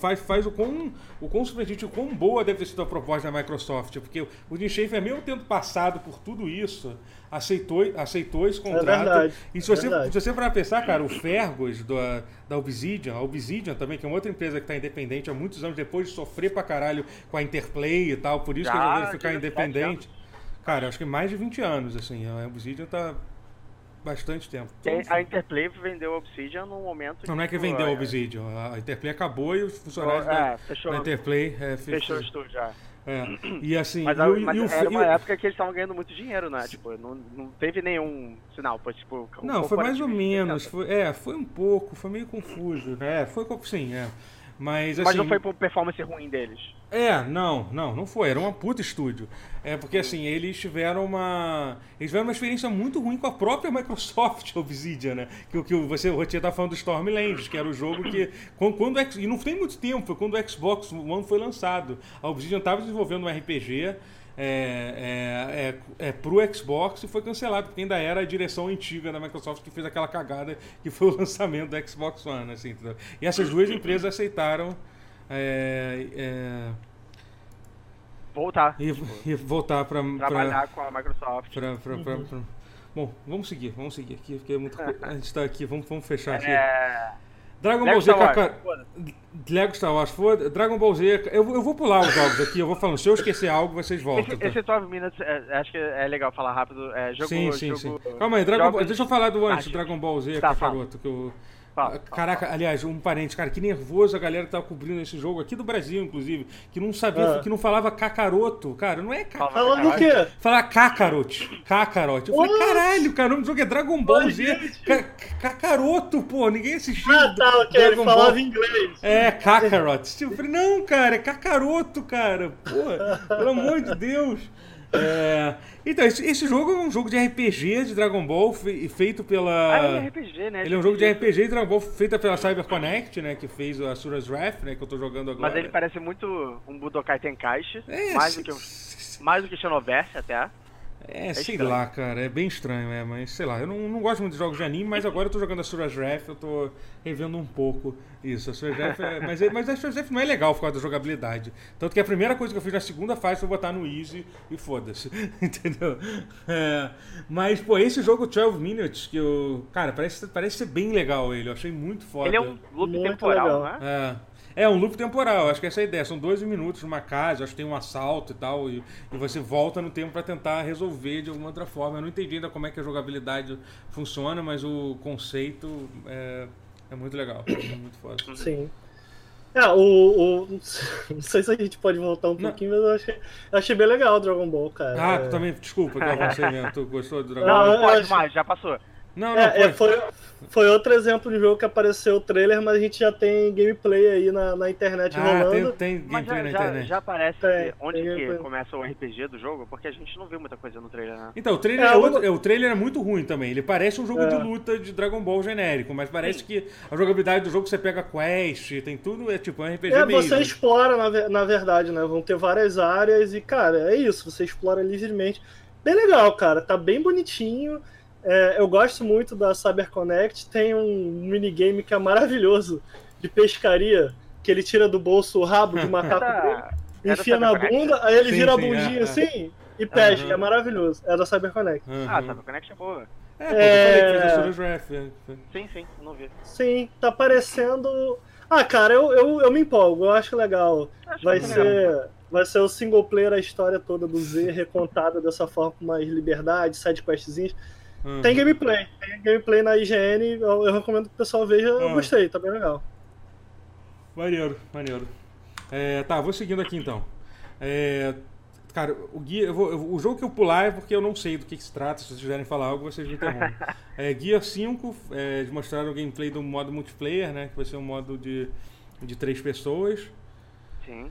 faz, faz o quão, o quão surpreendente, o quão boa deve ter sido a proposta da Microsoft. Porque o Tim Schafer, mesmo tendo passado por tudo isso, aceitou, aceitou esse contrato. verdade, e se você, verdade. se você para pensar, cara, o Fergus da, da Obsidian, a Obsidian também, que é uma outra empresa que está independente há muitos anos depois de sofrer pra caralho com a Interplay e tal, por isso que Já, eles resolveram ficar 17 independente. Cara, acho que mais de 20 anos, assim, a Obsidian tá bastante tempo. Tem- a Interplay vendeu a Obsidian num momento Não, não é que tipo, vendeu a é, Obsidian, a Interplay acabou e os funcionários É, da, fechou, da Interplay é, fechou o fechou. estúdio já. É. *clears throat* E assim, Mas, e o- mas e o- era uma e o- época que eles estavam ganhando muito dinheiro, né? Tipo, não, não teve nenhum sinal. Foi tipo. um Não, foi mais ou menos. Foi, é, foi um pouco, foi meio confuso, né? Foi co- sim, é. Mas, assim, Mas não foi por performance ruim deles. É, não, não, não foi. Era uma puta estúdio. É porque assim, eles tiveram uma. Eles tiveram uma experiência muito ruim com a própria Microsoft *laughs* Obsidian, né? Que o que você, o Rotier tá falando do Stormlands, que era o jogo que. *coughs* Quando, quando, e não tem muito tempo, foi quando o Xbox One foi lançado. A Obsidian estava desenvolvendo um RPG. É, é, é, é pro Xbox e foi cancelado, porque ainda era a direção antiga da Microsoft que fez aquela cagada que foi o *laughs* lançamento do Xbox One, assim, entendeu? E essas duas empresas aceitaram é, é, Voltar. e, e voltar para Trabalhar com a Microsoft. Bom, vamos seguir, vamos seguir aqui, porque é muita coisa. A gente tá aqui, vamos, vamos fechar aqui. Dragon Lego Ball Z. Lego Star Wars, foda Dragon Ball Z. Eu, eu vou pular os jogos aqui, eu vou falando. Se eu esquecer algo, vocês voltam. Esse, tá? esse 12 Minutes, é, acho que é legal falar rápido. É, jogo, sim, sim, jogo, sim. Calma aí, Dragon Ball, deixa eu falar do antes, Dragon Ball Z, Tá. Kakaroto, que eu... Fala, fala, Caraca, aliás, um parente, cara, que nervoso a galera que tava cobrindo esse jogo aqui do Brasil, inclusive, que não sabia, Ah. que não falava Kakaroto, cara, não é Kakaroto. Fala. Falando o quê? Falar Kakarot. Kakarot. Eu falei, What? caralho, cara, o nome do jogo é Dragon Ball Z. gente. Ca- Kakaroto, pô, ninguém assistiu. Ah, tá, ok. Ele falava Ball. inglês. É, Kakarot. Tipo, eu falei, não, cara, é Kakaroto, cara. Pô, pelo amor de Deus. É, Então, esse, jogo é um jogo de RPG de Dragon Ball fe- feito pela. Ah, ele é RPG, né? Ele é um jogo de RPG de Dragon Ball feita pela CyberConnect, né? Que fez a Sura's Wrath, né? Que eu tô jogando agora. Mas ele parece muito um Budokai Tenkaichi. É, mais, do que mais do que Xenoverse até. É, sei estranho. lá, cara, é bem estranho, é, mas sei lá, eu não, não gosto muito de jogos de anime, mas agora eu tô jogando a Sura's Wrath, eu tô revendo um pouco isso. A Sura's Wrath é, *laughs* mas, é- mas a Sura's Wrath não é legal por causa da jogabilidade. Tanto que a primeira coisa que eu fiz na segunda fase foi botar no Easy e foda-se, *laughs* entendeu? É, mas, pô, esse jogo 12 Minutes, que eu. Cara, parece, parece ser bem legal ele, eu achei muito foda. Ele é um loop Muito temporal, legal. não é? É. É um loop temporal, acho que essa é a ideia. São 12 minutos numa casa, acho que tem um assalto e tal, e, e você volta no tempo pra tentar resolver de alguma outra forma. Eu não entendi ainda como é que a jogabilidade funciona, mas o conceito é, é muito legal. É muito foda. Sim. É, o, o. *laughs* Não sei se a gente pode voltar um Não. pouquinho, mas eu achei, eu achei bem legal o Dragon Ball, cara. Ah, É. tu também, desculpa que eu avancei mesmo. Tu gostou do Dragon Não, Ball? Não, pode acho- mais, já passou. Não, não, É, é, foi. foi, foi outro exemplo de jogo que apareceu o trailer, mas a gente já tem gameplay aí na, na internet Ah, rolando. tem, tem gameplay já, na já, internet. já parece Tem, onde tem que gameplay. começa o RPG do jogo, porque a gente não viu muita coisa no trailer, né? Então, o trailer É, é, outro- é, o trailer é muito ruim também. Ele parece um jogo É. de luta de Dragon Ball genérico, mas parece que a jogabilidade do jogo você pega quest, tem tudo, é tipo um RPG É, mesmo. você explora, na, na verdade, né? Vão ter várias áreas e, cara, é isso, você explora livremente. Bem legal, cara, tá bem bonitinho. É, eu gosto muito da CyberConnect, tem um minigame que é maravilhoso de pescaria, que ele tira do bolso o rabo do *laughs* macaco dele, Tá, é da enfia na bunda, aí ele Sim, vira a sim, bundinha é, é. assim e pesca, Aham. é maravilhoso. É da CyberConnect. Uhum. Ah, sabe, Connect é boa. É, pô, a é. Sim, sim, não vi. Sim, tá parecendo. Ah, cara, eu, eu, eu me empolgo, eu acho legal. Acho Vai legal. ser, vai ser o single player, a história toda do Z recontada dessa forma com mais liberdade, side questzinhas. Uhum. Tem gameplay, tem gameplay na IGN, eu, eu recomendo que o pessoal veja, eu Ah. gostei, tá bem legal. Maneiro, maneiro. É, tá, vou seguindo aqui então. É, cara, o, guia, eu vou- eu- o jogo que eu pular é porque eu não sei do que, que se trata. Se vocês quiserem falar algo, vocês me interrompem. *laughs* É, Gear 5, é, eles mostraram o gameplay do modo multiplayer, né? Que vai ser um modo de, de três pessoas. Sim.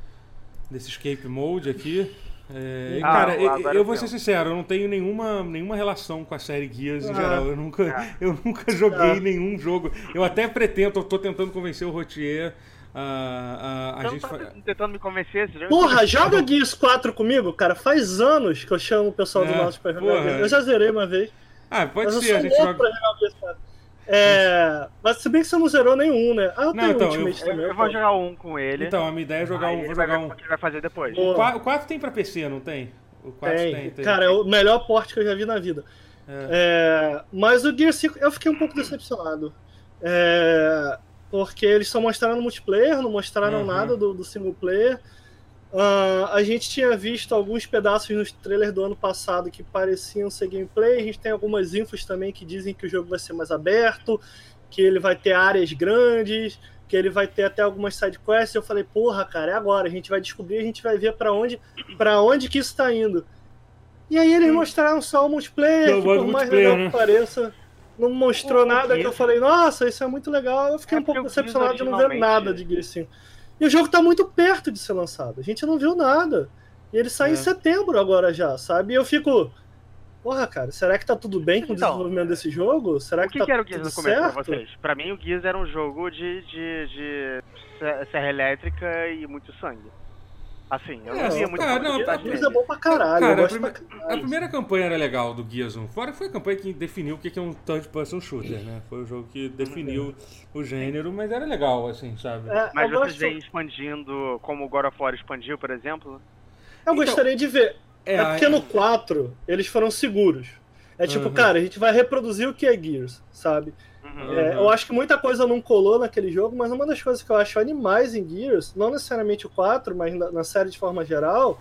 Desse escape mode aqui. É, Ah, cara, eu eu, adoro eu vou ser sincero, eu não tenho nenhuma, nenhuma relação com a série em Ah. geral. Eu nunca, Ah. eu nunca joguei Ah. nenhum jogo. Eu até pretendo, eu tô tentando convencer o Rotier a, a, gente. tá fa- tentando me convencer? Já Porra, joga Gears 4 comigo, cara. Faz anos que eu chamo o pessoal do É, nosso pra jogar porra. Eu já zerei uma vez. Ah, pode mas eu ser, a sou gente joga. Pra jogar o Gears 4. É, mas se bem que você não zerou nenhum, né? Ah, eu Não, tenho então, Ultimate eu- também. Eu, eu vou jogar um com ele. Então, a minha ideia é jogar um. Vou jogar um. o que ele vai fazer depois. Boa. O 4, o 4 tem pra PC, não tem? O 4 Tem. tem, tem. Cara, é o melhor porte que eu já vi na vida. É. É, mas o Gear 5 eu fiquei um pouco decepcionado. É, porque eles só mostraram multiplayer, não mostraram Uhum. nada do, do single player. Ah, a gente tinha visto alguns pedaços nos trailers do ano passado que pareciam ser gameplay. A gente tem algumas infos também que dizem que o jogo vai ser mais aberto, que ele vai ter áreas grandes, que ele vai ter até algumas side quests. Eu falei, porra, cara, é agora. A gente vai descobrir, a gente vai ver pra onde, pra onde que isso tá indo. E aí eles mostraram só o multiplayer, Não, que por mais multiplayer, legal né? que pareça, não mostrou O nada que eu falei, nossa, isso é muito legal. Eu fiquei É um pouco decepcionado de não ver nada de Gears 5. E o jogo tá muito perto de ser lançado. A gente não viu nada. E ele sai É. em setembro agora já, sabe? E eu fico. Porra, cara, será que tá tudo bem com o Então, desenvolvimento desse jogo? Será O que, que, tá que era o tudo no começo certo? pra vocês? Pra mim, o Gears era um jogo de, de, de se- serra elétrica e muito sangue. Assim, eu É, não via muito cara, não, a Gears é bom pra caralho. Cara, eu a, prime- pra a caralho. primeira campanha era legal do Gears 1. Fora que foi a campanha que definiu o que é um third person shooter, né? Foi o jogo que definiu o gênero, mas era legal, assim, sabe? É, Mas vocês gosto, veem expandindo como o God of War expandiu, por exemplo? eu Então, gostaria de ver. É, porque a- no 4 eles foram seguros. É tipo, Uhum. cara, a gente vai reproduzir o que é Gears, sabe? Uhum. É, Uhum. eu acho que muita coisa não colou naquele jogo, mas uma das coisas que eu acho animais em Gears, não necessariamente o 4, mas na, na série de forma geral,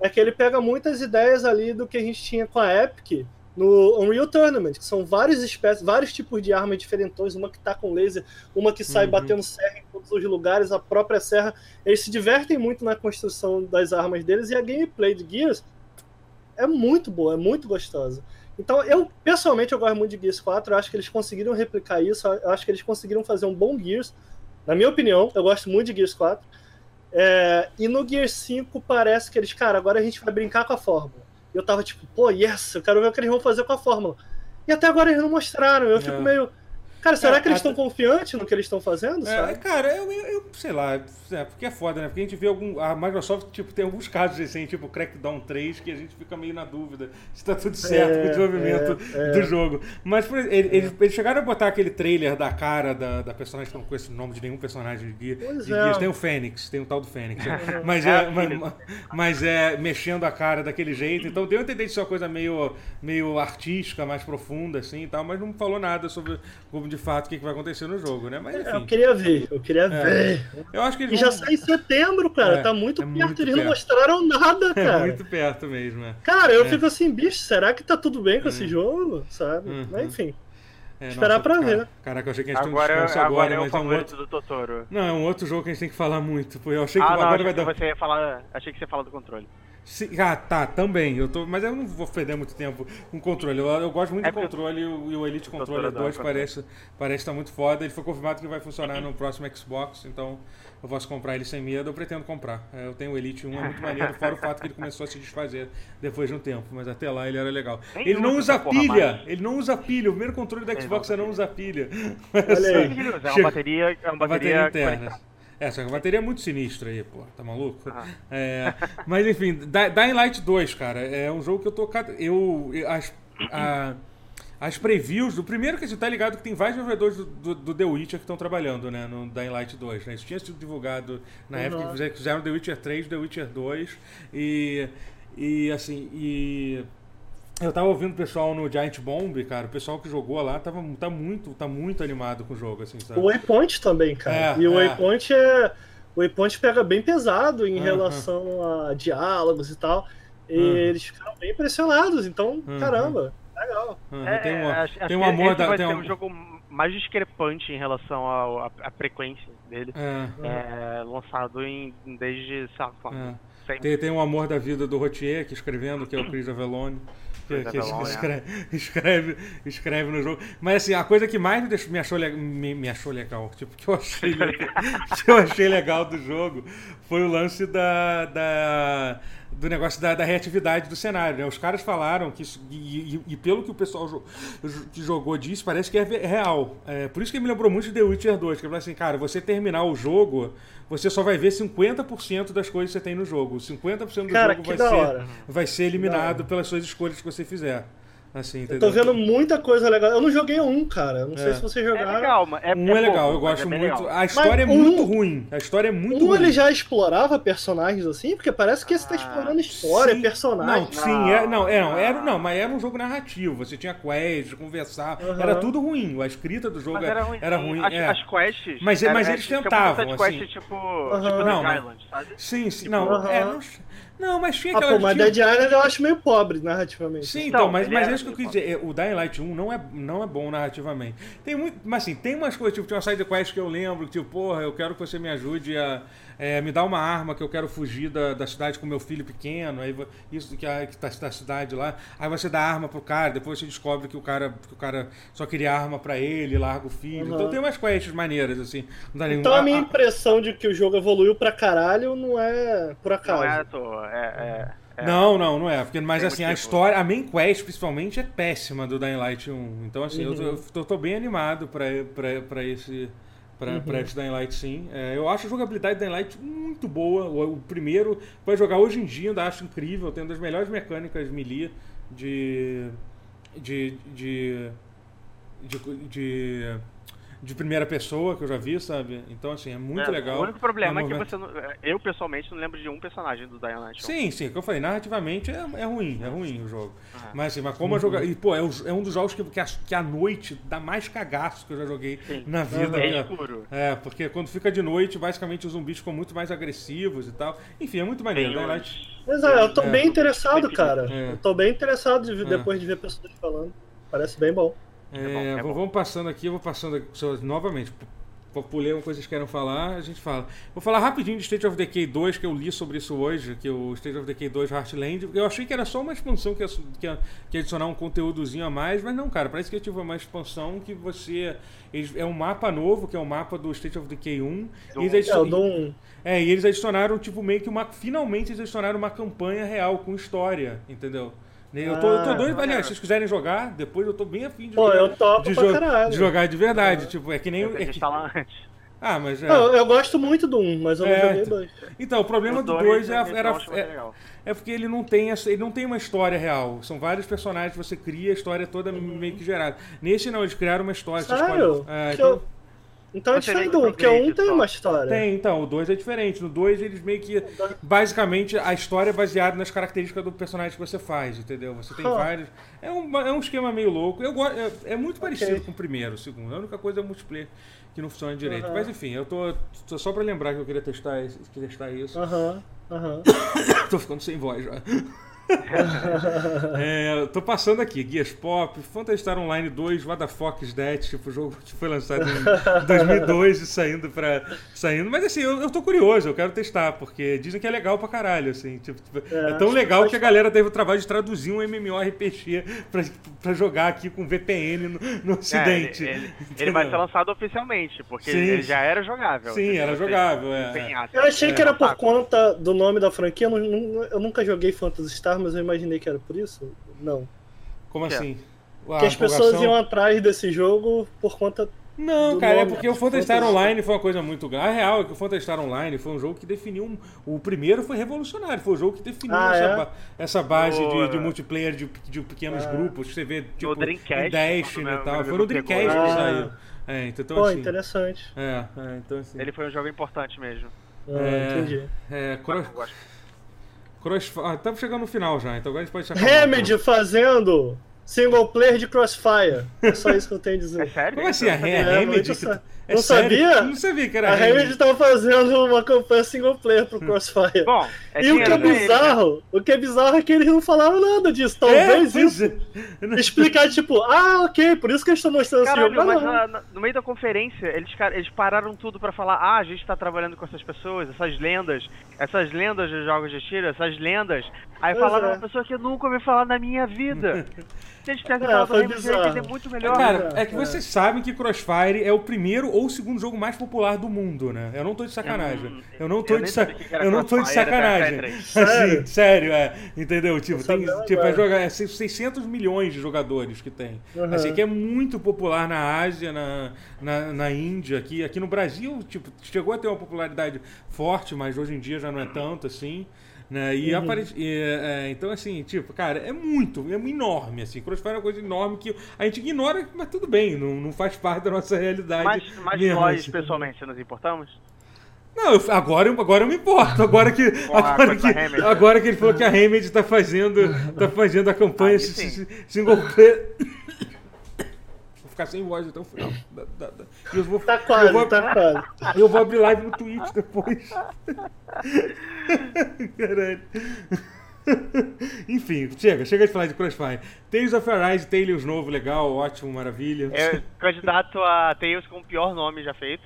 é que ele pega muitas ideias ali do que a gente tinha com a Epic no Unreal Tournament, que são várias espécies, vários tipos de armas diferentes, uma que tá com laser, uma que sai Uhum. batendo serra em todos os lugares, a própria serra. Eles se divertem muito na construção das armas deles e a gameplay de Gears é muito boa, é muito gostosa. Então, eu, pessoalmente, eu gosto muito de Gears 4. Eu acho que eles conseguiram replicar isso. Eu acho que eles conseguiram fazer um bom Gears. Na minha opinião, eu gosto muito de Gears 4. É, e no Gears 5 parece que eles, cara, agora a gente vai brincar com a fórmula. Eu tava tipo, pô, yes, eu quero ver o que eles vão fazer com a fórmula. E até agora eles não mostraram. Eu fico É. meio. Cara, será É, que eles estão confiantes no que eles estão fazendo? É, sabe? cara, eu, eu, eu sei lá, é, porque é foda, né? Porque a gente vê algum. A Microsoft, tipo, tem alguns casos assim, tipo Crackdown 3, que a gente fica meio na dúvida se tá tudo certo É, com o desenvolvimento é, é. do jogo. Mas por, ele- eles, eles chegaram a botar aquele trailer da cara da, da personagem, que eu não conheço o nome de nenhum personagem de, Pois de é. Tem o Fênix, tem o tal do Fênix. né? *laughs* mas, É é, a mas, mas é mexendo a cara daquele jeito. Então deu a entender de ser uma coisa meio, meio artística, mais profunda, assim e tal, mas não falou nada sobre como de fato o que, que vai acontecer no jogo, né? Mas É, enfim. eu queria ver, eu queria É. ver. Eu acho que eles E já vão- sai em setembro, cara. É, tá muito é perto. muito eles não perto. mostraram nada, *laughs* É cara. muito perto mesmo, é. Cara, eu É. fico assim, bicho, será que tá tudo bem com esse Uhum. jogo? Sabe? Uhum. Mas enfim. É, Esperar pra cara, ver. Caraca, eu achei que a gente Agora, tem um descanso agora, agora, é o mas é um outro. do Totoro. Não, é um outro jogo que a gente tem que falar muito. Eu achei que Ah, não, agora achei vai que dar. você ia falar. Achei que você ia falar do controle. Se- ah, tá, também. Eu tô, mas eu não vou perder muito tempo com controle. Eu, eu gosto muito É do controle e o, o Elite Controller Controller 2 dá, parece parece estar muito foda. Ele foi confirmado que vai funcionar no próximo Xbox, então eu posso comprar ele sem medo. Eu pretendo comprar. É, Eu tenho o Elite 1, é muito maneiro, fora o fato que ele começou a se desfazer depois de um tempo, mas até lá ele era legal. Nem Ele não usa pilha, mais. ele não usa pilha. O primeiro controle do Xbox não você não usa pilha. Olha *laughs* aí. É uma bateria, é Uma bateria bateria, interna. conectada. É, só que a bateria é muito sinistra aí, pô. Tá maluco? Ah. É, mas enfim, Dying Light 2, cara, é um jogo que eu tô. Eu. As, a- as previews, do primeiro que você tá ligado que tem vários desenvolvedores do, do, do The Witcher que estão trabalhando, né, no Dying Light 2, né? Isso tinha sido divulgado na Uhum. época que fizeram- fizeram The Witcher 3, The Witcher 2 e. E assim, e. Eu tava ouvindo o pessoal no Giant Bomb, cara, o pessoal que jogou lá tava, tá, muito, tá muito animado com o jogo, assim, sabe? O Waypoint também, cara. É, e o é. Waypoint é. O Waypoint pega bem pesado em relação a diálogos e tal. E eles ficaram bem impressionados. Então, Aham. caramba, legal. Uhum, É, tem, uma, acho- tem um que amor esse da. vai Tem ser um, um jogo mais discrepante em relação à frequência dele. é, É, lançado em, desde, lá, é. Tem, tem um amor da vida do Rotier aqui escrevendo, que é o Chris Avellone. Que, que escreve, *laughs* escreve, escreve no jogo. Mas assim, a coisa que mais me, deixou, me, achou, me, me achou legal, *laughs* tipo, que eu achei, legal, *laughs* que eu achei legal do jogo foi o lance da, da- do negócio da, da reatividade do cenário. Né? Os caras falaram que isso, e, e- e pelo que o pessoal jo- que jogou disse, parece que é real. É, por isso que me lembrou muito de The Witcher 2, que ele falou assim, cara, você terminar o jogo, você só vai ver 50% das coisas que você tem no jogo. 50% do Cara, jogo vai ser, hora. vai ser eliminado pelas suas escolhas que você fizer. Assim, Eu tô vendo muita coisa legal. Eu não joguei um, cara. Eu não É. sei se vocês É jogaram. legal, mas é, Um é, legal, pouco, eu mas gosto é bem muito. legal. A história é um- muito ruim. A história é muito Um ruim. ele já explorava personagens assim, porque parece que tá Ah, explorando história, Sim. personagem. Não, sim, é, não, é, não, era, não, mas era um jogo narrativo. Você tinha quest, conversar. Aham. Era tudo ruim. A escrita do jogo Mas era ruim. era ruim. As, é. as quests. Mas- era- mas é, eles tinha tentavam, muitas quests assim. tipo, Aham. tipo Não, mas- Island, sabe? Sim, sim. Tipo, Não, aham. é, não, não, mas tinha Ah, aquela. pô, mas tinha- Dead Island eu acho meio pobre narrativamente. Sim, Então, então, mas, mas é isso que eu quis dizer. O Dying Light 1 não é, não é bom narrativamente. Tem muito. Mas assim, tem umas coisas, tipo, tem uma side quest que eu lembro, tipo, porra, eu quero que você me ajude a. é, me dar uma arma que eu quero fugir da, da cidade com meu filho pequeno. Aí isso que, a, que tá da cidade lá. Aí você dá a arma pro cara, depois você descobre que o cara, que o cara só queria arma pra ele, larga o filho. Uhum. Então tem umas quests maneiras, assim. Dá Então a a- minha a- impressão de que o jogo evoluiu pra caralho não é por acaso. Não é à toa. É, é, é. Não, não, não é. Porque, mas Tem assim, a motivo. história, a main quest principalmente é péssima do Dying Light 1. Então, assim, eu, tô, Uhum. eu tô, tô bem animado pra, pra, pra esse. Pra, Uhum. pra esse Dying Light, sim. É, eu acho a jogabilidade do Dying Light muito boa. O, o primeiro, pode jogar hoje em dia, ainda acho incrível. Tem uma das melhores mecânicas melee de. de. de. de, de, de primeira pessoa que eu já vi, sabe? Então, assim, é muito É, legal. O único problema É é que você não, eu pessoalmente não lembro de um personagem do Dying Light. Sim, sim, é o que eu falei, narrativamente é, é ruim, é ruim o jogo. Ah. Mas assim, mas como eu jogar. E, pô, é, o- é um dos jogos que, que, a, que a noite dá mais cagaço que eu já joguei Sim. na vida. É escuro. É, porque quando fica de noite, basicamente os zumbis ficam muito mais agressivos e tal. Enfim, é muito maneiro. Tem Dying Light- Mas é, eu tô É. bem interessado, cara. É. Eu tô bem interessado de É. depois de ver pessoas falando. Parece bem bom. É, bom, é vamos- bom. Vamos passando aqui, eu vou passando aqui, só- novamente. Pulei uma coisa que vocês querem falar, a gente fala. Vou falar rapidinho de State of Decay 2, que eu li sobre isso hoje, que o State of Decay 2 Heartland. Eu achei que era só uma expansão que ia, que ia- que ia adicionar um conteúdozinho a mais, mas não, cara, parece que tive uma expansão que você. É um mapa novo, que é o mapa do State of Decay 1. Do- e eles É, adicion- eu um. é, e eles adicionaram, tipo, meio que uma. Finalmente eles adicionaram uma campanha real com história, entendeu? Eu tô, eu tô Ah, doido, aliás, se vocês quiserem jogar, depois eu tô bem afim de Pô, jogar. eu topo de, pra caralho. de jogar de verdade. Tipo, é que nem. É que *laughs* ah, mas é. Não, eu gosto muito do 1, mas eu não É, joguei então. dois. Então, o problema O do dois 2 eu é, era, é, é porque ele não, tem essa, ele não tem uma história real. São vários personagens que você cria, a história é toda meio que gerada. Nesse não, eles criaram uma história. Sério? escolhe- é, Que então, eu- Então é diferente do 1, porque o 1 progride tem uma história. Tem, então, o 2 é diferente. No 2 eles meio que. Basicamente, a história é baseada nas características do personagem que você faz, entendeu? Você tem vários. É um, é um esquema meio louco. Eu é, é muito parecido Ok. com o primeiro, o segundo. A única coisa é o multiplayer que não funciona direito. Mas enfim, eu tô, tô só pra lembrar que eu queria testar, testar isso. Aham, aham. *coughs* tô ficando sem voz já. *laughs* É, tô passando aqui, Guias Pop, Phantasy Star Online 2, What the Fuck is That, tipo, o jogo que foi lançado em *laughs* 2002 e saindo pra... Saindo, mas assim, eu, eu tô curioso, eu quero testar, porque dizem que é legal pra caralho, assim, tipo, tipo, é, É, tão legal que que a galera teve o trabalho de traduzir um MMORPG pra, pra jogar aqui com VPN no, no É, ocidente. ele, ele- ele *laughs* vai ser lançado oficialmente, porque Sim. ele já era jogável. Sim, entendeu? era jogável, é. Eu achei que era por conta do nome da franquia. Eu, eu nunca joguei Phantasy Star, mas eu imaginei que era por isso. Não. Como Que é? assim? A Porque as pessoas iam atrás desse jogo por conta. Não, do cara, é nome. porque o Phantasy Online foi uma coisa muito grande. A real é que o Phantasy Online foi um jogo que definiu. um- O primeiro foi revolucionário, foi o jogo que definiu Ah, essa, é? ba- essa base de, de é. multiplayer de, de pequenos Ah. grupos. que Você vê, tipo, Dreamcast, Destiny quando e tal. Foi no amigo Dreamcast pegou, que ah. saiu. É, então, Pô, assim. interessante. É, é, então assim. Ele foi um jogo importante mesmo. Ah, É, Entendi. É, cross, Eu gosto. cross, ah, estamos chegando no final já, então agora a gente pode acabar. Remedy fazendo single player de Crossfire. É só isso que eu tenho a É dizer. sério? Como assim, a não Re-. É, Remedy? que- é não sério? sabia? Não sabia que era A Remedy. Remedy tava fazendo uma campanha single player pro *laughs* Crossfire. Bom, é e o que é né? bizarro, o que é bizarro é que eles não falaram nada disso. É, Talvez pois isso é. *laughs* explicar, tipo, ah, ok, por isso que eles estão mostrando esse Caralho, jogo. mas Não, na- na- no meio da conferência, eles, eles pararam tudo pra falar, ah, a gente tá trabalhando com essas pessoas, essas lendas, essas lendas de jogos de tiro, essas lendas. Aí Pois falaram é. uma pessoa que eu nunca ouvi falar na minha vida. *laughs* Se eles tivessem É, falado ia entender muito melhor. Cara, É, que é. vocês sabem que Crossfire é o primeiro ou o segundo jogo mais popular do mundo, né? Eu não tô de sacanagem. Hum, Eu não tô eu de sa... Eu não tô de sacanagem. a E3. Assim, Sério? é. Entendeu? Tipo, tem, tipo é, agora. joga, é 600 milhões de jogadores que tem. Uhum. Assim, que é muito popular na Ásia, na, na, na Índia, aqui, aqui no Brasil, tipo, chegou a ter uma popularidade forte, mas hoje em dia já não é tanto assim. Né? E Uhum. e, é, então, assim, tipo, cara, é muito, é enorme, assim. Crossfire é uma coisa enorme que a gente ignora, mas tudo bem, não, não faz parte da nossa realidade. Mas, mas mesmo, nós, assim. pessoalmente, nos importamos? Não, eu- agora, eu- agora eu me importo. Agora que, *laughs* agora que, agora que ele falou que a Remedy tá fazendo, tá fazendo a campanha Aí single player. Ficar sem voz até o final. Da- da- da- Eu vou, Tá eu quase, vou, tá quase. *laughs* eu vou abrir live no Twitch depois. *laughs* Caralho. Enfim, chega, chega de falar de Crossfire. Tales of Arise, Tales novo, legal, ótimo, maravilha. É candidato a Tails com o pior nome já feito.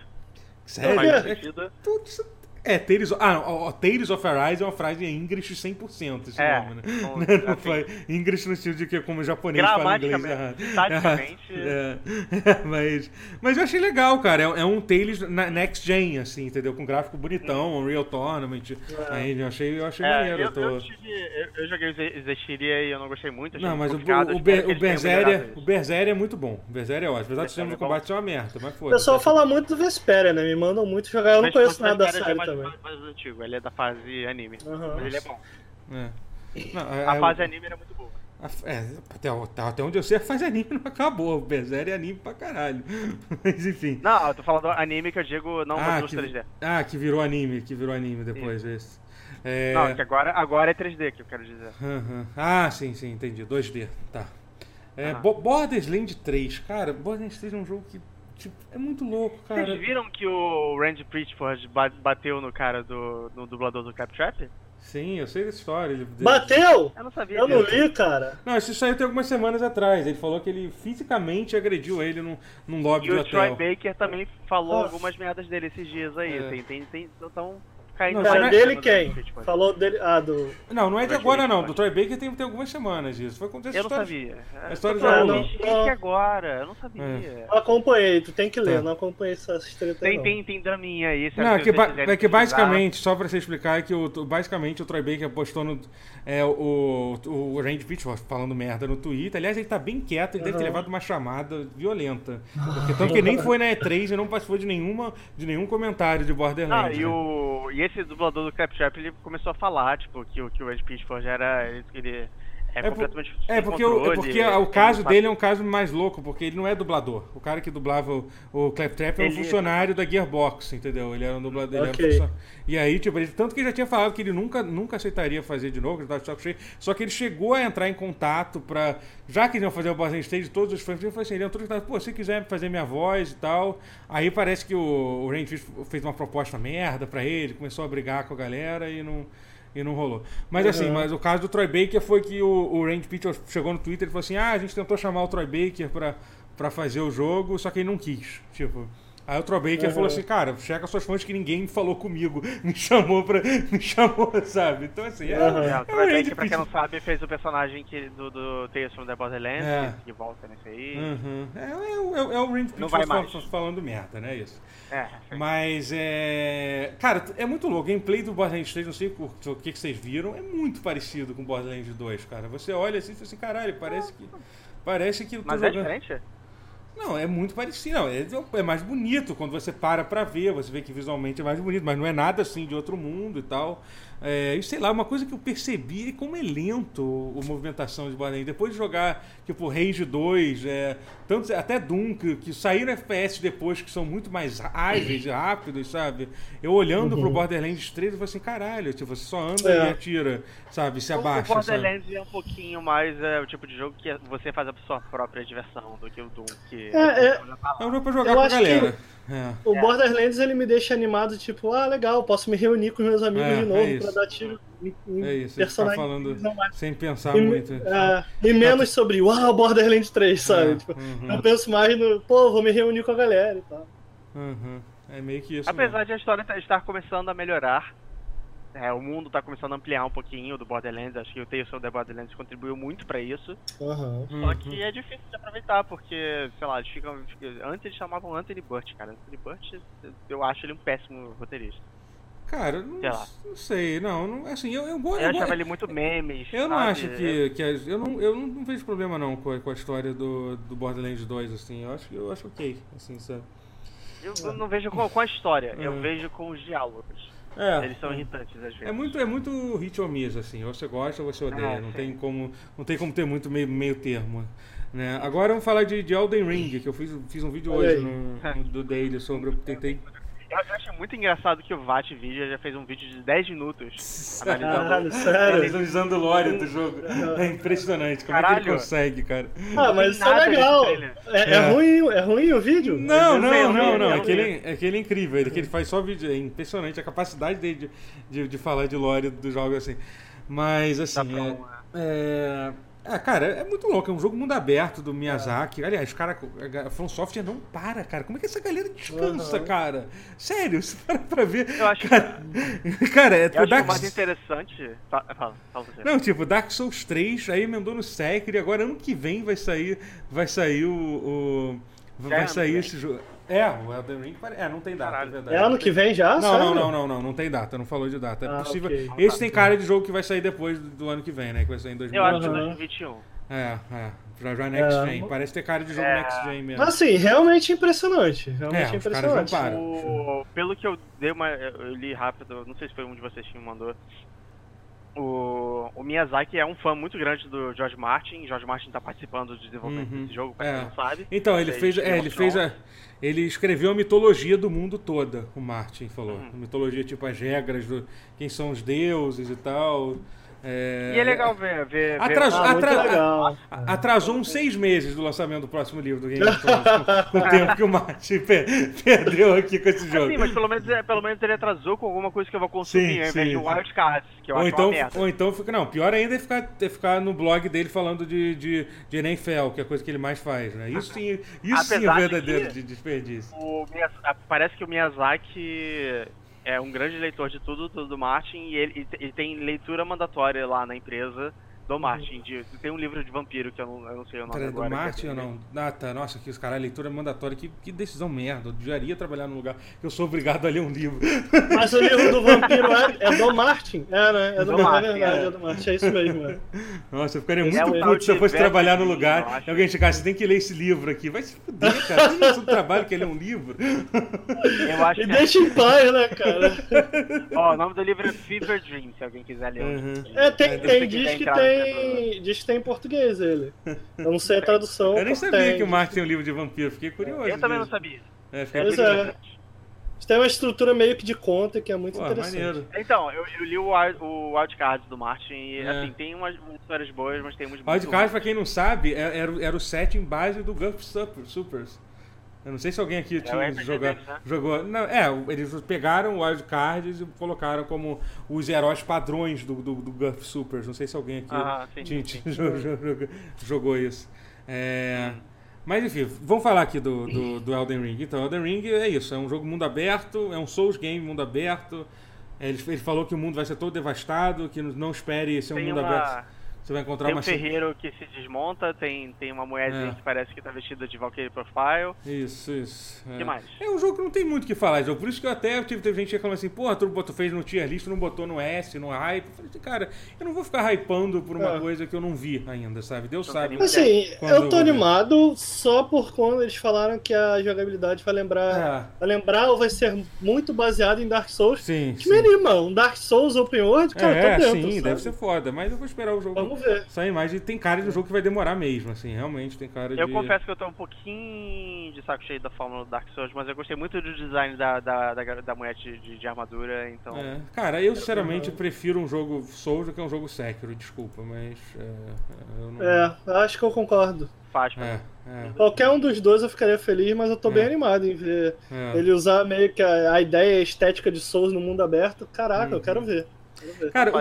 Sério? Faz É, sentido. tudo isso- é, Tales of, ah, ó, Tales of Arise é uma frase em English 100%, esse É, nome, né? *laughs* Não assim, foi English no estilo de que como japonês fala inglês errado. taticamente. *laughs* É, é, *laughs* mas, mas eu achei legal, cara. É, é um Tales na- next gen, assim, entendeu? Com gráfico bonitão, Unreal Tournament. Aí eu achei, eu achei É, maneiro. eu, eu tô- eu, tive, eu, eu joguei o Ze- Zestiria e eu não gostei muito. achei Não, mas o, o, o, Ber- o Berseria, o. Berseria é muito bom. O Berseria é ótimo. Apesar do sistema de é combate ser uma merda, mas O foda pessoal fala muito do Vesperia, né? Me mandam muito jogar. Eu não Mas conheço o nada da é série também. mais, mais antigo, ele é da fase anime. Aham. Mas ele é bom. É. Não, é- A é- fase anime era muito boa. É, até, até- onde eu sei, a fase anime não acabou. O Berserk é anime pra caralho. *laughs* Mas enfim. Não, eu tô falando do anime que eu digo não ah, que, 3D. ah, que virou anime, que virou anime depois. Esse. É... Não, que agora, agora é 3D que eu quero dizer. aham. Ah, sim, sim, entendi. 2D, tá. É. Bo- Borderlands 3, cara, Borderlands 3 é um jogo que tipo, é muito louco, cara. Vocês viram que o Randy Pitchford ba- bateu no cara do no dublador do Claptrap? Sim, eu sei dessa história. Ele- Bateu? Eu não sabia Eu não li, cara. Não, isso saiu tem algumas semanas atrás. Ele falou que ele fisicamente agrediu ele num, num lobby E de o Troy hotel. Baker também falou Ah. algumas merdas dele esses dias aí. É. Tem, tem, tem, tão caindo Não, na dele quem? Falou dele. Ah, do. Não, não é de agora não. Do Troy Baker tem, tem algumas semanas isso. Foi acontecer Eu não sabia. A história Eu já rolou. que agora? Eu não sabia. É. Não acompanhei, tu tem que ler, Tá. não acompanhei essa treta aí, Tem, não. tem, tem draminha aí. Não, é que, ba- é que basicamente, só pra você explicar, é que o, basicamente o Troy Baker postou no, é, o, o Randy Pitchford falando merda no Twitter. Aliás, ele tá bem quieto, ele deve ter levado uma chamada violenta. Porque tanto que *laughs* nem foi na E3 e não participou de, nenhuma, de nenhum comentário de Ah, Borderlands. e, né? o, e esse dublador do Claptrap, ele começou a falar, tipo, que, o- que o Ed Pitchford era. Ele é, É, por- completamente. é sem porque, o, é porque ele o caso dele é um caso mais louco, porque ele não é dublador. O cara que dublava o, o Claptrap é um Ele- funcionário da Gearbox, entendeu? Ele era um dublador. ele era um. E aí, tipo, ele, tanto que ele já tinha falado que ele nunca, nunca aceitaria fazer de novo, que ele tava cheio. Só que ele chegou a entrar em contato pra. Já que eles iam fazer o Borderlands Stage, todos os fãs, ele falou assim: ele entrou em contato, pô, se quiser fazer minha voz e tal. Aí parece que o, o Randy Fish fez uma proposta merda pra ele, começou a brigar com a galera e não. E não rolou. Mas assim, Uhum. mas o caso do Troy Baker foi que o, o Randy Pitchell chegou no Twitter e falou assim: ah, a gente tentou chamar o Troy Baker pra, pra fazer o jogo, só que ele não quis. Tipo. Aí o Baker Uhum. falou assim, cara, checa suas fontes que ninguém falou comigo, *laughs* me chamou pra. me chamou, sabe? Então assim, é, Uhum. É, é o Baker, pra quem não sabe, fez o personagem que, do, do Tales from the Borderlands, É. que, que volta nesse aí. Uhum. É, é, o- é, o- é o Randy Pitchell Não vai fa- mais. fa- falando merda, né? Isso. É. Mas é. Cara, é muito louco. O gameplay do Borderlands 3, não sei o o que, que vocês viram, é muito parecido com o Borderlands 2, cara. Você olha assim e fala assim, caralho, parece que. Parece que eu tô Mas é jogando. diferente? Não, é muito parecido. Não, é, é mais bonito quando você para pra ver, você vê que visualmente é mais bonito, mas não é nada assim de outro mundo e tal. É, e sei lá, uma coisa que eu percebi é como é lento a movimentação de Borderlands. Depois de jogar, tipo, Rage 2, é, tanto, até Doom, que, que saíram FPS depois que são muito mais ágeis e rápidos, sabe? Eu olhando pro Borderlands 3, eu falei assim, caralho, tipo, você só anda É. e atira, sabe? Se abaixa, o sabe? Borderlands é um pouquinho mais é, o tipo de jogo que você faz a sua própria diversão do que o Doom, que É, é. É um jogo pra jogar Eu com a galera. É. O É. Borderlands ele me deixa animado, tipo, ah, legal, posso me reunir com os meus amigos É, de é novo isso. pra dar tiro em, em É isso, tá personagens. falando sem pensar E, muito. é, e menos sobre, uau, Borderlands 3, sabe? É, Tipo, uhum. Eu penso mais no, pô, vou me reunir com a galera e tal. Uhum. É meio que isso. Apesar de a história tá- estar começando a melhorar, é, o mundo tá começando a ampliar um pouquinho do Borderlands, acho que o Tales from the Borderlands contribuiu muito pra isso. Aham. mesmo. Só Uhum. que é difícil de aproveitar, porque, sei lá, eles ficam. Antes eles chamavam Anthony Burt, cara. Anthony Burt, eu acho ele um péssimo roteirista. Cara, não, Sei lá. não sei, não, não. Assim, eu, eu, Eu eu, achava ele muito memes. eu não sabe? acho que. que eu, não, eu não, não vejo problema não com a, com a história do, do Borderlands 2, assim. Eu acho, eu acho ok, assim, sabe? Eu, eu não vejo com, com a história, eu Uhum. vejo com os diálogos. É. Eles são irritantes às vezes. É muito, é muito hit or miss, assim. Ou você gosta ou você odeia. É, não, sim. tem como, não tem como ter muito meio, meio termo. Né? Agora vamos falar de, de Elden Ring, que eu fiz, fiz um vídeo Olha hoje no, no- do Daily sobre. Eu tentei. Eu eu acho muito engraçado que o VAT Video já fez um vídeo de 10 minutos analisando. Caralho, sério. Analisando o lore do jogo. É impressionante. Como é que ele Caralho. consegue, cara? Ah, mas isso é legal. É, é É. ruim, é ruim o vídeo? Não, não, não, não. eu É que, vi. ele, é que ele é incrível. Ele, que ele faz só vídeo. É impressionante a capacidade dele de, de, de falar de lore do jogo assim. Mas, assim. pra É, um, é, é, cara, é muito louco. É um jogo mundo aberto do Miyazaki. Aliás, cara, a From Software não para, cara. Como é que essa galera descansa, Uhum. cara? Sério, você para pra ver. Eu acho- Cara, *laughs* cara é Eu acho que Dark o mais interessante. Fa- Fala, fala você. Não, tipo, Dark Souls 3, aí emendou no Sekiro, e agora ano que vem vai sair, vai sair o, o- é vai sair que esse jogo. É, o Elden Ring, pare- é, não tem data, Caralho. é verdade. É ano que vem já? Não, Sério? não, não, não, não, não tem data, não falou de data. É Ah, possível. ok. Esse tem cara de jogo que vai sair depois do, ano que vem, né? Que vai sair em Eu acho que Aham. 2021. É, é. Já, já Next É. Gen. Parece ter cara de jogo É. Next Gen mesmo. Assim, realmente impressionante. Realmente É, os caras não impressionante. O, pelo que eu dei uma. Eu li rápido, não sei se foi um de vocês que me mandou. O, o Miyazaki é um fã muito grande do George Martin. George Martin tá participando do desenvolvimento Uhum. desse jogo, pra É. quem não sabe. Então, ele Fez é, ele fez a, ele escreveu a mitologia do mundo toda, o Martin falou. Uhum. A mitologia, tipo, as regras, do, quem são os deuses e tal. É, E é legal ver. ver, ver Atrasou, Ah, muito atra- legal. atrasou uns seis meses do lançamento do próximo livro do Game of Thrones, com, o *laughs* tempo que o *laughs* per- perdeu aqui com esse jogo. Sim, mas pelo menos, é- pelo menos ele atrasou com alguma coisa que eu vou consumir, Sim, ao invés sim, de sim. Wild Cards, que eu ou acho então, uma merda. ou então fica. Não, pior ainda é ficar, é ficar no blog dele falando de, de, de NFL, que é a coisa que ele mais faz, né? Isso sim, isso sim é de verdadeiro que- de desperdício. O parece que o Miyazaki é um grande leitor de tudo, tudo do Martin, e ele, te- tem leitura mandatória lá na empresa do Martin. De, tem um livro de vampiro que eu não, eu não sei o nome Peraí, do agora. que é Martin ou não? Ah, tá. Nossa, que os caras, leitura mandatória. Que, que decisão merda. Eu odiaria trabalhar num lugar que eu sou obrigado a ler um livro. Mas o livro do vampiro é, é do Martin. É, né? É do, Do Martin, é verdade, é. é do Martin. É isso mesmo. É. Nossa, eu ficaria Ele muito é um puto se eu fosse de trabalhar no lugar e alguém chegasse, você tem que ler esse livro aqui. Vai se fuder, cara. Tem isso no trabalho que é ler um livro. Eu acho Me que deixa em paz, né, cara? ó, o nome do livro é Fever Dream, se alguém quiser ler. Uhum. É, tem, tem, você diz que entrar tem. Diz que tem em português ele. Eu não sei a *laughs* tradução. Eu nem sabia tem. que o Martin tem um livro de vampiro. Fiquei curioso. Eu também não disso. sabia. É, fiquei Pois curioso. é. Tem uma estrutura meio que de conta que é muito Pô, interessante. maneiro. Então, eu, eu li o, Wild- o Wild Cards do Martin e, É. assim, tem umas, umas histórias boas, mas tem umas muito Wildcard, pra quem não sabe, é- era, o- era o setting base do Gulf Super, Supers. Eu não sei se alguém aqui tinha deles, né? jogou. Não, é, eles pegaram o Wild Cards e colocaram como os heróis padrões do, do, do Guff Supers. Não sei se alguém aqui Ah, sim, tinha- sim. *laughs* jogou, jogou isso. É, Mas enfim, vamos falar aqui do, do, do Elden Ring. Então, Elden Ring é isso, é um jogo mundo aberto, é um Souls game mundo aberto. É, Ele, ele falou que o mundo vai ser todo devastado, que não espere ser um Tem mundo uma- aberto. Você vai encontrar Tem uma um ferreiro que se desmonta, tem, tem uma mulherzinha É. que parece que tá vestida de Valkyrie Profile. Isso, isso. O É. que mais? É um jogo que não tem muito o que falar, jogo. Por isso que eu até tive, teve gente reclamando assim, porra, tu botou, fez no tier list, não botou no S, no hype. Eu falei assim, cara, eu não vou ficar hypando por uma É. coisa que eu não vi ainda, sabe? Deus Não sabe. Assim, eu tô eu- animado só por quando eles falaram que a jogabilidade vai lembrar. É, Vai lembrar ou vai ser muito baseado em Dark Souls. sim. Que sim. me anima, um Dark Souls Open World, cara, é, tô dentro. sim, sabe? deve ser foda, mas eu vou esperar o jogo Vamos ver. sair mais. E tem cara de um jogo que vai demorar mesmo, assim, realmente tem cara de. Eu confesso que eu tô um pouquinho de saco cheio da fórmula do Dark Souls, mas eu gostei muito do design da, da, da, da mulher de, de, de armadura, então. É, cara, eu sinceramente prefiro um jogo Souls do que um jogo Sekiro, desculpa, mas. É, eu não. É, acho que eu concordo. Faz É, é, Qualquer um dos dois eu ficaria feliz, mas eu tô bem É. animado em ver é. ele usar meio que a, a ideia a estética de Souls no mundo aberto. Caraca, eu quero ver. Cara, o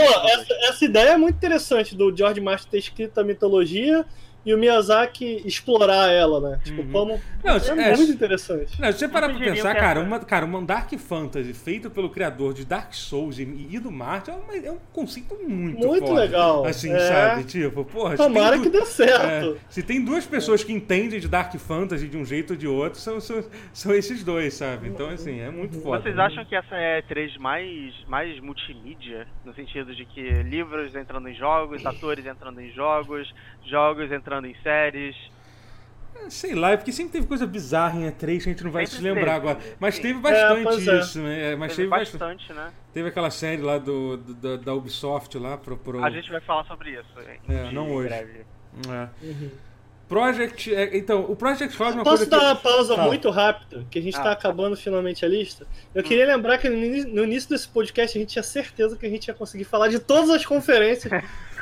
ó, essa, essa ideia é muito interessante do George Martin ter escrito a mitologia e o Miyazaki explorar ela, né? Tipo, Uhum. como. Não, é, é, muito interessante. Não, se você parar pra pensar, que cara, uma, cara, um Dark Fantasy feito pelo criador de Dark Souls e, e do Marte é, uma- é um conceito muito Muito foda. legal, Assim, é. sabe? Tipo, porra, Tomara tem que du- dê certo. é, se tem duas pessoas que entendem de Dark Fantasy de um jeito ou de outro, são, são, são esses dois, sabe? Então, assim, é muito foda. Vocês acham que essa é a E3 mais, mais multimídia? No sentido de que livros entrando em jogos, *laughs* atores entrando em jogos, jogos entrando em séries. Sei lá, é porque sempre teve coisa bizarra em E3 que a gente não vai se Sempre lembrar teve, agora. Mas sim. teve bastante pois é. isso, né? É, Mas Teve teve, bastante. bastante, né? Teve aquela série lá do, do- da, da Ubisoft lá pro. pro... A gente vai falar sobre isso. É, não hoje. breve. É. Uhum. Project. é, então, o Project Cloud é uma Posso coisa dar que. uma pausa Fala. muito rápida, que a gente tá Ah. acabando finalmente a lista? Eu queria lembrar que no início desse podcast a gente tinha certeza que a gente ia conseguir falar de todas as conferências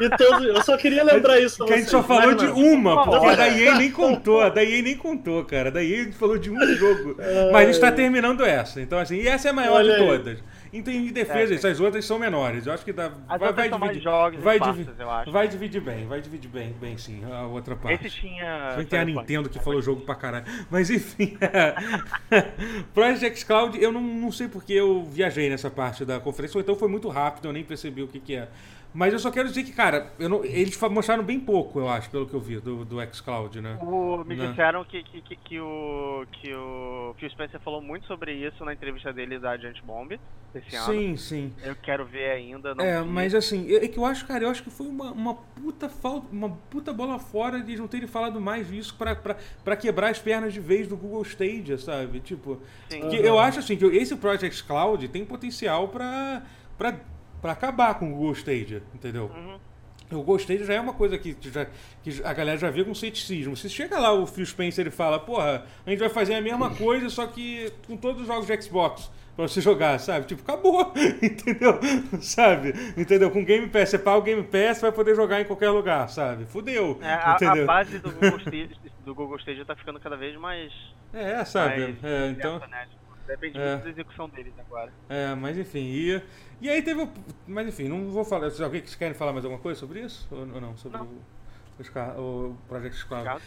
e todos. Eu só queria lembrar isso. Que a gente só falou de uma, porque a da EA *laughs* nem contou, a da EA nem contou, cara. A da EA falou de um jogo. Mas a gente tá terminando essa. Então, assim, e essa é a maior Olha de aí. Todas. Então, em defesa, É, essas outras são menores. Eu acho que dá. As vai, vai dividir. jogos vai, divi- eu acho. vai dividir bem, vai dividir bem, bem sim, a outra parte. Esse tinha. Bem que tem a. Nintendo que falou jogo pra caralho. Mas enfim. *laughs* Project Cloud, eu não, não sei porque eu viajei nessa parte da conferência, ou então foi muito rápido, eu nem percebi o que, que é. Mas eu só quero dizer que, cara, eu não- eles mostraram bem pouco, eu acho, pelo que eu vi, do, do xCloud, né? O- me Né. disseram que, que, que, que o, que o Phil Spencer falou muito sobre isso na entrevista dele da Giant Bomb esse ano. Sim, sim. Eu quero ver ainda. Não É, vi. mas assim, é é que eu acho, cara, eu acho que foi uma, uma puta falta, uma puta bola fora de não terem falado mais disso pra, pra, pra quebrar as pernas de vez do Google Stadia, sabe? Tipo, Sim. que eu acho assim que esse Project Cloud tem potencial pra, pra, pra acabar com o Google Stadia, entendeu? Uhum. O Google Stadia já é uma coisa que, já, que a galera já vê com ceticismo. Se chega lá o Phil Spencer e fala, porra, a gente vai fazer a mesma coisa, só que com todos os jogos de Xbox pra você jogar, sabe? Tipo, acabou, *laughs* entendeu? Sabe? Entendeu? Com Game Pass, você paga o Game Pass, vai poder jogar em qualquer lugar, sabe? Fudeu, É, a, entendeu? a base do Google, *laughs* Stadia, do Google Stadia tá ficando cada vez mais. É, sabe? mais É, então... né? Depende É. muito da execução deles agora. É, mas enfim, e, e aí teve o. Mas enfim, não vou falar. Vocês alguém que querem falar mais alguma coisa sobre isso? Ou, ou não? Sobre Não. O, o, Project Scarlet.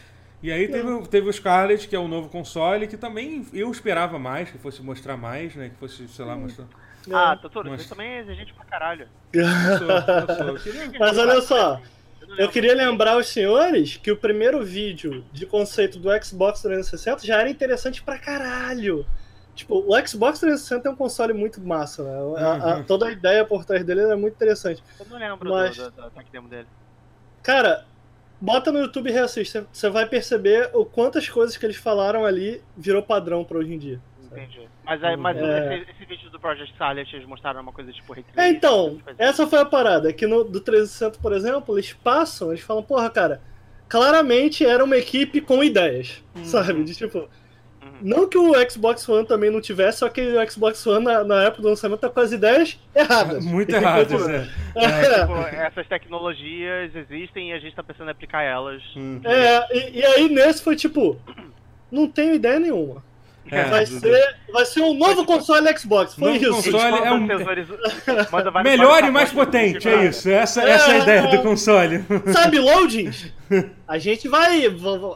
E aí teve, o- teve o Scarlet, que é o novo console, que também eu esperava mais, que fosse mostrar mais, né? Que fosse, sei lá, mostrar. Ah, Totoro, Mas- você também é exigente pra caralho. Eu sou, eu sou. Eu *laughs* Mas olha só, Eu, queria lembrar os senhores que o primeiro vídeo de conceito do Xbox 360 já era interessante pra caralho. Tipo, o Xbox 360 é um console muito massa, né? A- a- Uhum. toda a ideia por trás dele é muito interessante. Eu não lembro Mas- do, do, do demo dele. Cara, bota no YouTube e reassiste. Você vai perceber o quantas coisas que eles falaram ali virou padrão pra hoje em dia. Entendi. Mas, aí, mas É. esse, esse vídeo do Project Starlet, eles mostraram uma coisa tipo É, então, essa foi a parada. Que no do 360, por exemplo, eles passam, eles falam, porra, cara, claramente era uma equipe com ideias, Uhum. sabe? De tipo, Uhum. Não que o Xbox One também não tivesse, só que o Xbox One na, na época do lançamento tá com as ideias erradas. Muito errado, tipo- né? É, Tipo, essas tecnologias existem e a gente tá pensando em aplicar elas. Hum. é, e, e aí nesse foi tipo, Não tenho ideia nenhuma. É, vai, ser, vai ser um novo console Xbox, foi Novo isso. console. É um- Melhor e mais potente, é isso. Essa, essa é a ideia do console. Sabe, loadings? *laughs* A gente vai.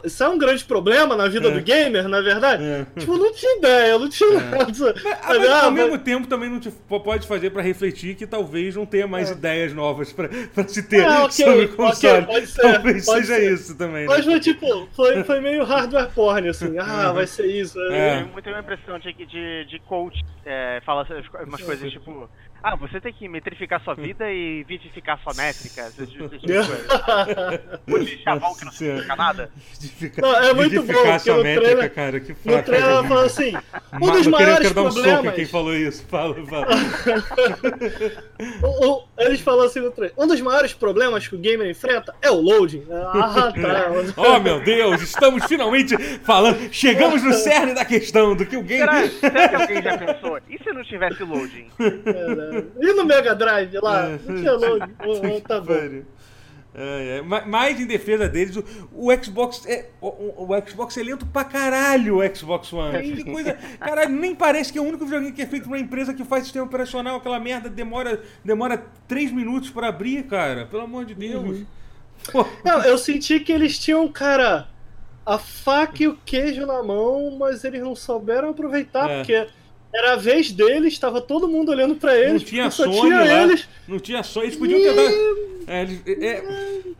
Isso é um grande problema na vida É. do gamer, na verdade. É. Tipo, eu não tinha ideia, eu não tinha nada. Ah, Sabe, mas, ah, ao mas- mesmo tempo também não te, po- pode fazer pra refletir que talvez não tenha mais ideias novas pra, pra se ter É, ok, sobre console. pode ser, talvez pode seja ser. isso também. né? Mas foi tipo, foi, foi meio hardware porn, assim. Ah, vai ser isso. É. Eu tenho uma impressão de, de, de coach, é, fala umas coisas tipo, ah, você tem que metrificar sua vida e vivificar sua métrica. Um de *laughs* chavão que não significa nada. Não, é muito vidificar bom, sua porque no métrica, trailer- cara, que No fraco. trailer ela falou assim: um dos eu queria, maiores quero dar um problemas. quem falou isso. Fala, fala. *laughs* Eles falaram assim no trailer: um dos maiores problemas que o gamer enfrenta é o loading. Ah, tá. *laughs* Oh meu Deus, estamos finalmente falando, chegamos no cerne da questão do que o game. Será, será que alguém já pensou? E se não tivesse loading? Caralho. E no Mega Drive lá? É. Não tinha loading. *laughs* Oh, tá bom. É, é. Ma- Mais em defesa deles, o, o Xbox é. O, o- Xbox é lento pra caralho, o Xbox One. Que coisa. Caralho, nem parece que é o único videogame que é feito por uma empresa que faz sistema operacional. Aquela merda demora, demora 3 minutos pra abrir, cara. Pelo amor de Deus. Uhum. Não, eu senti que eles tinham, cara, a faca e o queijo na mão, mas eles não souberam aproveitar, É. porque era a vez deles, estava todo mundo olhando pra eles, não tinha só Sony tinha lá. eles. Não tinha Sony. Eles podiam ter dado. É, eles, é,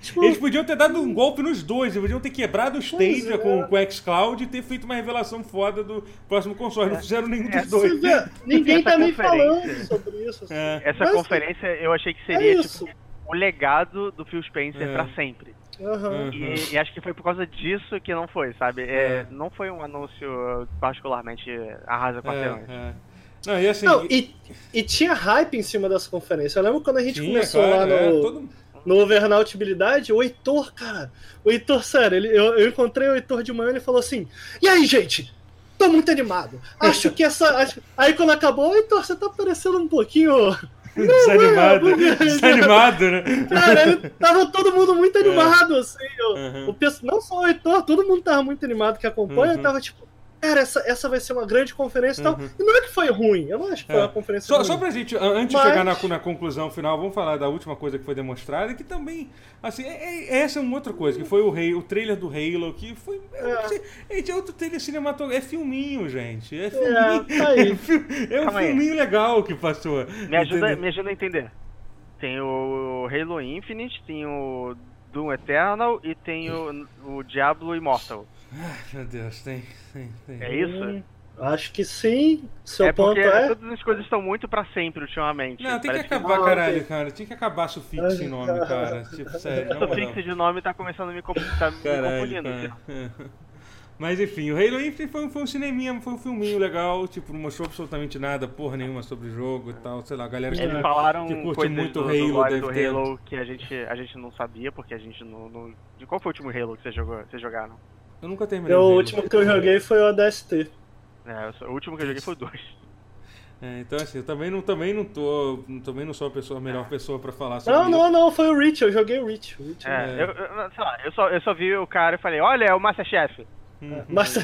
Tipo, eles podiam ter dado um golpe nos dois. Eles podiam ter quebrado o Stadia é. com, com o xCloud e ter feito uma revelação foda do próximo console. Não fizeram nenhum dos É, dois. vê, ninguém tá nem falando sobre isso. assim. É. Essa Mas, conferência eu achei que É seria tipo o legado do Phil Spencer É. pra sempre. Uhum. E, e acho que foi por causa disso que não foi, sabe? É, É. Não foi um anúncio particularmente arrasa quarteirões. É, é. Não, e assim. Não, e, e tinha hype em cima dessa conferência. Eu lembro quando a gente tinha, começou cara, lá no, é, todo- no Overnautibilidade, o Heitor, cara, o Heitor, sério, ele, eu, eu encontrei o Heitor de manhã e ele falou assim: E aí, gente? Tô muito animado. Acho que essa. acho-" Aí quando acabou, Heitor, você tá parecendo um pouquinho. Desanimado. Desanimado, né? Cara, ele, tava todo mundo muito animado, assim. o- Uhum. o não só o Heitor, todo mundo tava muito animado que acompanha, Uhum. tava tipo. Cara, essa, essa vai ser uma grande conferência e tal. Uhum. E não é que foi ruim, eu não acho que foi É. uma conferência Só, ruim. só pra gente, an- antes Mas- de chegar na, na conclusão final, vamos falar da última coisa que foi demonstrada, que também, assim, é, é- essa é uma outra coisa, que foi o, Halo, o trailer do Halo, que foi. eu não É. sei, Gente, é outro trailer cinematográfico. É filminho, gente. É filminho. É, tá aí. *laughs* É, é um Calma aí. filminho legal que passou. Me ajuda, entendeu? me ajuda a entender. Tem o Halo Infinite, tem o Doom Eternal e tem o, o Diablo Immortal. Meu Deus, tem. tem, tem. É isso? Hum, Acho que sim. Seu é ponto porque é. todas as coisas estão muito pra sempre ultimamente. Não, tem que acabar, Ah, caralho, cara. Tinha que acabar sufixo em nome, cara. Tipo, sério, na *laughs* O moral. fixo de nome tá começando a me, tá me Caralho, confundindo. cara. *laughs* Mas enfim, o Halo Infinite foi, um- foi um cineminha, foi um filminho legal, tipo, não mostrou absolutamente nada, porra nenhuma sobre o jogo e tal, sei lá, a galera que, Eles falaram que curte muito do, do Halo, lore deve do ter. Halo que a gente, a gente não sabia, porque a gente não, não- De qual foi o último Halo que você jogou, vocês jogaram? Eu nunca terminei Eu, o o último que eu joguei foi o ADST. É, o último que eu joguei foi o 2. É, então assim, eu também não, também não tô, também não sou a pessoa, a melhor pessoa pra falar sobre Não, isso. não, não, foi o Reach, eu joguei o Reach. O Reach É, É. Eu, eu- sei lá, eu só, eu só vi o cara e falei, olha, é o Masterchef. Uhum. Mas.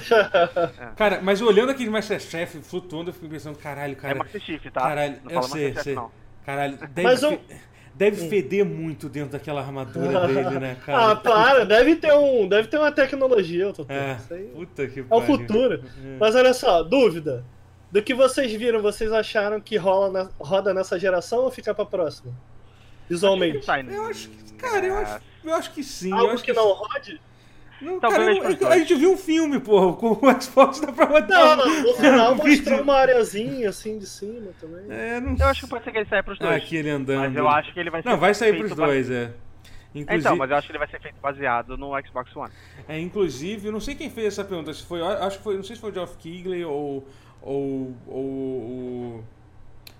Cara, mas olhando aquele Masterchef flutuando, eu fiquei pensando, caralho, é cara, Masterchef, tá? caralho, não eu sei, Masterchef, sei. não. caralho, deve, Mas eu- deve feder muito dentro daquela armadura *laughs* dele, né, cara? ah, para, deve ter, um, deve ter uma tecnologia, eu tô É, Isso aí puta que é o futuro. É. Mas olha só, dúvida. Do que vocês viram, vocês acharam que rola na- roda nessa geração ou fica pra próxima? Visualmente. Né? Eu acho que, cara, eu acho, eu acho que sim. eu Algo acho que não rode? Não, cara, eu- a gente viu um filme, porra, com o Xbox dá pra Não, rodar. não, no *laughs* final um mostrou uma areazinha assim de cima também. É, não Eu acho que pode ser que ele saia pros Ah, dois. aqui ele andando. mas eu acho que ele vai ser Não, vai sair pros dois, é. Inclusive, Então, mas eu acho que ele vai ser feito baseado no Xbox One. é, inclusive, eu não sei quem fez essa pergunta, se foi, acho que foi, não sei se foi o Geoff Keighley ou, ou, ou o,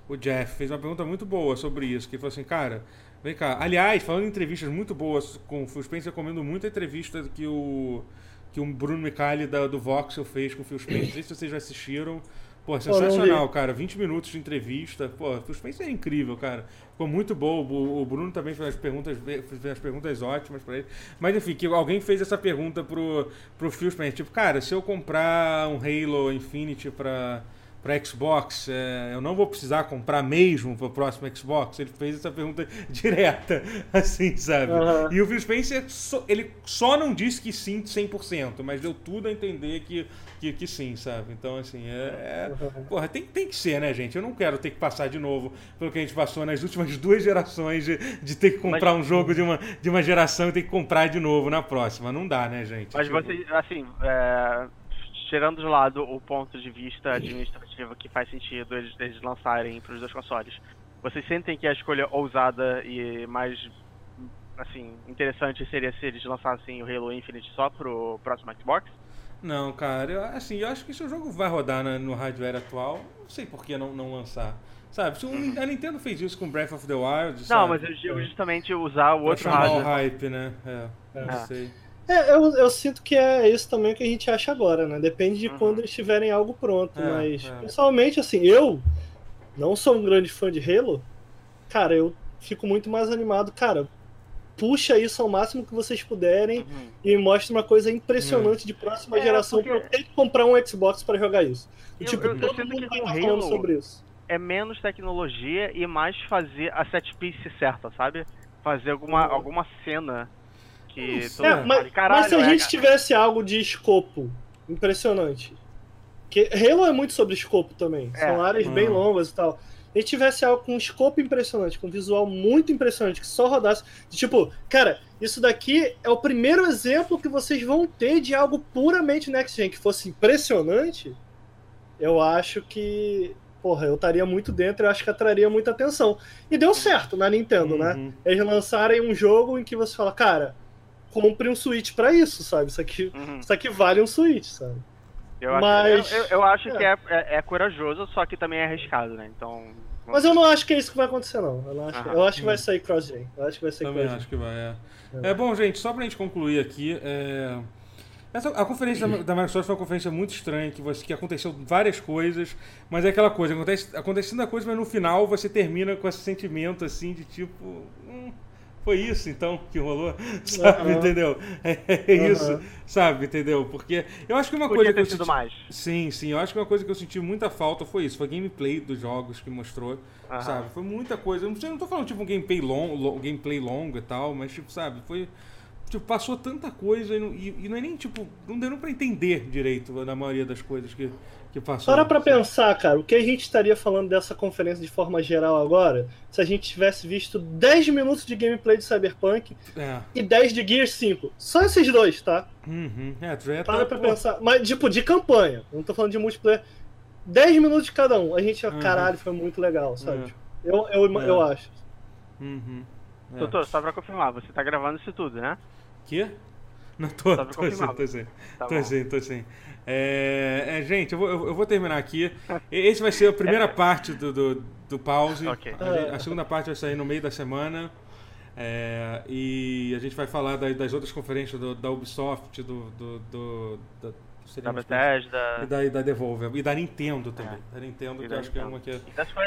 o Jeff, fez uma pergunta muito boa sobre isso, que ele falou assim, cara, vem cá, aliás, falando em entrevistas muito boas com o Phil Spencer, eu recomendo muito a entrevista que o que o Bruno Micali da, do Voxel fez com o Phil Spencer, não sei se vocês já assistiram, Pô, sensacional, cara. 20 minutos de entrevista. Pô, o Spencer é incrível, cara. Ficou muito bom. O, o Bruno também fez as perguntas, fez as perguntas ótimas pra ele. Mas enfim, que alguém fez essa pergunta pro, pro Phil Spencer. Tipo, cara, se eu comprar um Halo Infinity pra para Xbox, é, eu não vou precisar comprar mesmo para o próximo Xbox? Ele fez essa pergunta *laughs* direta, *laughs* assim, sabe? Uhum. E o Phil Spencer, ele só não disse que sim 100%, mas deu tudo a entender que, que, que sim, sabe? Então, assim, é, é porra, tem, tem que ser, né, gente? Eu não quero ter que passar de novo pelo que a gente passou nas últimas *laughs* duas gerações de, de ter que comprar mas... um jogo de uma, de uma geração e ter que comprar de novo na próxima. Não dá, né, gente? Mas você, assim, é tirando de lado o ponto de vista administrativo que faz sentido eles, eles lançarem para os dois consoles, vocês sentem que a escolha ousada e mais assim interessante seria se eles lançassem o Halo Infinite só pro próximo Xbox? Não, cara, eu, assim, eu acho que se o jogo vai rodar na, no hardware atual, não sei por que não, não lançar. Sabe, se o, a Nintendo fez isso com Breath of the Wild. Não, sabe? mas eu digo justamente usar o outro hardware. o hype, né? É, é. não sei. É, eu, eu sinto que é isso também que a gente acha agora, né? Depende de uhum. quando eles tiverem algo pronto. É, mas, é. pessoalmente, assim, eu não sou um grande fã de Halo. Cara, eu fico muito mais animado. Cara, puxa isso ao máximo que vocês puderem uhum. e mostre uma coisa impressionante uhum. de próxima é, geração porque... pra eu ter que comprar um Xbox para jogar isso. Eu, tipo, eu, todo mundo tá falando sobre isso. É menos tecnologia e mais fazer a set piece certa, sabe? Fazer alguma, uhum. alguma cena que todo é, mas, mas se a é, gente tivesse algo de escopo impressionante. Que Halo é muito sobre escopo também. É. São áreas hum. bem longas e tal. A gente tivesse algo com um escopo impressionante, com um visual muito impressionante, que só rodasse. Tipo, cara, isso daqui é o primeiro exemplo que vocês vão ter de algo puramente next gen que fosse impressionante. Eu acho que porra, eu estaria muito dentro, eu acho que atraria muita atenção. E deu certo na Nintendo, né? uhum. né? Eles lançarem um jogo em que você fala, cara, compre um Switch para isso, sabe? Isso aqui, uhum. isso aqui vale um Switch, sabe? Eu Mas, acho, eu, eu acho é. que é, é, é, corajoso, só que também é arriscado, né? Então. Mas eu não acho que é isso que vai acontecer, não. Eu, não acho, eu acho que vai sair cross-gen. Eu acho que vai sair Também acho que vai, é. é. é. bom, gente, só pra gente concluir aqui, é... Essa, a conferência da, da, Microsoft foi uma conferência muito estranha, que, você, que aconteceu várias coisas, mas é aquela coisa, acontece, acontecendo a coisa, mas no final você termina com esse sentimento assim de tipo. Hum, foi isso então que rolou, *laughs* sabe, uhum. entendeu? É, é isso, uhum. sabe, entendeu? Porque eu acho que uma Podia coisa que eu senti... mais. Sim, sim, eu acho que uma coisa que eu senti muita falta foi isso, foi gameplay dos jogos que mostrou, uhum. sabe? Foi muita coisa. Eu não, sei, não tô falando tipo um gameplay longo, gameplay longo e tal, mas tipo, sabe, foi tipo, passou tanta coisa e não, e, e não é nem tipo, não deu para entender direito na maioria das coisas que que passou. Para pra pensar, cara, o que a gente estaria falando dessa conferência de forma geral agora se a gente tivesse visto 10 minutos de gameplay de Cyberpunk é. e 10 de Gears 5. Só esses dois, tá? Uhum. É, tu já Para tá, pra pô. pensar. Mas, tipo, de campanha. Não tô falando de multiplayer. 10 minutos de cada um. A gente, uhum. caralho, foi muito legal, sabe? Uhum. Eu, eu, é. eu acho. Uhum. É. Doutor, só pra confirmar, você tá gravando isso tudo, né? Que? Não tô, tô, tô sim, tô sim. Tá tô sim, tô sim. É, é, gente, eu vou, eu vou, terminar aqui. Esse vai ser a primeira parte do, do, do pause. Okay. A, a, segunda parte vai sair no meio da semana. É, e a gente vai falar das, das outras conferências do, da Ubisoft, do, do, do da, da Bethesda. E da, e da Devolver. E da Nintendo também. É. Da Nintendo, e que eu acho que é uma que é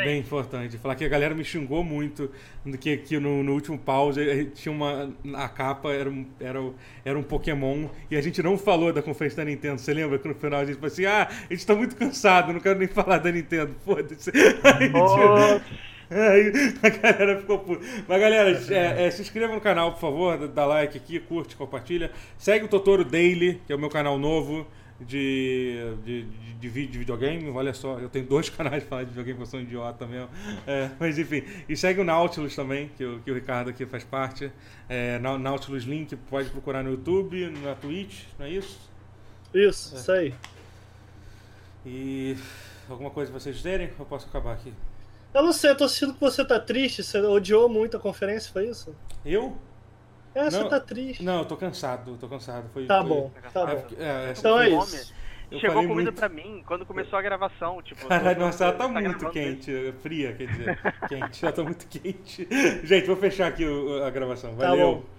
bem importante. Falar que a galera me xingou muito que, que no, no último pause tinha uma. A capa era um, era, era um Pokémon e a gente não falou da conferência da Nintendo. Você lembra que no final a gente falou assim: ah, a gente tá muito cansado, não quero nem falar da Nintendo. *laughs* Foda-se. *laughs* Aí a galera ficou puta. Mas galera, é, é, se inscreva no canal, por favor, dá like aqui, curte, compartilha. Segue o Totoro Daily, que é o meu canal novo de, de, de, de, vídeo de videogame. Olha só, eu tenho dois *laughs* canais de falar de videogame, eu sou um idiota mesmo. É, mas enfim, e segue o Nautilus também, que o, que o Ricardo aqui faz parte. É, Nautilus Link, pode procurar no YouTube, na Twitch, não é isso? Isso, é. isso aí. E alguma coisa pra vocês dizerem? Eu posso acabar aqui? Eu não sei, eu tô sentindo que você tá triste, você odiou muito a conferência, foi isso? Eu? É, você tá triste. Não, eu tô cansado, tô cansado. Foi, tá foi... bom, tá é, bom. É, então é isso. Eu Chegou comida muito... pra mim quando começou a gravação. Tipo, *laughs* Caralho, nossa, ela tá, tá muito quente. Mesmo. Fria, quer dizer. quente. Ela tá muito quente. *laughs* Gente, vou fechar aqui a gravação. Valeu. Tá